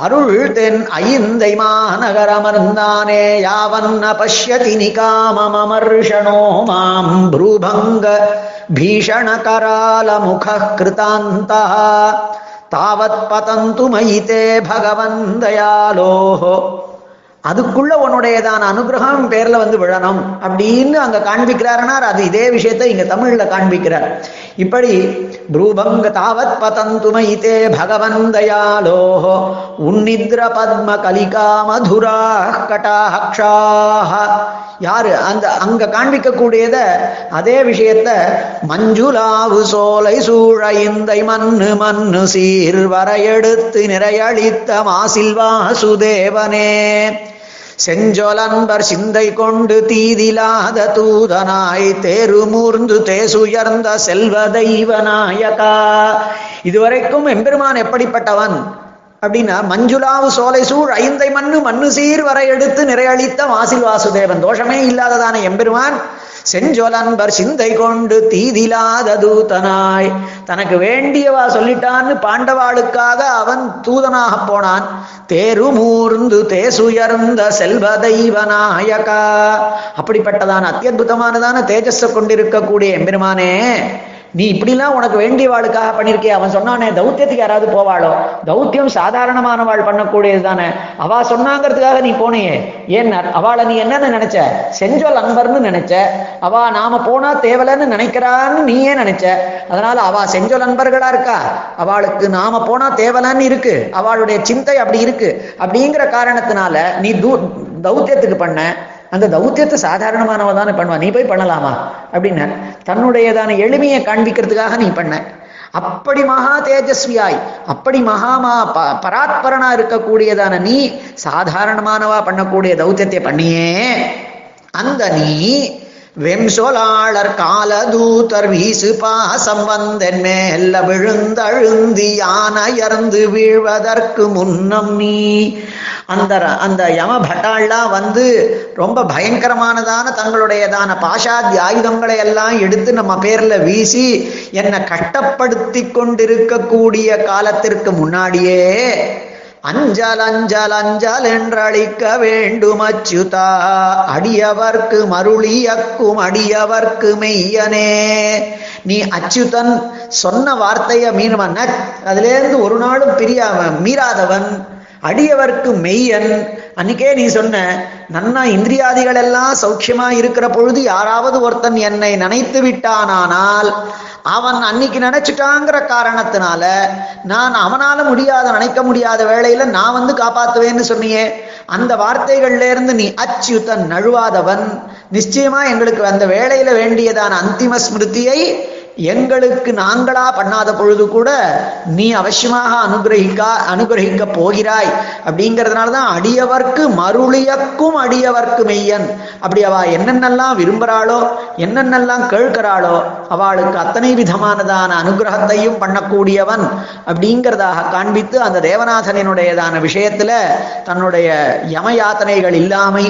Speaker 1: அருள் தென் ஐந்தை மாநகரமர்ந்தானே யாவன்ன பஷ்யதி நிகாமமர்ஷணோ மாம் ப்ரூபங்க भीषणकरालमुखः कृतान्तः तावत् பதந்து மயிதே பகவன் தயாலோஹ அதுக்குள்ள உன்னுடையதான அனுகிரகம் பேர்ல வந்து விழணும் அப்படின்னு அங்க காண்பிக்கிறாருனார். அது இதே விஷயத்தை இங்க தமிழ்ல காண்பிக்கிறார். இப்படி ப்ரூபங்க தாவத் பதந்துமயிதே பகவன் தயாலோஹோ உன்னித்ர பத்ம கலிகா மதுரா கட்டாஹக்ஷாஹ. யாரு? அந்த அங்க காண்பிக்கக்கூடியத அதே விஷயத்த மஞ்சுலாவு சோலை சூழ இந்தை மண்ணு மண்ணு சீர் வரையெடுத்து நிறையளித்த மாசில் வாசுதேவனே செஞ்சொலன்பர் சிந்தை கொண்டு தீதிலாத தூதனாய் தேருமூர்ந்து தேசுயர்ந்த செல்வ தெய்வ நாயகா இதுவரைக்கும் எம்பெருமான் எப்படிப்பட்டவன்? அப்படின்னா மஞ்சுளாவு சோலை சூழ் ஐந்தை மண்ணு மண்ணு சீர் வரை எடுத்து நிறையளித்த வாசில் வாசுதேவன். தோஷமே இல்லாததான எம்பெருமான் செஞ்சொலன்பர் சிந்தை கொண்டு தீதிலாத தூதனாய். தனக்கு வேண்டியவா சொல்லிட்டான்னு பாண்டவாளுக்காக அவன் தூதனாக போனான். தேருமூர்ந்து தேசுயர்ந்த செல்வ தெய்வ நாயகா. அப்படிப்பட்டதான அத்தியுதமானதான தேஜஸை கொண்டிருக்கக்கூடிய எம்பெருமானே. நீ இப்படிலாம் உனக்கு வேண்டியவாளுக்காக பண்ணிருக்கே அவன் சொன்னானே தௌத்தியத்துக்கு யாராவது போவாளோ? தௌத்தியம் சாதாரணமானவாள் பண்ணக்கூடியது தானே. அவ சொன்னாங்கிறதுக்காக நீ போனையே. ஏன் அவளை நீ என்னன்னு நினைச்ச? செஞ்சொல் அன்பர்னு நினைச்ச. அவ நாம போனா தேவலன்னு நினைக்கிறான்னு நீயே நினைச்ச. அதனால அவ செஞ்சொல் அன்பர்களா இருக்கா? அவளுக்கு நாம போனா தேவலன்னு இருக்கு. அவளுடைய சிந்தை அப்படி இருக்கு. அப்படிங்கிற காரணத்தினால நீ தூ தௌத்தியத்துக்கு பண்ண. அந்த தௌத்தியத்தை சாதாரணமானவ தானே பண்ணுவா. நீ போய் பண்ணலாமா? அப்படின்னு தன்னுடையதான எளிமையை காண்பிக்கிறதுக்காக நீ பண்ண. அப்படி மகா தேஜஸ்வியாய் அப்படி மகாமா ப பராத்பரனா இருக்கக்கூடியதான நீ சாதாரணமானவா பண்ணக்கூடிய தௌத்தியத்தை பண்ணியே. அந்த நீ வெம்சொலாளர் காலதூதர் வீசு பாசம் வந்தன் மேல்ல விழுந்தழுந்தி யானையர்ந்து வீழ்வதற்கு முன்னம் நீ. அந்த ர- அந்த யம பட்டாள்லாம் வந்து ரொம்ப பயங்கரமானதான தங்களுடையதான பாஷாதி ஆயுதங்களை எல்லாம் எடுத்து நம்ம பேர்ல வீசி என்னை கட்டப்படுத்தி கொண்டிருக்கக்கூடிய காலத்திற்கு முன்னாடியே அஞ்சல் அஞ்சல் அஞ்சல் என்றழிக்க வேண்டும் அச்சுதா அடியவர்க்கு மருளியக்கும் அடியவர்க்கு மெய்யனே. நீ அச்சுதன் சொன்ன வார்த்தைய மீனவன் அதுலேருந்து ஒரு நாளும் பிரியாம மீறாதவன். அடியவர்க்கு மெய்யன். அன்னைக்கே நீ சொன்ன நன்னா இந்திரியாதிகள் எல்லாம் சௌக்கியமா இருக்கிற பொழுது யாராவது ஒருத்தன் என்னை நினைத்து விட்டானானால் அவன் அன்னைக்கு நினைச்சிட்டாங்கிற காரணத்தினால நான் அவனால முடியாத நினைக்க முடியாத வேளையில நான் வந்து காப்பாத்துவேன்னு சொன்னியே அந்த வார்த்தைகள்ல இருந்து நீ அச்சுத்தன் நழுவாதவன். நிச்சயமா எங்களுக்கு அந்த வேலையில வேண்டியதான அந்திம ஸ்மிருதியை எங்களுக்கு நாங்களா பண்ணாத பொழுது கூட நீ அவசியமாக அனுகிரகிக்கா அனுகிரகிக்க போகிறாய். அப்படிங்கிறதுனால தான் அடியவர்க்கு மருளியக்கும் அடியவர்க்கு மெய்யன். அப்படி அவ என்னென்னலாம் விரும்புகிறாளோ என்னென்னலாம் கேட்கிறாளோ அவளுக்கு அத்தனை விதமானதான அனுகிரகத்தையும் பண்ணக்கூடியவன் அப்படிங்கிறதாக காண்பித்து அந்த தேவநாதனினுடையதான விஷயத்துல தன்னுடைய யம யாத்தனைகள் இல்லாமை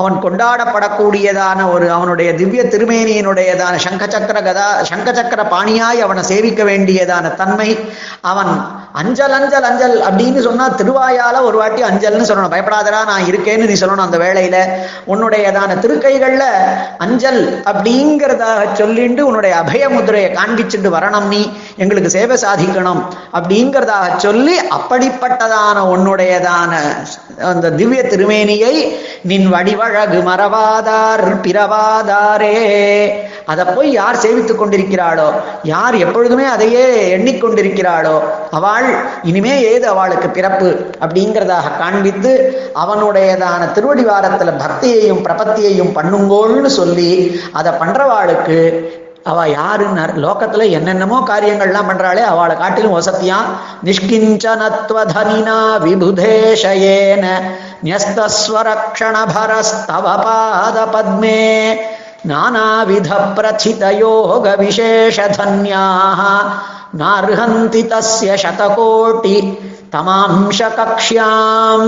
Speaker 1: அவன் கொண்டாடப்படக்கூடியதான ஒரு அவனுடைய திவ்ய திருமேனியினுடையதான சங்கச்சக்கர கதா சங்கச்சக்கர பாணியாய் அவனை சேவிக்க வேண்டியதான தன்மை அவன் அஞ்சல் அஞ்சல் அஞ்சல் அப்படின்னு சொன்னா திருவாயால ஒரு வாட்டி அஞ்சல்னு சொல்லணும். பயப்படாதடா நான் இருக்கேன்னு நீ சொல்லணும் அந்த வேளையில. உன்னுடையதான திருக்கைகள்ல அஞ்சல் அப்படிங்கிறதாக சொல்லிட்டு உன்னுடைய அபய முதிரையை காண்பிச்சுட்டு வரணும் நீ எங்களுக்கு சேவை சாதிக்கணும் அப்படிங்கிறதாக சொல்லி அப்படிப்பட்டதான உன்னுடையதான அந்த திவ்ய திருமேனியை நின் அழகு மறவாதார் பிறவாதாரே. அதை போய் யார் சேவித்துக் கொண்டிருக்கிறாளோ யார் எப்பொழுதுமே அதையே எண்ணிக்கொண்டிருக்கிறாளோ அவள் இனிமே ஏது அவளுக்கு பிறப்பு அப்படிங்கிறதாக காண்பித்து அவனுடையதான திருவடிவாரத்துல பக்தியையும் பிரபத்தியையும் பண்ணுங்கோள்னு சொல்லி அதை பண்றவாளுக்கு அவ யாருன்னு லோகத்துல என்னென்னமோ காரியங்கள்லாம் பண்றாளே அவளை காட்டிலும் வசத்தியா நிஷ்கிஞ்சனத்வதனினா விபுதேஷயேன न्यस्तस्वरक्षणभरस्तव पादपद्मे नानाविधप्रथितयोगविशेषधन्याः नार्हन्ति तस्य शतकोटि தமாம்சகக்ஷாம்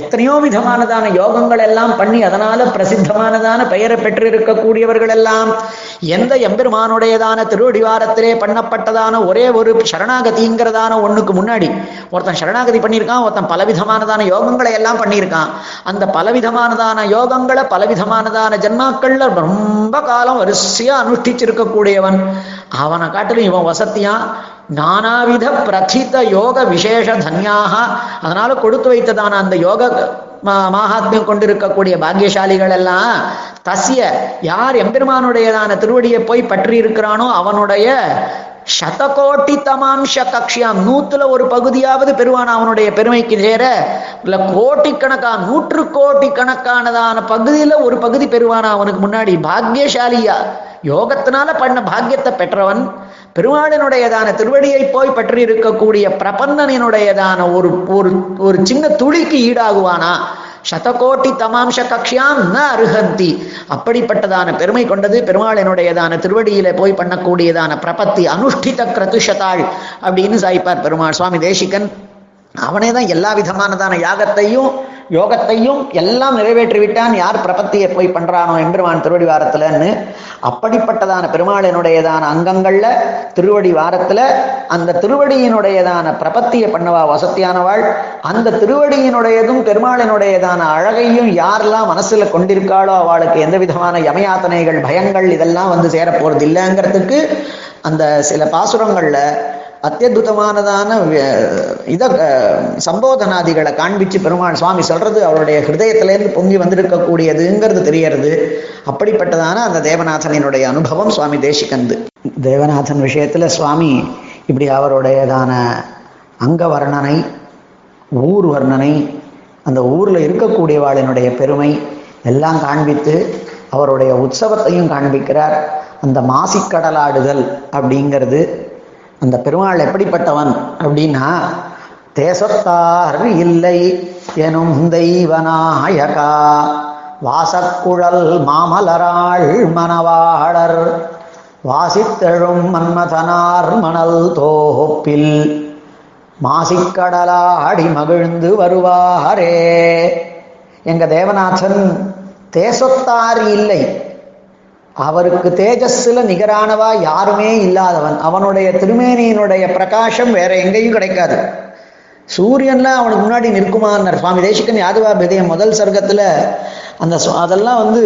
Speaker 1: எத்தனையோ விதமானதான யோகங்கள் எல்லாம் பண்ணி அதனால பிரசித்தமானதான பெயரை பெற்றிருக்கக்கூடியவர்கள் எல்லாம் எந்த எம்பெருமானுடையதான திருவடிவாரத்திலே பண்ணப்பட்டதான ஒரே ஒரு சரணாகதிங்கிறதான ஒண்ணுக்கு முன்னாடி ஒருத்தன் சரணாகதி பண்ணியிருக்கான் ஒருத்தன் பலவிதமானதான யோகங்களை எல்லாம் பண்ணியிருக்கான். அந்த பலவிதமானதான யோகங்களை பலவிதமானதான ஜென்மாக்கள்ல ரொம்ப காலம் வரிசையா அனுஷ்டிச்சிருக்கக்கூடியவன். அவனை காட்டிலும் இவன் வசத்தியான் நானாவித பிரதித யோக விசேஷ தன்யாக. அதனால கொடுத்து வைத்ததான அந்த யோக மா- மாகாத்மியம் கொண்டிருக்கக்கூடிய பாக்கியசாலிகள் எல்லாம் தசிய யார் எம்பெருமானுடையதான திருவடியை போய் பற்றி இருக்கிறானோ அவனுடைய சதகோட்டி தமாம்ச கக்ஷியாம் நூத்துல ஒரு பகுதியாவது பெருவான் அவனுடைய பெருமைக்கு சேர இல்ல கோட்டிக்கணக்கா நூற்று கோடி கணக்கானதான பகுதியில ஒரு பகுதி பெருவானா அவனுக்கு முன்னாடி பாக்கியசாலியா. யோகத்தினால பண்ண பாக்கியத்தை பெற்றவன். பெருமாளினுடையதான திருவடியை போய் பற்றி இருக்கக்கூடிய பிரபந்தனினுடையதான ஒரு ஒரு ஒரு சின்ன துளிக்கு ஈடாகுவானா? சதகோட்டி தமாம்ச கக்ஷியாம் ந அருகந்தி அப்படிப்பட்டதான பெருமை கொண்டது பெருமாளினுடையதான திருவடியில போய் பண்ணக்கூடியதான பிரபத்தி அனுஷ்டித கிரதுஷதாள் அப்படின்னு சாய்ப்பார் பெருமாள். சுவாமி தேசிகன் அவனே தான் எல்லா விதமானதான யாகத்தையும்
Speaker 2: யோகத்தையும் எல்லாம் நிறைவேற்றிவிட்டான். யார் பிரபத்தியை போய் பண்றானோ எம்பெருமான் திருவடி வாரத்துலன்னு அப்படிப்பட்டதான பெருமாளினுடையதான அங்கங்கள்ல திருவடி வாரத்துல அந்த திருவடியினுடையதான பிரபத்தியை பண்ணவா வசத்தியானவாள். அந்த திருவடியினுடையதும் பெருமாளினுடையதான அழகையும் யாரெல்லாம் மனசுல கொண்டிருக்காளோ அவளுக்கு எந்த விதமான யமயாத்தனைகள் பயங்கள் இதெல்லாம் வந்து சேரப்போறது இல்லைங்கிறதுக்கு அந்த சில பாசுரங்கள்ல அத்தியுதமானதான இத சம்போதனாதிகளை காண்பிச்சு பெருமாள் சுவாமி சொல்றது அவருடைய ஹிருதயத்திலேருந்து பொங்கி வந்திருக்கக்கூடியதுங்கிறது தெரியறது. அப்படிப்பட்டதான அந்த தேவநாதனினுடைய அனுபவம் சுவாமி தேசிகந்து. தேவநாதன் விஷயத்துல சுவாமி இப்படி அவருடையதான அங்க வர்ணனை ஊர் வர்ணனை அந்த ஊர்ல இருக்கக்கூடியவாளினுடைய பெருமை எல்லாம் காண்பித்து அவருடைய உற்சவத்தையும் காண்பிக்கிறார். அந்த மாசிக்கடலாடுதல் அப்படிங்கிறது அந்த பெருமாள் எப்படிப்பட்டவன் அப்படின்னா தேசத்தார் இல்லை எனும் தெய்வநாயகா. வாசக்குழல் மாமலராள் மணவாளர். வாசித்தெழும் மன்மதனார் மணல் தோப்பில். மாசிக்கடலாடி மகிழ்ந்து வருவாரே. எங்க தேவநாதன் தேசத்தார் இல்லை அவருக்கு தேஜஸ்ல நிகரானவா யாருமே இல்லாதவன். அவனுடைய திருமேனியினுடைய பிரகாசம் வேற எங்கேயும் கிடைக்காது. சூரியன்லாம் அவனுக்கு முன்னாடி நிற்குமான்னார். சுவாமி தேசிகன் யாதுவா பேதைய முதல் சர்க்கத்துல அந்த அதெல்லாம் வந்து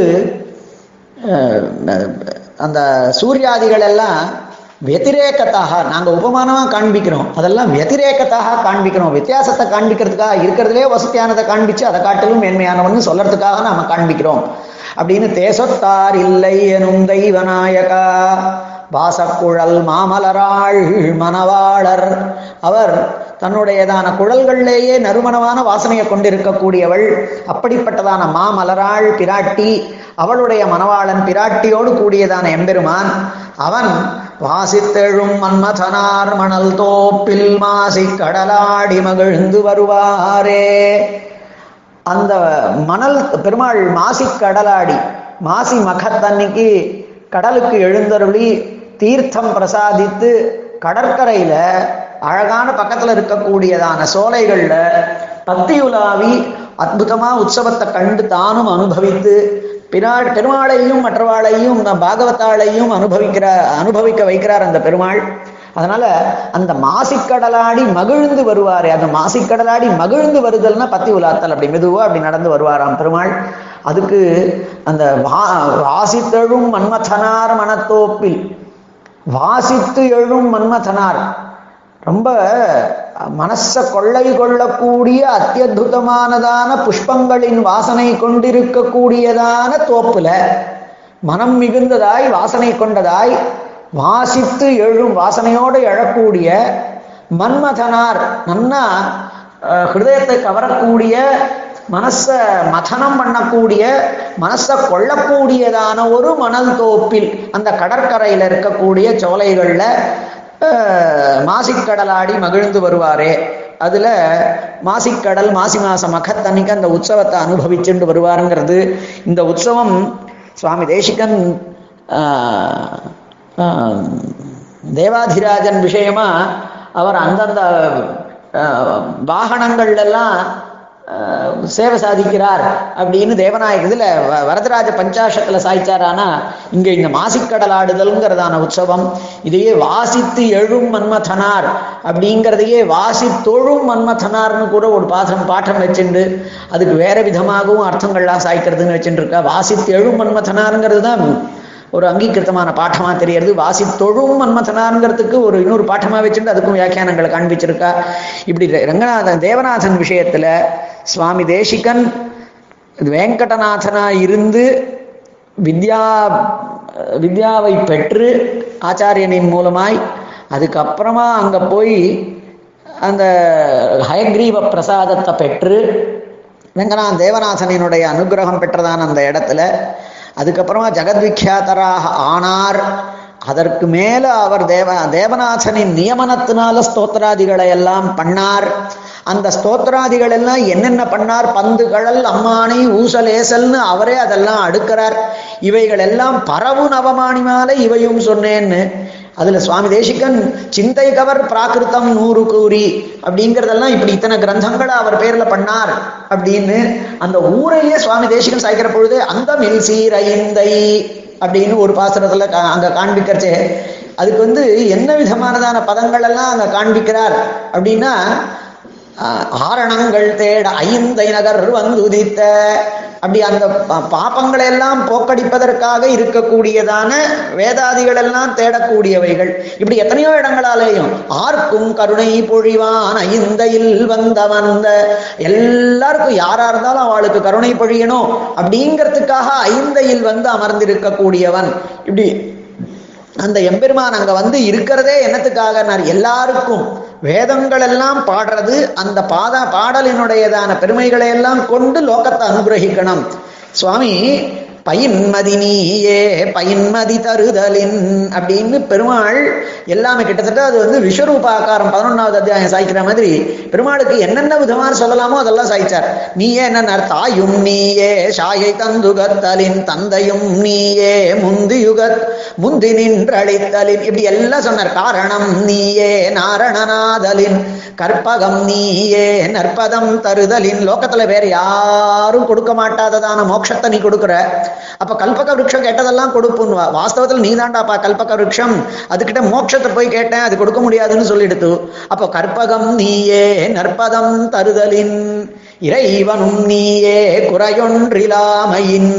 Speaker 2: அந்த சூர்யாதிகள் எல்லாம் வெதிரேக்கத்தாக நாங்கள் உபமானமாக காண்பிக்கிறோம். அதெல்லாம் வெதிரேக்கத்தாக காண்பிக்கிறோம். வித்தியாசத்தை காண்பிக்கிறதுக்காக இருக்கிறதுலே வசதியானதை காண்பிச்சு அதை காட்டிலும் மேன்மையானவன்னு சொல்றதுக்காக நாம காண்பிக்கிறோம். அப்படின்னு தேசத்தார் இல்லை எனும் தெய்வநாயகா. வாசக்குழல் மாமலராள் மணவாளர். அவர் தன்னுடையதான குழல்களிலேயே நறுமணமான வாசனையை கொண்டிருக்கக்கூடியவள். அப்படிப்பட்டதான மாமலராள் பிராட்டி அவளுடைய மணவாளன் பிராட்டியோடு கூடியதான எம்பெருமான். அவன் வாசித்தெழும் மன்மதனார் மணல் தோப்பில் மாசி கடலாடி மகிழ்ந்து வருவாரே. அந்த மணல் பெருமாள் மாசி கடலாடி மாசி மகத்தன்னைக்கு கடலுக்கு எழுந்தருளி தீர்த்தம் பிரசாதித்து கடற்கரையில அழகான பக்கத்துல இருக்கக்கூடியதான சோலைகள்ல பத்தியுலாவி அற்புதமா உற்சவத்தை கண்டு தானும் அனுபவித்து பின்னாள் பெருமாளையும் மற்றவாளையும் பாகவத்தாளையும் அனுபவிக்கிற அனுபவிக்க வைக்கிறார் அந்த பெருமாள். அதனால அந்த மாசிக்கடலாடி மகிழ்ந்து வருவாரே அந்த மாசிக்கடலாடி மகிழ்ந்து வருதல்னா பத்தி உலாத்தல் அப்படி மெதுவா அப்படி நடந்து வருவாராம் பெருமாள். அதுக்கு அந்த வா வாசித்தெழும் மன்மதனார் மனத்தோப்பில் வாசித்து எழும் மன்மதனார். ரொம்ப மனச கொள்ளை கொள்ளக்கூடிய அத்தியுதமானதான புஷ்பங்களின் வாசனை கொண்டிருக்கக்கூடியதான தோப்புல மனம் மிகுந்ததாய் வாசனை கொண்டதாய் வாசித்து எழும் வாசனையோடு எழக்கூடிய மன்மதனார் நன்னா ஹிருதயத்தை கவரக்கூடிய மனச மதனம் பண்ணக்கூடிய மனச கொள்ளக்கூடியதான ஒரு மணல் தோப்பில் அந்த கடற்கரையில் இருக்கக்கூடிய சோலைகள்ல மாசிக்கடலாடி மகிழ்ந்து வருவாரே. அதுல மாசிக்கடல் மாசி மாசம் மகத்தன்னைக்கு அந்த உற்சவத்தை அனுபவிச்சுண்டு வருவாருங்கிறது. இந்த உற்சவம் சுவாமி தேசிகன் ஆஹ், தேவாதிராஜன் விஷயமா அவர் அந்தந்த ஆஹ், எல்லாம் சேவை சாதிக்கிறார் அப்படின்னு தேவநாயக வ- வரதராஜ பஞ்சாஷத்தில் சாய்ச்சாரானா இங்க இந்த மாசிக்கடல் ஆடுதல்ங்கிறதான உற்சவம் இதையே வாசித்து எழும் மன்மதனார் அப்படிங்கிறதையே வாசித்தொழும் மன்மதனார்னு கூட ஒரு பாசம் பாட்டம் வச்சுண்டு அதுக்கு வேற விதமாகவும் அர்த்தங்கள்லாம் சாய்க்கிறதுன்னு வச்சுட்டு இருக்கா வாசித்து எழும் மன்மதனாருங்கிறது தான் ஒரு அங்கீகிருத்தமான பாட்டமா தெரியறது. வாசித்தொழும் மன்மதனாங்கிறதுக்கு ஒரு இன்னொரு பாட்டமா வச்சுட்டு அதுக்கும் வியாக்கியானங்களை காண்பிச்சிருக்கா. இப்படி ரங்கநாதன் தேவநாதன் விஷயத்துல சுவாமி தேசிகன் வேங்கடநாதனா இருந்து வித்யா வித்யாவை பெற்று ஆச்சாரியனின் மூலமாய் அதுக்கப்புறமா அங்க போய் அந்த ஹயக்ரீவ பிரசாதத்தை பெற்று வெங்கநாத் தேவநாதனினுடைய அனுகிரகம் பெற்றதான அந்த இடத்துல அதுக்கப்புறமா ஜெகத்விக்யாதராக ஆனார். அதற்கு மேல அவர் தேவ தேவநாதனின் நியமனத்தினால ஸ்தோத்திராதிகளை எல்லாம் பண்ணார். அந்த ஸ்தோத்திராதிகள் எல்லாம் என்னென்ன பண்ணார்? பந்து கழல் ஊசல் ஊசலேசல்னு அவரே அதெல்லாம் அடுக்கிறார். இவைகள் எல்லாம் பரவு நவமானிமால இவையும் சொன்னேன்னு அதுல சுவாமி தேசிகன் சிந்தை கவர் பிராகிருத்தம் நூறு கூறி அப்படிங்கிறதெல்லாம் இப்படி இத்தனை கிரந்தங்களை அவர் பேர்ல பண்ணார் அப்படின்னு அந்த ஊரையே சுவாமி தேசிகன் சாய்க்கிற பொழுது அந்த மில் சீரைந்தை அப்படின்னு ஒரு பாசுரத்துல கா- அங்க காண்பிக்கிறச்சே அதுக்கு வந்து என்ன விதமானதான பதங்கள் எல்லாம் அங்க காண்பிக்கிறார் அப்படின்னா ஆரணங்கள் தேட ஐந்தை நகர் வந்து உதித்த அப்படி அந்த பாப்பங்களை எல்லாம் போக்கடிப்பதற்காக இருக்கக்கூடியதான வேதாதிகள் எல்லாம் தேடக்கூடியவைகள். இப்படி எத்தனையோ இடங்களாலேயும் ஆர்க்கும் கருணை பொழிவான் ஐந்தையில் வந்த வந்த எல்லாருக்கும் யாரா இருந்தாலும் அவளுக்கு கருணை பொழியணும் அப்படிங்கிறதுக்காக ஐந்தையில் வந்து அமர்ந்திருக்கக்கூடியவன். இப்படி அந்த எம்பெருமான் அங்க வந்து இருக்கிறதே என்னத்துக்காக எல்லாருக்கும் வேதங்கள் எல்லாம் பாடுறது அந்த பாத பாடலினுடையதான பெருமைகளை எல்லாம் கொண்டு லோகத்தை அனுகிரகிக்கணும். சுவாமி பயின்மதி நீயே பயின்மதி தருதலின் அப்படின்னு பெருமாள் எல்லாமே கிட்டத்தட்ட அது வந்து விஸ்வரூபாக்காரம் பதினொன்னாவது அத்தியாயம் சாய்க்கிற மாதிரி பெருமாளுக்கு என்னென்ன விதமான சொல்லலாமோ அதெல்லாம் சாய்ச்சார். நீயே என்ன தாயும் நீயே சாயை தந்துகத்தலின் தந்தையும் நீயே முந்தியுகத் முந்தி நின்றழித்தலின். இப்படி எல்லாம் சொன்னார். காரணம் நீயே நாரணநாதலின் கற்பகம் நீயே நற்பதம் தருதலின். லோகத்துல வேற யாரும் கொடுக்க மாட்டாததான மோட்சத்தை நீ கொடுக்குற. அப்ப கல்பக விரக்ஷம் கேட்டதெல்லாம் கொடுப்புன்னு வாஸ்தவத்தில் நீ தாண்டாப்பா கல்பக விரக்ஷம் அதுகிட்ட மோட்சத்தை போய் கேட்டேன் அது கொடுக்க முடியாதுன்னு சொல்லிடுத்து. அப்போ கற்பகம் நீயே நற்பதம் தருதலின். இறைவனும் நீயே குறையொன்றிலாமையின்.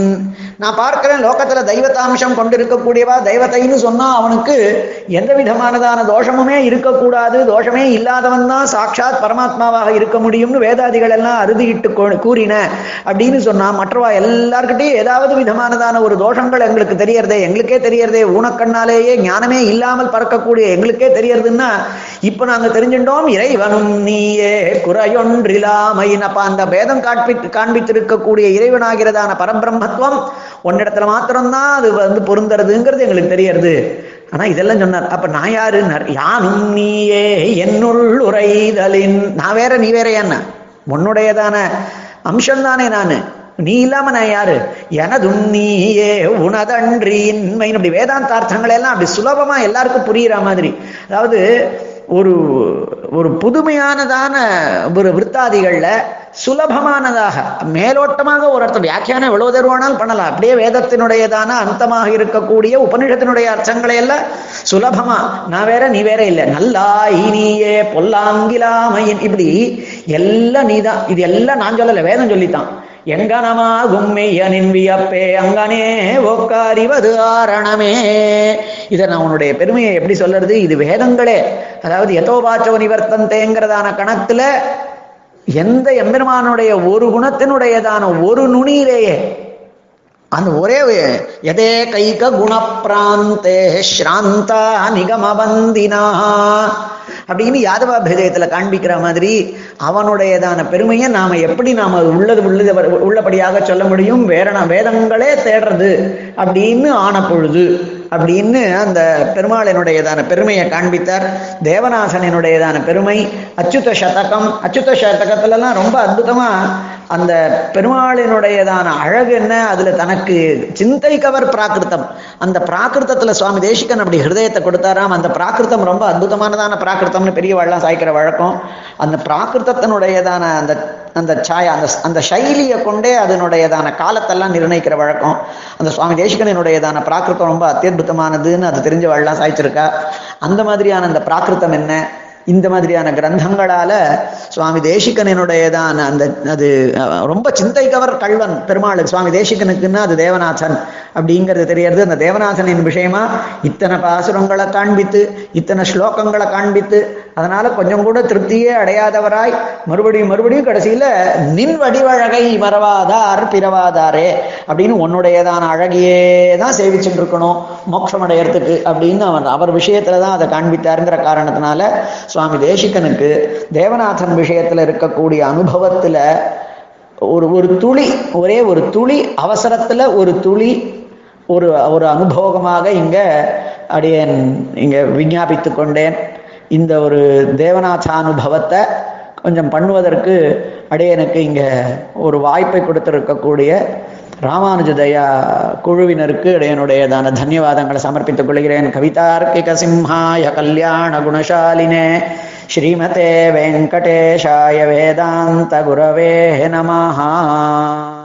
Speaker 2: நான் பார்க்கிறேன் லோகத்துல தெய்வத்தாம்சம் கொண்டிருக்கக்கூடியவா தெய்வத்தைன்னு சொன்னா அவனுக்கு எந்த விதமானதான தோஷமுமே இருக்கக்கூடாது. தோஷமே இல்லாதவன் தான் சாட்சாத் பரமாத்மாவாக இருக்க முடியும்னு வேதாதிகள் எல்லாம் அறுதியிட்டு கூறின அப்படின்னு சொன்னா மற்றவா எல்லார்கிட்டையும் ஏதாவது விதமானதான ஒரு தோஷங்கள் எங்களுக்கு தெரியறதே எங்களுக்கே தெரியறதே ஊனக்கண்ணாலேயே ஞானமே இல்லாமல் பறக்கக்கூடிய எங்களுக்கே தெரியறதுன்னா இப்ப நாங்க தெரிஞ்சுட்டோம் இறைவனும் நீயே குறையொன்றிலாமையின். அப்ப அந்த பேதம் காண்பி காண்பித்திருக்கக்கூடிய இறைவனாகிறதான பரபிரம்மத்துவம் உன்னிடத்துல மாத்திரம்தான் அது வந்து பொருந்துறதுங்கிறது எங்களுக்கு தெரியறது ஆனா இதெல்லாம் சொன்னார். அப்ப நான் யாரு யானும் நீயே என்னுள் உரைதலின் நான் வேற நீ வேற என்ன உன்னுடையதான அம்சம் தானே நானு. நீ இல்லாம நான் யாரு? எனதும் நீயே உனதன்றின்மை அப்படி வேதாந்தார்த்தங்களை எல்லாம் அப்படி சுலபமா எல்லாருக்கும் புரியுற மாதிரி. அதாவது ஒரு ஒரு புதுமையானதான ஒரு விருத்தாதிகள்ல சுலபமானதாக மேலோட்டமாக ஒரு அர்த்தம் வியாக்கியானம் எவ்வளவு தருவானால் பண்ணலாம். அப்படியே வேதத்தினுடையதான அந்தமாக இருக்கக்கூடிய உபனிஷத்தினுடைய அர்த்தங்களை எல்லாம் சுலபமா நான் வேற நீ வேற இல்லை. நல்லா இனியே பொல்லாங்கிலாமையின் இப்படி எல்லாம் நீதான். இது எல்லாம் நான் சொல்லல வேதம் சொல்லித்தான். எங்கனமாகும் மெய்யனின் வியப்பே அங்கனே ஒக்காரிவது ஆரணமே. இதை நான் உன்னுடைய பெருமையை எப்படி சொல்றது? இது வேதங்களே. அதாவது எதோபாச்சோ நிவர்த்தந்தேங்கிறதான கணத்துல எந்த எம்பெருமானுடைய ஒரு குணத்தினுடையதான ஒரு நுனியிலேயே அந்த ஒரே எதே கைக குணப்பிராந்தே ஸ்ராந்தா நிகமபந்தினா அப்படின்னு யாதவா பேதயத்துல காண்பிக்கிற மாதிரி அவனுடையதான பெருமையை நாம எப்படி நாம உள்ளது உள்ளது உள்ளபடியாக சொல்ல முடியும்? வேற வேதங்களே தேடுறது அப்படின்னு ஆன பொழுது அப்படின்னு அந்த பெருமாளினுடையதான பெருமையை காண்பித்தார். தேவநாசனினுடையதான பெருமை அச்சுத சதகம். அச்சுத சதகத்துலலாம் ரொம்ப அற்புதமா அந்த பெருமாளினுடையதான அழகு என்ன? அதுல தனக்கு சிந்தை கவர் பிராகிருத்தம். அந்த பிராகிருத்தத்துல சுவாமி தேசிகன் அப்படி ஹிருதயத்தை கொடுத்தாராம். அந்த பிராகிருத்தம் ரொம்ப அற்புதமானதான பிராகிருத்தம்னு பெரியவாள்லாம் சாய்க்கிற வழக்கம். அந்த பிராகிருத்தத்தினுடையதான அந்த அந்த சாயா அந்த அந்த சைலியை கொண்டே அதனுடையதான காலத்தெல்லாம் நிர்ணயிக்கிற வழக்கம். அந்த சுவாமி தேசிகனுடையதான பிராகிருத்தம் ரொம்ப அத்தியுதமானதுன்னு அது தெரிஞ்சவாள்லாம் சாய்ச்சிருக்கா. அந்த மாதிரியான அந்த பிராகிருத்தம் என்ன? இந்த மாதிரியான கிரந்தங்களால சுவாமி தேசிகனினுடையதான அந்த அது ரொம்ப சிந்தை கவர் கல்வன் பெருமாள். சுவாமி தேசிகனுக்குன்னா அது தேவநாதன் அப்படிங்கிறது தெரியறது. அந்த தேவநாதனின் விஷயமா இத்தனை பாசுரங்களை காண்பித்து இத்தனை ஸ்லோகங்களை காண்பித்து அதனால கொஞ்சம் கூட திருப்தியே அடையாதவராய் மறுபடியும் மறுபடியும் கடைசியில நின் வடிவழகை மறவாதார் பிறவாதாரே அப்படின்னு உன்னுடையதான அழகையே தான் சேவிச்சுட்டு இருக்கணும் மோட்சம் அடையறதுக்கு அப்படின்னு அவன் அவர் விஷயத்துல தான் அதை காண்பித்தாருங்கிற காரணத்தினால சுவாமி தேசிகனுக்கு தேவநாதன் விஷயத்துல இருக்கக்கூடிய அனுபவத்துல ஒரு ஒரு துளி ஒரே ஒரு துளி அவசரத்துல ஒரு துளி ஒரு ஒரு அனுபவமாக இங்க அடியேன் இங்க விஞ்ஞாபித்து கொண்டேன். இந்த ஒரு தேவநாத கொஞ்சம் பண்ணுவதற்கு அடையனுக்கு இங்கே ஒரு வாய்ப்பை கொடுத்துருக்கக்கூடிய ராமானுஜதயா குழுவினருக்கு இடையனுடையதான தன்யவாதங்களை சமர்ப்பித்துக் கொள்கிறேன். கவிதார்க்கிக சிம்ஹாய கல்யாண குணசாலினே ஸ்ரீமதே வெங்கடேஷாய வேதாந்த குரவே நமஹா.